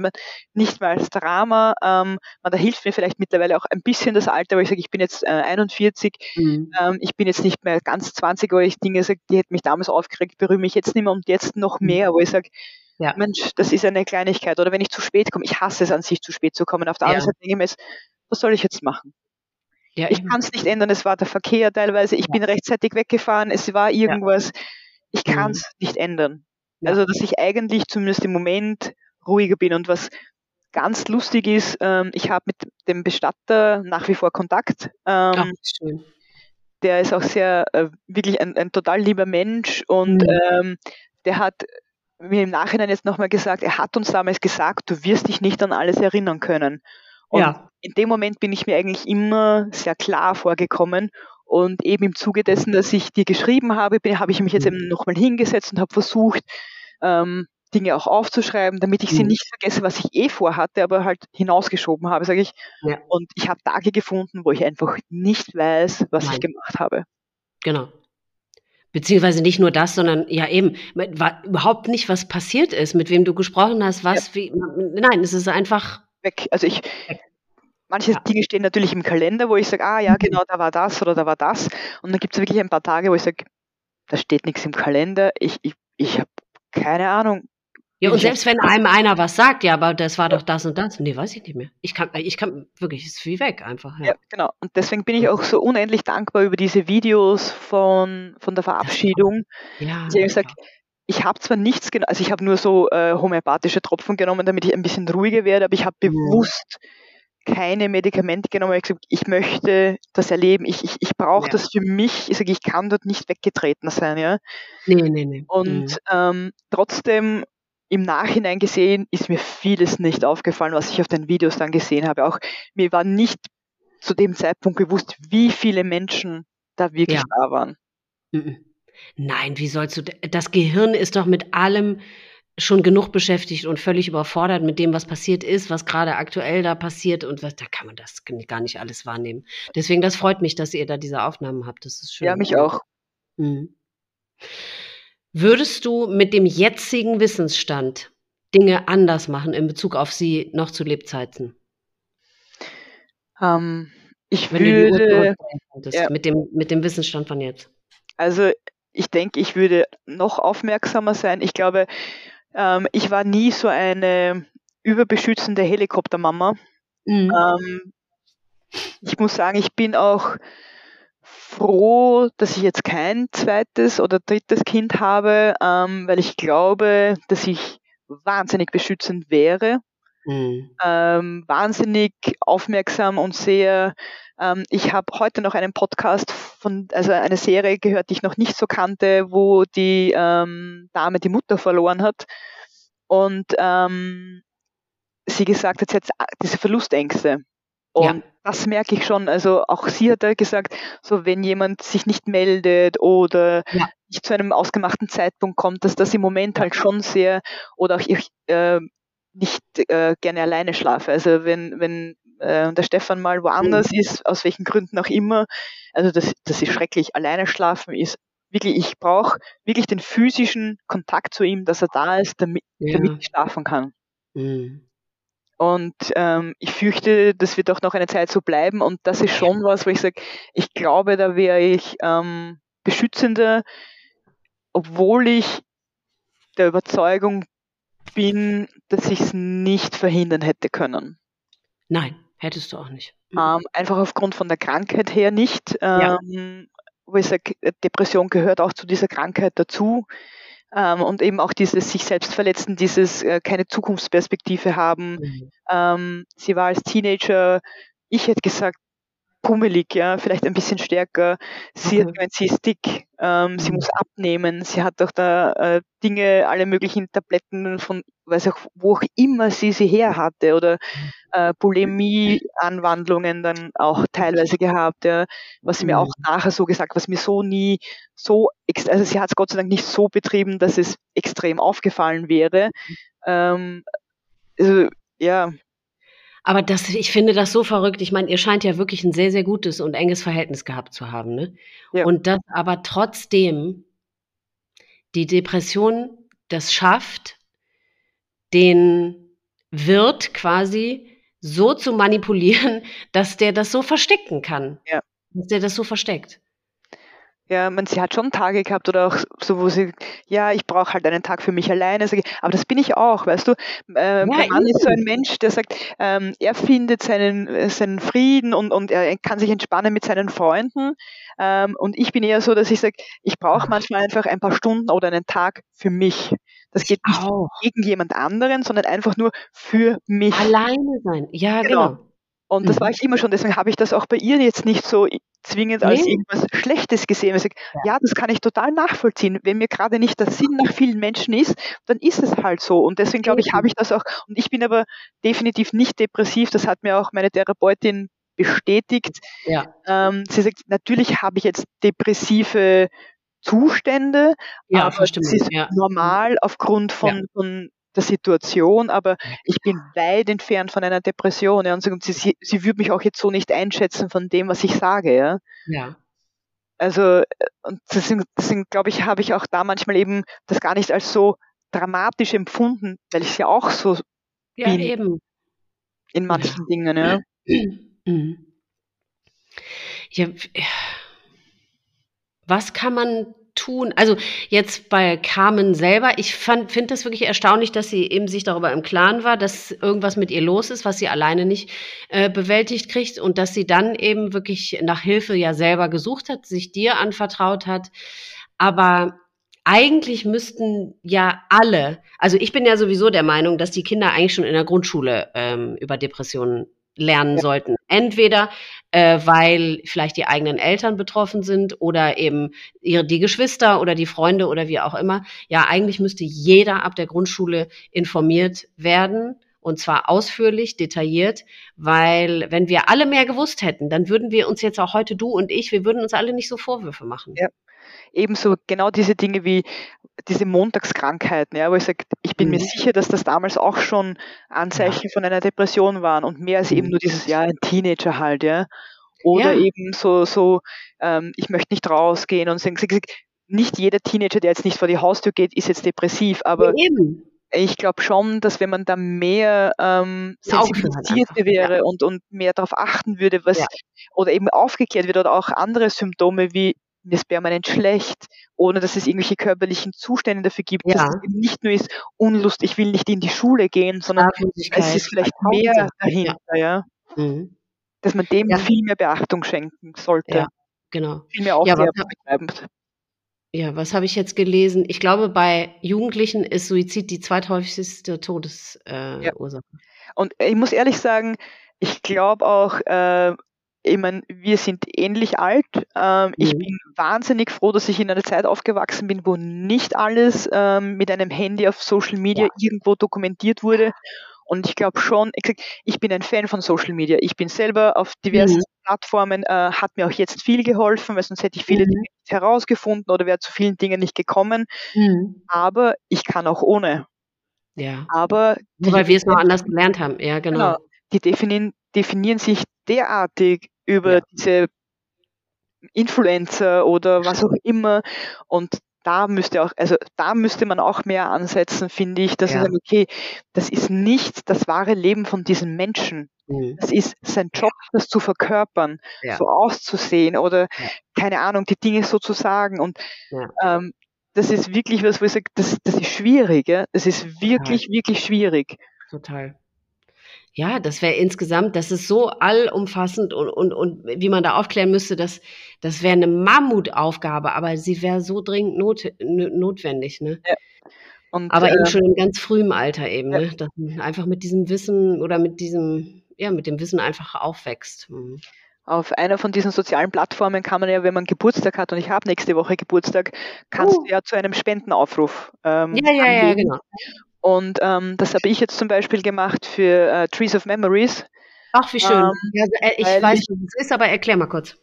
nicht mal als Drama, ähm, man, da hilft mir vielleicht mittlerweile auch ein bisschen das Alter, wo ich sage, ich bin jetzt äh, 41, mhm. ähm, ich bin jetzt nicht mehr ganz 20, wo ich Dinge sage, die hätten mich damals aufgeregt, berühre mich jetzt nicht mehr und jetzt noch mhm. mehr, wo ich sage, ja. Mensch, das ist eine Kleinigkeit. Oder wenn ich zu spät komme, ich hasse es an sich, zu spät zu kommen. Auf der ja. anderen Seite denke ich mir jetzt, was soll ich jetzt machen? Ja, ich kann es nicht ändern, es war der Verkehr teilweise, ich ja. bin rechtzeitig weggefahren, es war irgendwas, ich kann es mhm. nicht ändern. Also, dass ich eigentlich zumindest im Moment ruhiger bin und was ganz lustig ist, ähm, ich habe mit dem Bestatter nach wie vor Kontakt. Ähm, Ach, schön. Der ist auch sehr, äh, wirklich ein, ein, total lieber Mensch und mhm. ähm, der hat mir im Nachhinein jetzt nochmal gesagt, er hat uns damals gesagt, du wirst dich nicht an alles erinnern können. Und ja. in dem Moment bin ich mir eigentlich immer sehr klar vorgekommen. Und eben im Zuge dessen, dass ich dir geschrieben habe, habe ich mich jetzt mhm. eben nochmal hingesetzt und habe versucht, ähm, Dinge auch aufzuschreiben, damit ich sie mhm. nicht vergesse, was ich eh vorhatte, aber halt hinausgeschoben habe, sage ich. Ja. Und ich habe Tage gefunden, wo ich einfach nicht weiß, was Nein. ich gemacht habe. Genau. Beziehungsweise nicht nur das, sondern ja eben überhaupt nicht, was passiert ist, mit wem du gesprochen hast, was, ja. wie. Nein, es ist einfach weg. Also ich, manche ja. Dinge stehen natürlich im Kalender, wo ich sage, ah ja, mhm. genau, da war das oder da war das. Und dann gibt es wirklich ein paar Tage, wo ich sage, da steht nichts im Kalender. Ich, ich, ich habe keine Ahnung. Ja, und selbst wenn einem einer was sagt, ja, aber das war doch das und das. Nee, weiß ich nicht mehr. Ich kann, ich kann wirklich, ist wie weg einfach. Ja. ja, genau. Und deswegen bin ich auch so unendlich dankbar über diese Videos von, von der Verabschiedung. Ja. Also ich sage, ich habe zwar nichts genommen, also ich habe nur so äh, homöopathische Tropfen genommen, damit ich ein bisschen ruhiger werde, aber ich habe bewusst keine Medikamente genommen. Ich, gesagt, ich möchte das erleben, ich, ich, ich brauche ja. das für mich. Ich sage, ich kann dort nicht weggetreten sein. Ja? Nee, nee, nee. Und mhm. ähm, trotzdem im Nachhinein gesehen ist mir vieles nicht aufgefallen, was ich auf den Videos dann gesehen habe. Auch mir war nicht zu dem Zeitpunkt bewusst, wie viele Menschen da wirklich ja. da waren. Mhm. Nein, wie sollst du, das Gehirn ist doch mit allem schon genug beschäftigt und völlig überfordert mit dem, was passiert ist, was gerade aktuell da passiert und was, da kann man das gar nicht alles wahrnehmen. Deswegen, das freut mich, dass ihr da diese Aufnahmen habt. Das ist schön. Ja, mich auch. Mhm. Würdest du mit dem jetzigen Wissensstand Dinge anders machen in Bezug auf sie noch zu Lebzeiten? Ähm, ich Wenn würde ja. mit, dem, mit dem Wissensstand von jetzt. Also ich denke, ich würde noch aufmerksamer sein. Ich glaube, ähm, ich war nie so eine überbeschützende Helikoptermama. Mhm. Ähm, ich muss sagen, ich bin auch froh, dass ich jetzt kein zweites oder drittes Kind habe, ähm, weil ich glaube, dass ich wahnsinnig beschützend wäre. Mhm. Ähm, wahnsinnig aufmerksam und sehr. Ähm, ich habe heute noch einen Podcast von, also eine Serie gehört, die ich noch nicht so kannte, wo die ähm, Dame die Mutter verloren hat und ähm, sie gesagt hat, sie hat diese Verlustängste. Und ja. das merke ich schon. Also auch sie hat ja gesagt, so wenn jemand sich nicht meldet oder ja. nicht zu einem ausgemachten Zeitpunkt kommt, dass das im Moment halt schon sehr oder auch ich äh, nicht äh, gerne alleine schlafe. Also wenn wenn äh, der Stefan mal woanders mhm. ist, aus welchen Gründen auch immer, also das das ist schrecklich. Alleine schlafen ist wirklich, ich brauche wirklich den physischen Kontakt zu ihm, dass er da ist, damit, ja. damit ich schlafen kann. Mhm. Und ähm, ich fürchte, das wird auch noch eine Zeit so bleiben. Und das ist schon was, wo ich sage, ich glaube, da wäre ich ähm, beschützender, obwohl ich der Überzeugung bin, dass ich es nicht verhindern hätte können. Nein, hättest du auch nicht. Mhm. Ähm, einfach aufgrund von der Krankheit her nicht. Ähm, ja. Wo ich sage, Depression gehört auch zu dieser Krankheit dazu. Ähm, und eben auch dieses sich selbst verletzen, dieses äh, keine Zukunftsperspektive haben. Mhm. Ähm, sie war als Teenager, ich hätte gesagt, pummelig, ja, vielleicht ein bisschen stärker. Sie mhm. hat gemeint, sie ist dick, ähm, mhm. sie muss abnehmen, sie hat auch da äh, Dinge, alle möglichen Tabletten von, weiß auch, wo auch immer sie sie her hatte oder mhm. äh, Bulimie-Anwandlungen dann auch teilweise gehabt, ja, was sie mir auch mhm. nachher so gesagt, was mir so nie so, also sie hat es Gott sei Dank nicht so betrieben, dass es extrem aufgefallen wäre. Ähm, also, ja, aber das, ich finde das so verrückt. Ich meine, ihr scheint ja wirklich ein sehr, sehr gutes und enges Verhältnis gehabt zu haben. Ne? Ja. Und dass aber trotzdem die Depression das schafft, den Wirt quasi so zu manipulieren, dass der das so verstecken kann. Ja. Dass der das so versteckt. Ja, man, sie hat schon Tage gehabt oder auch so, wo sie, ja, ich brauche halt einen Tag für mich alleine. Aber das bin ich auch, weißt du. Äh, ja, mein Mann ist so ein Mensch, der sagt, ähm, er findet seinen, äh, seinen Frieden und, und er kann sich entspannen mit seinen Freunden. Ähm, und ich bin eher so, dass ich sage, ich brauche manchmal einfach ein paar Stunden oder einen Tag für mich. Das geht nicht auch. gegen jemand anderen, sondern einfach nur für mich. Alleine sein, ja, genau. genau. Und das mhm. war ich immer schon, deswegen habe ich das auch bei ihr jetzt nicht so zwingend als nee. irgendwas Schlechtes gesehen. Ich sage, ja. ja, das kann ich total nachvollziehen. Wenn mir gerade nicht der Sinn nach vielen Menschen ist, dann ist es halt so. Und deswegen glaube ich, habe ich das auch. Und ich bin aber definitiv nicht depressiv. Das hat mir auch meine Therapeutin bestätigt. Ja. Ähm, sie sagt, natürlich habe ich jetzt depressive Zustände, ja, aber es ist ja. normal aufgrund von, von der Situation, aber ich bin weit entfernt von einer Depression. Ja, und sie, sie, sie würde mich auch jetzt so nicht einschätzen von dem, was ich sage. Ja. ja. Also, und deswegen, deswegen glaube ich, habe ich auch da manchmal eben das gar nicht als so dramatisch empfunden, weil ich ja auch so ja, bin. Eben. In manchen ja. Dingen, ja. Ja. Was kann man tun? Also jetzt bei Carmen selber, ich finde das wirklich erstaunlich, dass sie eben sich darüber im Klaren war, dass irgendwas mit ihr los ist, was sie alleine nicht äh, bewältigt kriegt und dass sie dann eben wirklich nach Hilfe ja selber gesucht hat, sich dir anvertraut hat. Aber eigentlich müssten ja alle, also ich bin ja sowieso der Meinung, dass die Kinder eigentlich schon in der Grundschule ähm, über Depressionen lernen ja. sollten. Entweder äh, weil vielleicht die eigenen Eltern betroffen sind oder eben ihre, die Geschwister oder die Freunde oder wie auch immer. Ja, eigentlich müsste jeder ab der Grundschule informiert werden und zwar ausführlich, detailliert, weil wenn wir alle mehr gewusst hätten, dann würden wir uns jetzt auch heute du und ich, wir würden uns alle nicht so Vorwürfe machen. Ja. Ebenso genau diese Dinge wie diese Montagskrankheiten, ja, wo ich sage, ich bin mhm. mir sicher, dass das damals auch schon Anzeichen ja. von einer Depression waren und mehr als eben mhm. nur dieses, ja, ein Teenager halt, ja. Oder ja. eben so, so, ähm, ich möchte nicht rausgehen und sagen, nicht jeder Teenager, der jetzt nicht vor die Haustür geht, ist jetzt depressiv, aber ja, ich glaube schon, dass wenn man da mehr ähm, sensibilisiert wäre ja. und, und mehr darauf achten würde, was oder eben aufgeklärt wird oder auch andere Symptome wie mir ist permanent schlecht, ohne dass es irgendwelche körperlichen Zustände dafür gibt, ja. dass es eben nicht nur ist Unlust, ich will nicht in die Schule gehen, sondern es ist vielleicht mehr dahinter, ja. Mhm. Dass man dem viel mehr Beachtung schenken sollte. Genau. Viel mehr Aufklärung betreiben. Ja, was habe ich jetzt gelesen? Ich glaube, bei Jugendlichen ist Suizid die zweithäufigste Todesursache. Äh, ja. Und ich muss ehrlich sagen, ich glaube auch, äh, ich meine, wir sind ähnlich alt. Ähm, mhm. Ich bin wahnsinnig froh, dass ich in einer Zeit aufgewachsen bin, wo nicht alles ähm, mit einem Handy auf Social Media ja. irgendwo dokumentiert wurde. Und ich glaube schon, ich bin ein Fan von Social Media. Ich bin selber auf diversen mhm. Plattformen, äh, hat mir auch jetzt viel geholfen, weil sonst hätte ich viele mhm. Dinge nicht herausgefunden oder wäre zu vielen Dingen nicht gekommen. Mhm. Aber ich kann auch ohne. Ja. Aber Nur weil wir es noch anders gelernt haben, ja, genau. genau die definieren, definieren sich derartig über ja. diese Influencer oder was auch immer und da müsste auch, also da müsste man auch mehr ansetzen, finde ich, dass ja. sagen, okay, das ist nicht das wahre Leben von diesen Menschen. Mhm. Das ist sein Job, das zu verkörpern, ja. so auszusehen oder ja. keine Ahnung, die Dinge so zu sagen. Und ähm, das ist wirklich was, wo ich sage, das, das ist schwierig, ja? das ist wirklich, Total. wirklich schwierig. Total. Ja, das wäre insgesamt, das ist so allumfassend und, und, und wie man da aufklären müsste, das, das wäre eine Mammutaufgabe, aber sie wäre so dringend not, notwendig. Ne? Ja. Und, aber äh, eben schon im ganz frühen Alter eben, ja. ne? dass man einfach mit diesem Wissen oder mit diesem, ja, mit dem Wissen einfach aufwächst. Mhm. Auf einer von diesen sozialen Plattformen kann man ja, wenn man Geburtstag hat und ich habe nächste Woche Geburtstag, kannst uh. du ja zu einem Spendenaufruf. Ähm, ja, ja, ja, genau. Und ähm, das habe ich jetzt zum Beispiel gemacht für äh, Trees of Memories. Ach, wie schön. Ähm, äh, ich weiß, was es ist, aber erklär mal kurz.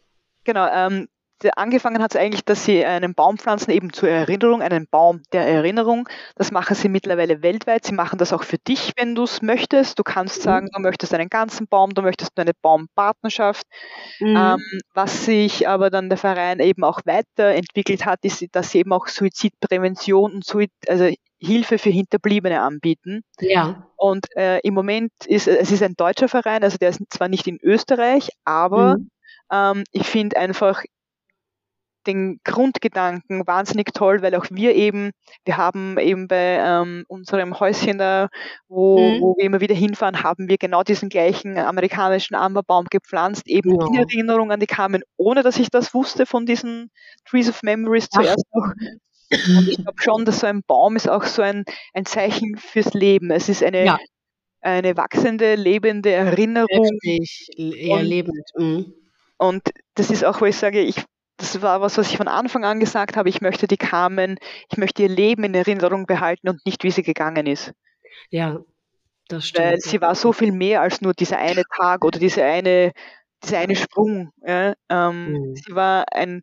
Genau, ähm, angefangen hat es eigentlich, dass sie einen Baum pflanzen, eben zur Erinnerung, einen Baum der Erinnerung. Das machen sie mittlerweile weltweit. Sie machen das auch für dich, wenn du es möchtest. Du kannst mhm. sagen, du möchtest einen ganzen Baum, du möchtest eine Baumpartnerschaft. Mhm. Ähm, was sich aber dann der Verein eben auch weiterentwickelt hat, ist, dass sie eben auch Suizidprävention und Suizid, also Hilfe für Hinterbliebene anbieten. Ja. Und äh, im Moment ist es ist ein deutscher Verein, also der ist zwar nicht in Österreich, aber mhm. ähm, ich finde einfach den Grundgedanken wahnsinnig toll, weil auch wir eben, wir haben eben bei ähm, unserem Häuschen da, wo, mhm. wo wir immer wieder hinfahren, haben wir genau diesen gleichen amerikanischen Amberbaum gepflanzt, eben ja. in Erinnerung an die Carmen, ohne dass ich das wusste von diesen Trees of Memories zuerst Ach. noch. Und ich glaube schon, dass so ein Baum ist auch so ein, ein Zeichen fürs Leben. Es ist eine, ja. eine wachsende, lebende Erinnerung. Richtig, eher lebend. Mhm. Und das ist auch, wo ich sage, ich, das war was, was ich von Anfang an gesagt habe, ich möchte die Carmen, ich möchte ihr Leben in Erinnerung behalten und nicht, wie sie gegangen ist. Ja, das stimmt. Weil sie war so viel mehr als nur dieser eine Tag oder diese eine, dieser eine Sprung. Ja? Ähm, mhm. Sie war ein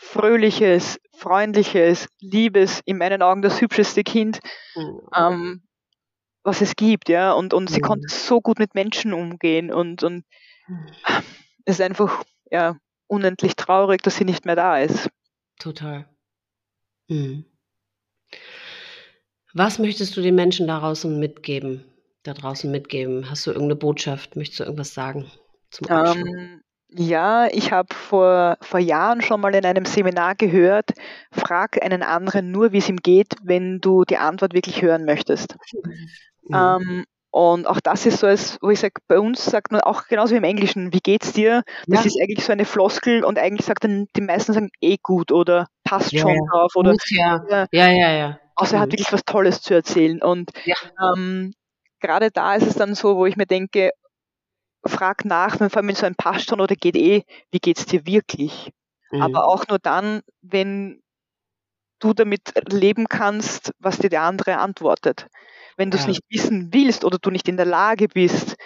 fröhliches, freundliches, liebes, in meinen Augen das hübscheste Kind, mhm. ähm, was es gibt, ja. Und, und sie mhm. konnte so gut mit Menschen umgehen und, und mhm. es ist einfach, ja, unendlich traurig, dass sie nicht mehr da ist. Total. Mhm. Was möchtest du den Menschen da draußen mitgeben? Da draußen mitgeben? Hast du irgendeine Botschaft? Möchtest du irgendwas sagen zum Abschluss? Ähm, ja, ich habe vor, vor Jahren schon mal in einem Seminar gehört, frag einen anderen nur, wie es ihm geht, wenn du die Antwort wirklich hören möchtest. Mhm. Ähm, und auch das ist so, als, wo ich sage, bei uns sagt man auch genauso wie im Englischen, wie geht's dir? Das ja. ist eigentlich so eine Floskel und eigentlich sagt dann die meisten sagen eh gut oder passt ja, schon ja. drauf oder gut, ja. ja, ja, ja. Außer er hat mhm. wirklich was Tolles zu erzählen. Und ähm, gerade da ist es dann so, wo ich mir denke, frag nach, vor allem wenn so ein passt schon oder geht eh, wie geht's dir wirklich? Mhm. Aber auch nur dann, wenn du damit leben kannst, was dir der andere antwortet. Wenn du es ja. nicht wissen willst oder du nicht in der Lage bist,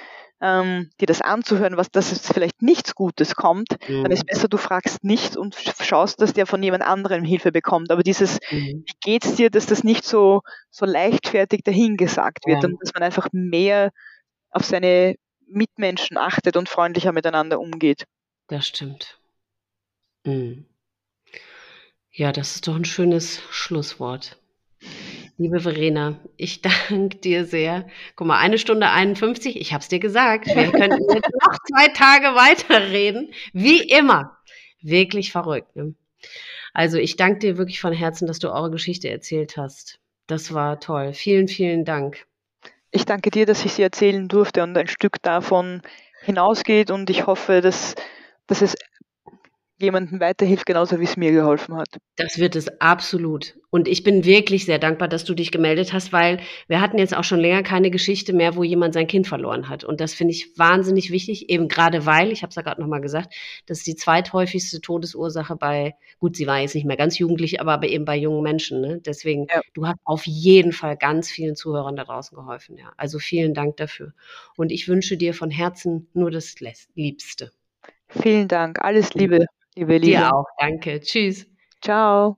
ähm, dir das anzuhören, was das jetzt vielleicht nichts Gutes kommt, mhm. dann ist mhm. besser, du fragst nicht und schaust, dass der von jemand anderem Hilfe bekommt. Aber dieses, mhm. wie geht's dir, dass das nicht so, so leichtfertig dahingesagt wird ja. und dass man einfach mehr auf seine Mitmenschen achtet und freundlicher miteinander umgeht. Das stimmt. Mhm. Ja, das ist doch ein schönes Schlusswort. Liebe Verena, ich danke dir sehr. Guck mal, eine Stunde 51, ich habe es dir gesagt. Wir könnten jetzt noch zwei Tage weiterreden. Wie immer. Wirklich verrückt. Ne? Also ich danke dir wirklich von Herzen, dass du eure Geschichte erzählt hast. Das war toll. Vielen, vielen Dank. Ich danke dir, dass ich sie erzählen durfte und ein Stück davon hinausgeht und ich hoffe, dass, dass es jemandem weiterhilft, genauso wie es mir geholfen hat. Das wird es absolut. Und ich bin wirklich sehr dankbar, dass du dich gemeldet hast, weil wir hatten jetzt auch schon länger keine Geschichte mehr, wo jemand sein Kind verloren hat. Und das finde ich wahnsinnig wichtig, eben gerade weil, ich habe es ja gerade nochmal gesagt, das ist die zweithäufigste Todesursache bei, gut, sie war jetzt nicht mehr ganz jugendlich, aber eben bei jungen Menschen. Ne? Deswegen, ja. du hast auf jeden Fall ganz vielen Zuhörern da draußen geholfen. Ja. Also vielen Dank dafür. Und ich wünsche dir von Herzen nur das Liebste. Vielen Dank. Alles Liebe. Liebe Liebe. Dir auch, danke. Tschüss. Ciao.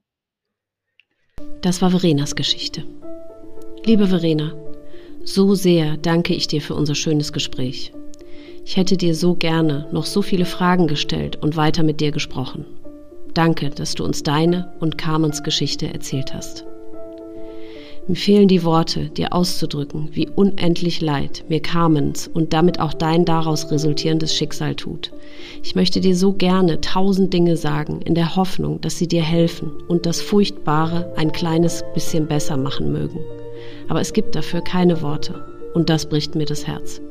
Das war Verenas Geschichte. Liebe Verena, so sehr danke ich dir für unser schönes Gespräch. Ich hätte dir so gerne noch so viele Fragen gestellt und weiter mit dir gesprochen. Danke, dass du uns deine und Carmens Geschichte erzählt hast. Mir fehlen die Worte, dir auszudrücken, wie unendlich leid mir Carmens und damit auch dein daraus resultierendes Schicksal tut. Ich möchte dir so gerne tausend Dinge sagen, in der Hoffnung, dass sie dir helfen und das Furchtbare ein kleines bisschen besser machen mögen. Aber es gibt dafür keine Worte und das bricht mir das Herz.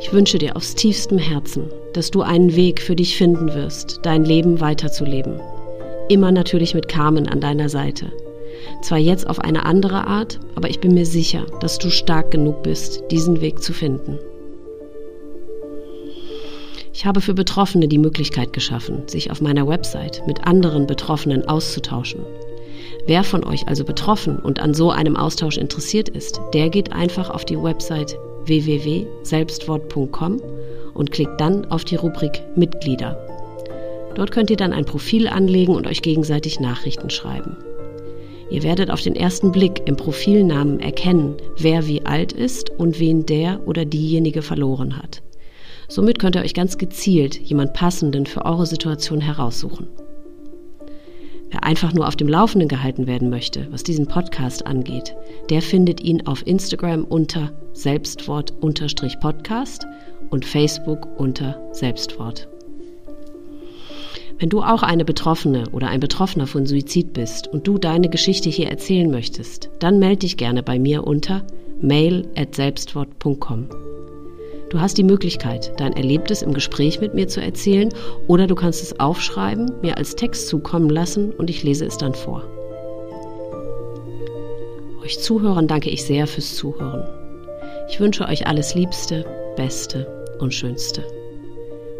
Ich wünsche dir aus tiefstem Herzen, dass du einen Weg für dich finden wirst, dein Leben weiterzuleben. Immer natürlich mit Carmen an deiner Seite zwar jetzt auf eine andere Art, aber ich bin mir sicher, dass du stark genug bist, diesen Weg zu finden. Ich habe für Betroffene die Möglichkeit geschaffen, sich auf meiner Website mit anderen Betroffenen auszutauschen. Wer von euch also betroffen und an so einem Austausch interessiert ist, der geht einfach auf die Website www.selbstwort.com und klickt dann auf die Rubrik Mitglieder. Dort könnt ihr dann ein Profil anlegen und euch gegenseitig Nachrichten schreiben. Ihr werdet auf den ersten Blick im Profilnamen erkennen, wer wie alt ist und wen der oder diejenige verloren hat. Somit könnt ihr euch ganz gezielt jemand Passenden für eure Situation heraussuchen. Wer einfach nur auf dem Laufenden gehalten werden möchte, was diesen Podcast angeht, der findet ihn auf Instagram unter Selbstwort-Podcast und Facebook unter Selbstwort. Wenn du auch eine Betroffene oder ein Betroffener von Suizid bist und du deine Geschichte hier erzählen möchtest, dann melde dich gerne bei mir unter mail@selbstwort.com. Du hast die Möglichkeit, dein Erlebtes im Gespräch mit mir zu erzählen oder du kannst es aufschreiben, mir als Text zukommen lassen und ich lese es dann vor. Euch Zuhörern danke ich sehr fürs Zuhören. Ich wünsche euch alles Liebste, Beste und Schönste.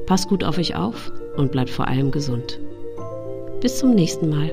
Passt gut auf euch auf und bleibt vor allem gesund. Bis zum nächsten Mal.